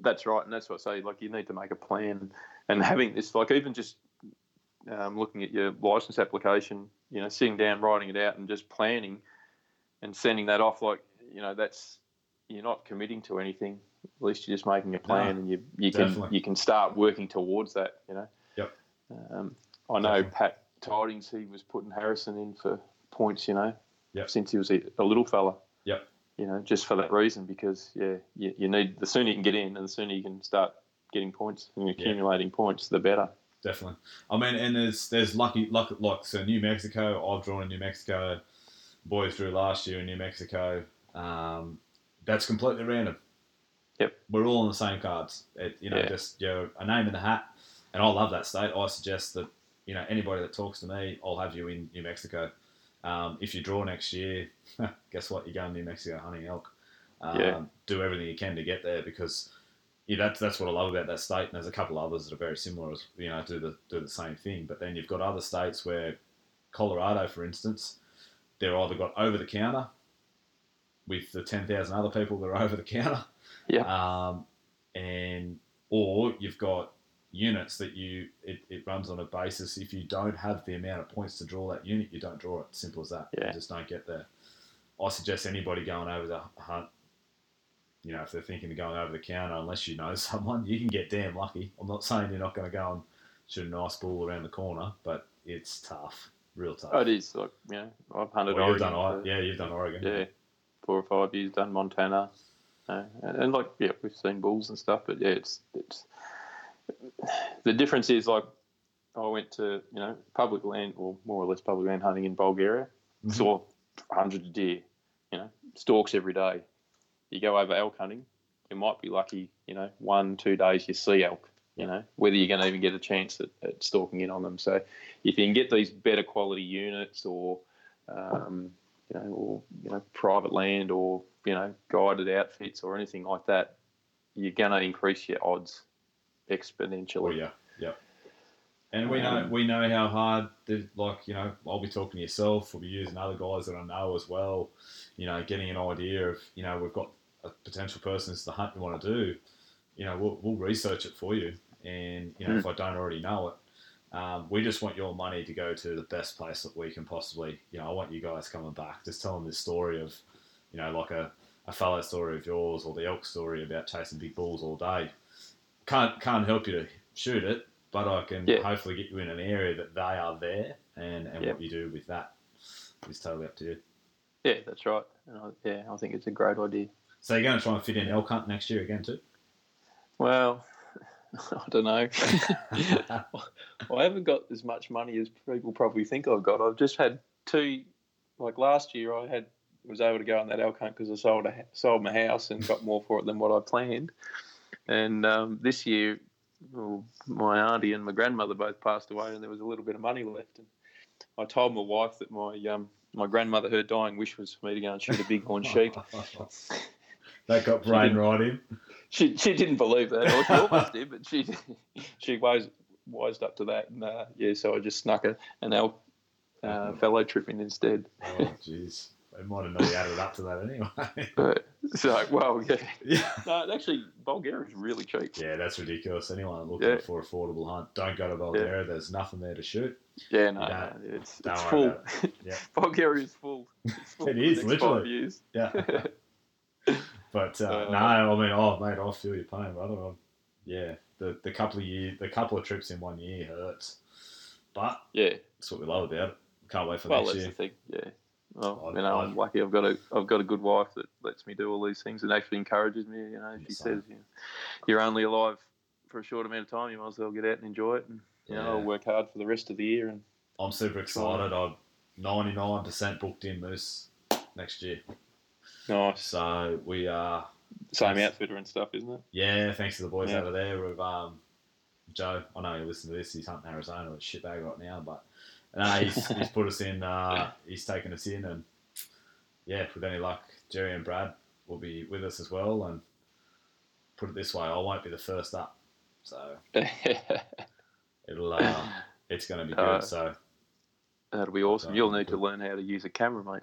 That's right, and that's what I say. Like you need to make a plan, and having this, like even just um, looking at your license application, you know, sitting down, writing it out, and just planning, and sending that off. Like you know, that's you're not committing to anything. At least you're just making a plan, No, and you you can you can start working towards that. You know. Yep. Um, I know Definitely. Pat Tidings. He was putting Harrison in for points. You know. Yep. Since he was a, a little fella. Yep. You know, just for that reason, because yeah, you, you need the sooner you can get in, and the sooner you can start getting points and accumulating points, the better. Definitely. I mean, and there's there's lucky, luck like so New Mexico. I've drawn in New Mexico. Boys drew last year in New Mexico. Um, that's completely random. Yep. We're all on the same cards. It, you know, Yeah. just you know, a name in the hat. And I love that state. I suggest that you know anybody that talks to me, I'll have you in New Mexico. Um, if you draw next year, guess what? You're going to New Mexico hunting elk. Um, Yeah. Do everything you can to get there because yeah, that's that's what I love about that state. And there's a couple others that are very similar, as you know, do the do the same thing. But then you've got other states where Colorado, for instance, they're either got over the counter with the ten thousand other people that are over the counter, Yeah. um, and or you've got units that you it, it runs on a basis. If you don't have the amount of points to draw that unit, you don't draw it. Simple as that. Yeah. You just don't get there. I suggest anybody going over the hunt you know, if they're thinking of going over the counter, unless you know someone, you can get damn lucky. I'm not saying you're not going to go and shoot a nice ball around the corner, but it's tough, real tough. Oh, it is like you know I've hunted Well, you've Oregon. done, yeah, you've done Oregon. yeah, four or five years. Done Montana, uh, and, and like yeah, we've seen bulls and stuff. But yeah, it's it's the difference is like I went to you know public land or more or less public land hunting in Bulgaria. Mhm. Saw hundreds of deer, you know, stalks every day. You go over elk hunting, you might be lucky, you know, one two days you see elk. You know, whether you're going to even get a chance at, at stalking in on them. So, if you can get these better quality units or um, you know, or you know, private land or you know, guided outfits or anything like that, you're going to increase your odds exponentially. Oh yeah, yeah. And we know Um, we know how hard the like you know I'll be talking to yourself. We'll be using other guys that I know as well. You know, getting an idea of you know we've got a potential person the hunt we want to do. You know, we'll, we'll research it for you, and you know if I don't already know it, um, we just want your money to go to the best place that we can possibly. You know, I want you guys coming back, just telling this story of, you know, like a, a fallow story of yours or the elk story about chasing big bulls all day. Can't can't help you to shoot it, but I can Yeah. hopefully get you in an area that they are there, and and Yeah. what you do with that is totally up to you. Yeah, that's right. And I, yeah, I think it's a great idea. So you're going to try and fit in elk hunt next year again too? Well, I don't know. I haven't got as much money as people probably think I've got. I've just had two, like last year, I had was able to go on that elk hunt because I sold a, sold my house and got more for it than what I planned. And um, this year, well, my auntie and my grandmother both passed away, and there was a little bit of money left. And I told my wife that my um, my grandmother, her dying wish was for me to go and shoot a bighorn sheep. that got brain right in. She she didn't believe that. Or she almost did, but she she wise, wised up to that, and uh, yeah, so I just snuck a, an elk uh, fallow trip in instead. Oh jeez, they might have not added up to that anyway. But so well, yeah. yeah. No, actually, Bulgaria is really cheap. Yeah, that's ridiculous. Anyone looking Yeah. for affordable hunt, don't go to Bulgaria. There's nothing there to shoot. Yeah, no, no it's, it's full. about Yeah. Bulgaria is full. It's full It for the is, next literally. Years. Yeah. But uh, Uh, no, I mean, oh mate, I feel your pain, brother. I'm- yeah, the the couple of years, the couple of trips in one year hurts, but Yeah. that's what we love about it. Can't wait for Well, next that's year. the thing. Yeah. Well, you know, I'm lucky. I've got a I've got a good wife that lets me do all these things and actually encourages me. You know, she Same. says, you know, "You're only alive for a short amount of time. You might as well get out and enjoy it." And you know, I'll work hard for the rest of the year. And I'm super excited. I'm 99% booked in Moose next year. nice, So we are, same Yes. outfitter and stuff, isn't it? yeah, thanks to the boys Yeah. over there with um, Joe. I know you listen to this. He's hunting Arizona with shitbag right now, but no, he's, he's put us in. Uh, he's taken us in, and yeah, if with any luck, Jerry and Brad will be with us as well. And put it this way, I won't be the first up, so it'll uh, it's going to be good. Uh, so That'll be awesome. Okay, You'll need to learn how to use a camera, mate.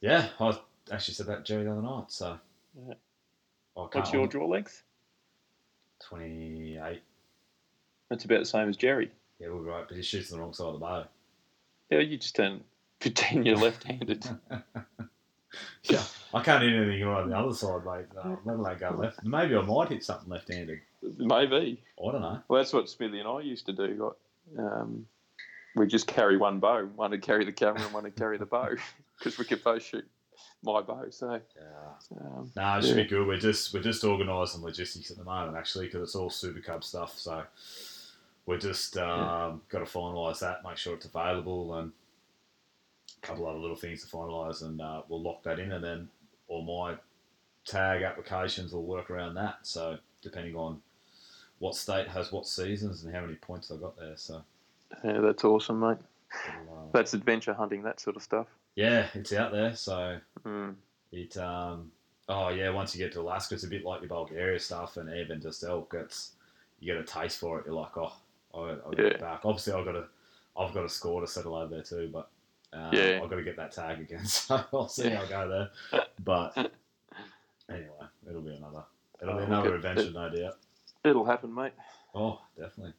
yeah, I actually said that to Jerry the other night. So Yeah. What's your draw length? Twenty-eight. It's about the same as Jerry. Yeah, we're right, but he shoots on the wrong side of the bow. Yeah, you just turn pretend you're left-handed. Yeah, I can't hit anything right on the other side, mate. No, let alone go left. Maybe I might hit something left-handed. Maybe. I don't know. Well, that's what Smithy and I used to do. Um, we just carry one bow. One would carry the camera and one would carry the bow because we could both shoot my bow. So, Yeah. um, No, it should Yeah. be good. We're just we're just organising logistics at the moment, actually, because it's all Super Cub stuff. So we're just um, got to finalise that, make sure it's available, and a couple other little things to finalise, and uh, we'll lock that in, and then all my tag applications will work around that. So depending on what state has what seasons and how many points I got there, so yeah, that's awesome, mate. uh, That's adventure hunting, that sort of stuff. yeah, it's out there. So Mm. It um oh yeah, once you get to Alaska, it's a bit like your Bulgaria stuff, and even just elk. It's you get a taste for it. You're like, oh, I, I got to Yeah. get back. Obviously, I've got a I've got a score to settle over there too, but um, Yeah. I've got to get that tag again. So I'll see how I go there. But anyway, it'll be another it'll be Oh, another okay. adventure, no doubt. It'll happen, mate. Oh, definitely.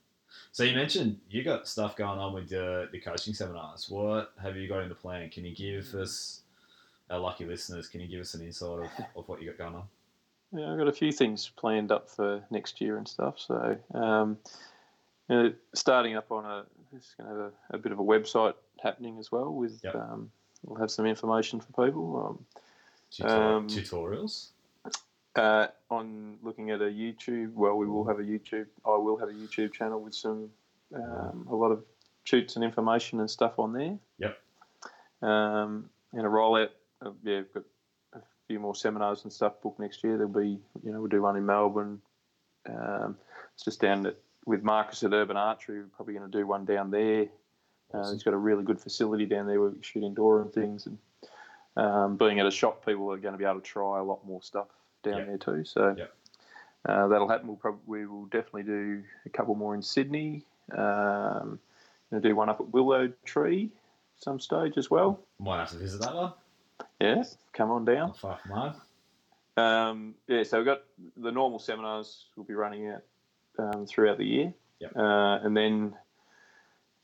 So you mentioned you got stuff going on with your, the coaching seminars. What have you got in the plan? Can you give us, our lucky listeners, can you give us an insight of, of what you got going on? Yeah, I've got a few things planned up for next year and stuff. So, um, uh, starting up on a, just going to have a, a, bit of a website happening as well. With Yep. um, we'll have some information for people um, Um, tutorials. uh, on looking at a YouTube. Well, we will have a YouTube. I will have a YouTube channel with some um, a lot of shoots and information and stuff on there. Yep. Um, and a rollout. Of, yeah, we've got a few more seminars and stuff booked next year. There'll be, you know, we'll do one in Melbourne. Um, it's just down at, with Marcus at Urban Archery. We're probably going to do one down there. Uh, he's got a really good facility down there where we shoot indoor and things. And um, being at a shop, people are going to be able to try a lot more stuff down Yep. there too. So Yep. uh, that'll happen. We'll probably we will definitely do a couple more in Sydney. Um, going to do one up at Willow Tree some stage as well. Might have to visit that one. Yeah, come on down. From. Um, yeah, so we've got the normal seminars We'll be running out um, throughout the year. Yep. Uh, and then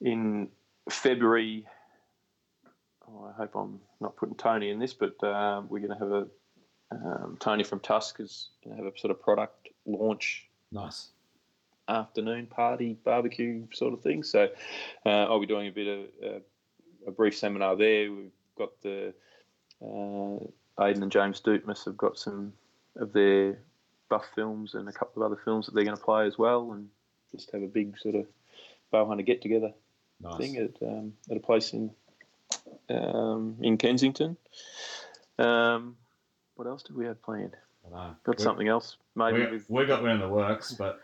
in February, oh, I hope I'm not putting Tony in this, but um, we're going to have a um, Tony from Tusk is going to have a sort of product launch Nice. afternoon party barbecue sort of thing. So uh, I'll be doing a bit of uh, a brief seminar there. We've got the uh, Aidan and James Dootmus have got some of their buff films and a couple of other films that they're going to play as well, and just have a big sort of bow hunter get together Nice. thing at um, at a place in um, in Kensington. Um, what else did we have planned? Got We- something else maybe we, with we got one in the works, but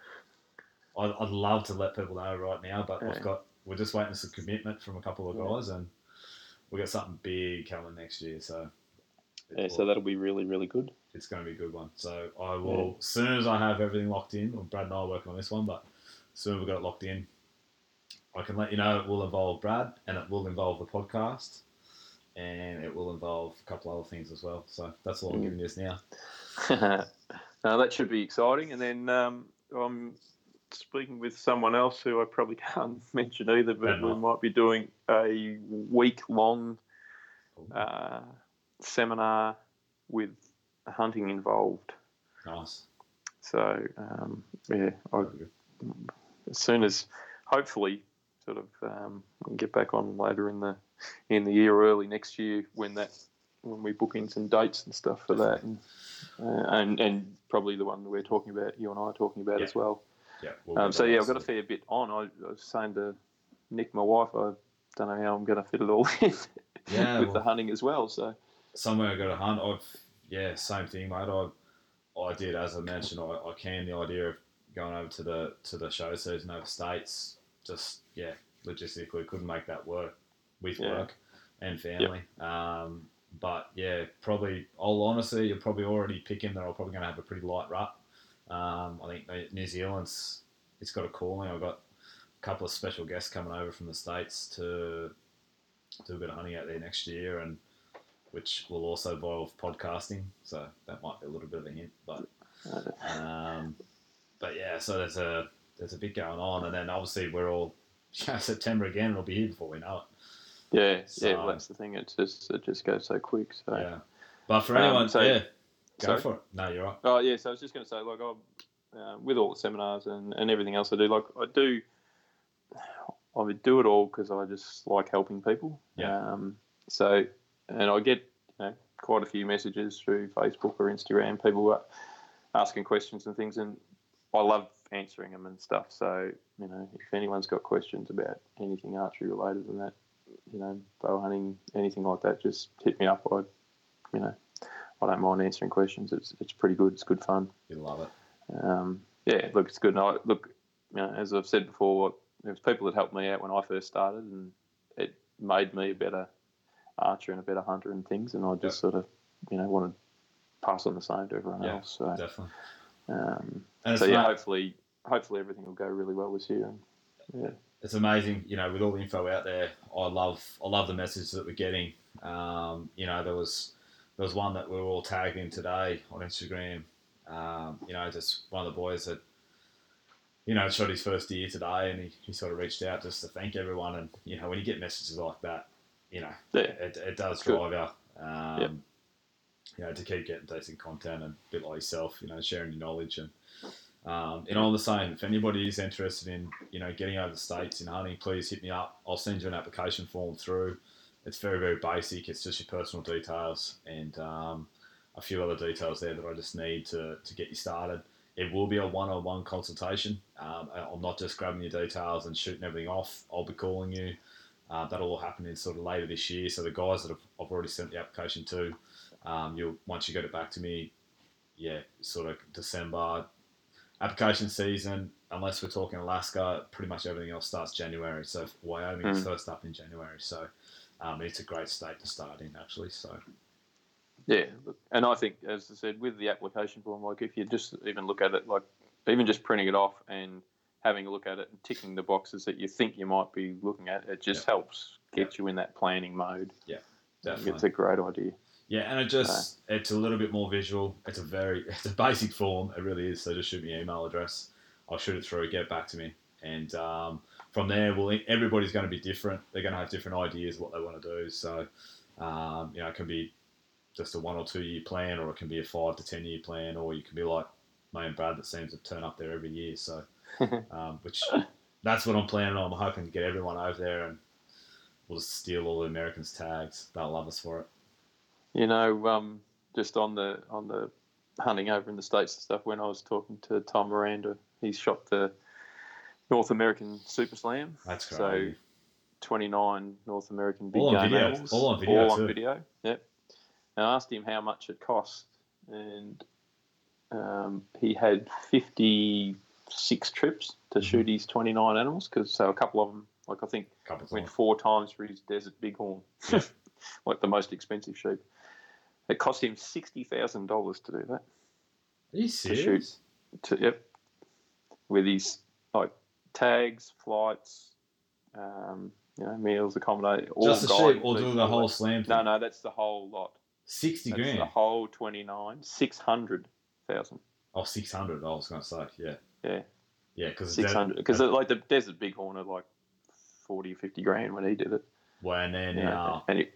I'd, I'd love to let people know right now. But Yeah. we've got we're just waiting for some commitment from a couple of Yeah. guys, and we got something big coming next year. So yeah, so that'll be really really good. it's going to be a good one. So I will, as soon as I have everything locked in, well, Brad and I are working on this one, but as soon as we've got it locked in, I can let you know it will involve Brad and it will involve the podcast and it will involve a couple other things as well. So that's all I'm Mm. giving you this now. no, that should be exciting. And then um, I'm speaking with someone else who I probably can't mention either, but we might be doing a week long uh, seminar with hunting involved. Nice. So um, yeah, I, as soon as hopefully sort of um, get back on later in the in the year, early next year when that when we book in some dates and stuff for that, and uh, and and probably the one that we're talking about, you and I are talking about Yeah. as well. Yeah. we'll Um, so yeah, I've got a fair bit on. I, I was saying to Nick, my wife, I don't know how I'm going to fit it all in Yeah, with well- the hunting as well. So somewhere I got to hunt. I've yeah, same thing, mate. I I did as I mentioned. I, I canned the idea of going over to the to the show season over states. Just yeah, logistically couldn't make that work with Yeah. work and family. Um, but yeah, probably. I'll honestly, you're probably already picking that. I'm probably going to have a pretty light rut. Um, I think New- New Zealand's it's got a calling. I've got a couple of special guests coming over from the states to do a bit of hunting out there next year, and which will also involve podcasting. So that might be a little bit of a hint, but um, but yeah. So there's a there's a bit going on, and then obviously we're all know, September again. It'll be here before we know it. yeah, yeah, well, that's the thing. It's just it just goes so quick. So. Yeah. But for Um, anyone, so- yeah, go sorry? for it. No, you're right. Oh yeah, so I was just going to say, like, I, uh, with all the seminars and, and everything else I do, like, I do, I would do it all because I just like helping people. Yeah. Um, so, and I get, you know, quite a few messages through Facebook or Instagram, people are asking questions and things, and I love answering them and stuff. So, you know, if anyone's got questions about anything archery related and that, you know, bow hunting, anything like that, just hit me up. I, you know, I don't mind answering questions. It's it's pretty good. It's good fun. You love it. Um, yeah, look, it's good. And I, look, you know, as I've said before, there was people that helped me out when I first started, and it made me a better archer and a better hunter and things. And I just sort of, you know, want to pass on the same to everyone Yeah, else. So, Definitely. um, And so yeah, ma- hopefully, hopefully everything will go really well this year. And, yeah, it's amazing, you know, with all the info out there. I love, I love the message that we're getting. Um, you know, there was, there was one that we were all tagged in today on Instagram. Um, you know, just one of the boys that, you know, shot his first deer today, and he, he sort of reached out just to thank everyone. And you know, when you get messages like that, you know, yeah, it, it does Good. drive you. Um, Yep. You know, to keep getting decent content and a bit like yourself, you know, sharing your knowledge and Um, and I'm the same. If anybody is interested in, you know, getting over the states in hunting, please hit me up. I'll send you an application form through. It's very, very basic. It's just your personal details and um, a few other details there that I just need to, to get you started. It will be a one-on-one consultation. Um, I'm not just grabbing your details and shooting everything off. I'll be calling you. Uh, that'll all happen in sort of later this year. So the guys that have, I've already sent the application to, um, you'll once you get it back to me, yeah, sort of December application season. Unless we're talking Alaska, pretty much everything else starts January. So Wyoming is Mm. first up in January. So um, it's a great state to start in, actually. So Yeah, and I think, as I said, with the application form, like if you just even look at it, like even just printing it off and having a look at it and ticking the boxes that you think you might be looking at, it just helps get you in that planning mode. Think definitely. It's a great idea. Yeah, and it just it's a little bit more visual. It's a very it's a basic form. It really is. So just shoot me an email address. I'll shoot it through. Get back to me, and um, from there, well, everybody's going to be different. They're going to have different ideas what they want to do. So um, you know, it can be just a one or two year plan, or it can be a five to ten year plan, or you can be like me and Brad that seems to turn up there every year. So um, which that's what I'm planning on. I'm hoping to get everyone over there and. We'll just steal all the Americans' tags. They'll love us for it. You know, um, just on the on the hunting over in the states and stuff. When I was talking to Tom Miranda, he shot the North American Super Slam. That's So, 29 North American big All on game video. animals. All on video, All on too. video. Yep. And I asked him how much it cost, and um, he had 56 trips to Mhm. shoot his 29 animals. Because so a couple of them, like I think, went four times for his desert bighorn, Yeah. like the most expensive sheep. It cost him sixty thousand dollars to do that. Are you serious? To, yep, with his like tags, flights, um, you know, meals, accommodation, all Just the sheep or fees, do the whole slam? No, no, that's the whole lot. 60 That's grand. the whole twenty nine, six hundred thousand. Oh, 600, I was going to say. Yeah. Yeah. Yeah, because Six hundred, because like the desert bighorn are like 40, 50 grand when he did it. Well, and then, you know, uh, and he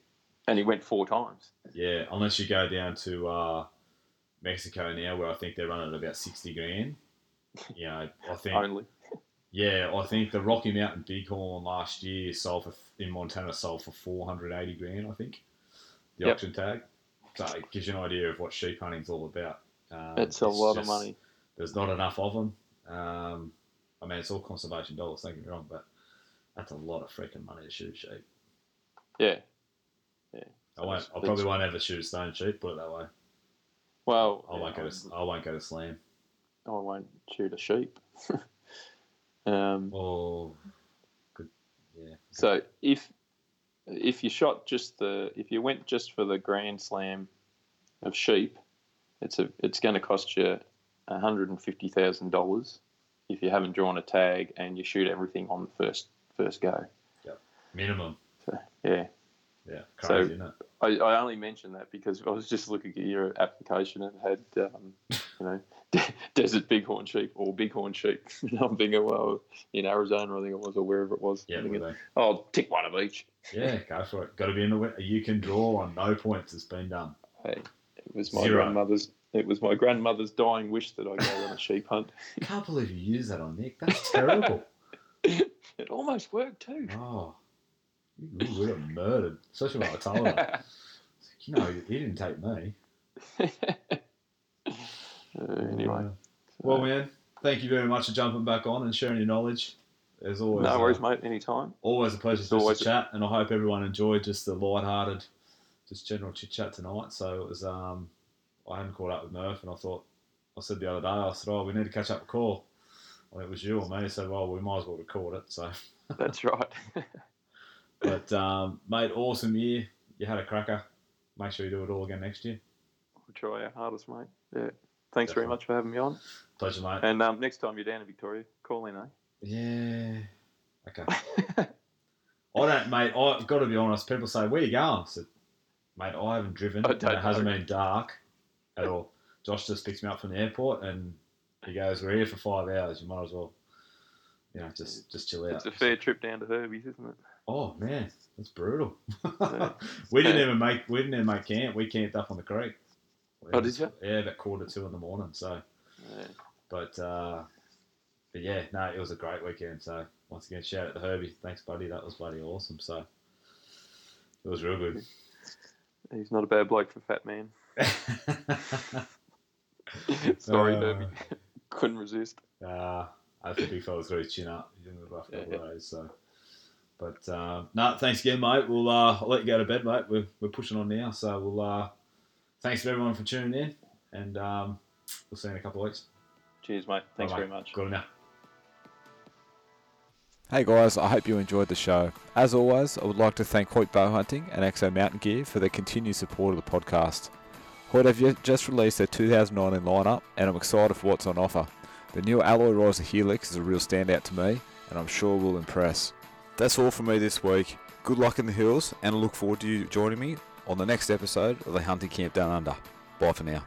and he went four times. yeah, unless you go down to uh, Mexico now, where I think they're running at about 60 grand. You know, I think, Only. yeah, I think the Rocky Mountain Bighorn last year sold for, in Montana, sold for 480 grand, I think, the Yep. auction tag. So it gives you an idea of what sheep hunting's all about. Um, It's a lot of money. there's not enough of them. Um, I mean, it's all conservation dollars. Don't get me wrong, but that's a lot of freaking money to shoot a sheep. Yeah. yeah. I won't. I probably won't ever shoot a stone sheep. Put it that way. Well, I won't go to. I won't go to slam. I won't shoot a sheep. um, Oh, good. Yeah. so if if you shot just the if you went just for the grand slam of sheep, it's a it's going to cost you hundred and fifty thousand dollars if you haven't drawn a tag and you shoot everything on the first first go. Minimum. So yeah, Yeah. So- Crazy, isn't it? I, I only mentioned that because I was just looking at your application and had, um, you know, desert bighorn sheep or bighorn sheep. I'm thinking, well, in Arizona, I think it was, or wherever it was. Yeah. I'm will thinking, oh, I'll tick one of each. Yeah. Go for it. Got to be in the. You can draw on no points. It's been done. Hey, it was my Zero. grandmother's. It was my grandmother's dying wish that I go on a sheep hunt. I can't believe you used that on Nick. That's terrible. It almost worked too. oh, you, would have murdered. Especially when I told her. You know, he didn't take me. Uh, anyway, Uh, Well, man, thank you very much for jumping back on and sharing your knowledge. As always, no uh, worries, mate. Anytime. always a pleasure It's to chat, and I hope everyone enjoyed just the light-hearted, just general chit chat tonight. So it was. Um, I hadn't caught up with Murph, and I thought I said the other day, I said, "Oh, we need to catch up with Call." Well, it was you or me, so well, we might as well record it. So, That's right. but um, mate, awesome year. You had a cracker. Make sure you do it all again next year. we'll try our hardest, mate. Yeah. Thanks very much for having me on. Pleasure, mate. And um, next time you're down in Victoria, call in, eh? Yeah. Okay. I don't, mate. I've got to be honest. People say, "Where you going?" I said, "Mate, I haven't driven. I and it hasn't know. been dark at all." Josh just picks me up from the airport, and he goes, "We're here for five hours. You might as well, you know, just just chill out." It's a fair trip down to Herbie's, isn't it? Oh man, that's brutal. We didn't even make we didn't even make camp. We camped up on the creek. Oh, did you? Yeah, about quarter two in the morning. So, Yeah. but uh, but yeah, no, it was a great weekend. So once again, shout out to Herbie. Thanks, buddy. That was bloody awesome. So it was real good. He's not a bad bloke for fat man. Sorry, Uh, Herbie. Couldn't resist. Uh, I think big fella's got his chin up. He's in the rough couple Yeah. of days. So, but um, no, thanks again, mate. We'll uh, I'll let you go to bed, mate. We're, we're pushing on now, so we'll. Uh, thanks to everyone for tuning in, and um, we'll see you in a couple of weeks. Cheers, mate. Thanks Bye, very mate. much. Good on now. Hey guys, I hope you enjoyed the show. As always, I would like to thank Hoyt Bow Hunting and Exo Mountain Gear for their continued support of the podcast. Hoyt have just released their 2019 lineup, and I'm excited for what's on offer. The new Alloy Riser Helix is a real standout to me, and I'm sure will impress. That's all from me this week. Good luck in the hills, and I look forward to you joining me on the next episode of the Hunting Camp Down Under. Bye for now.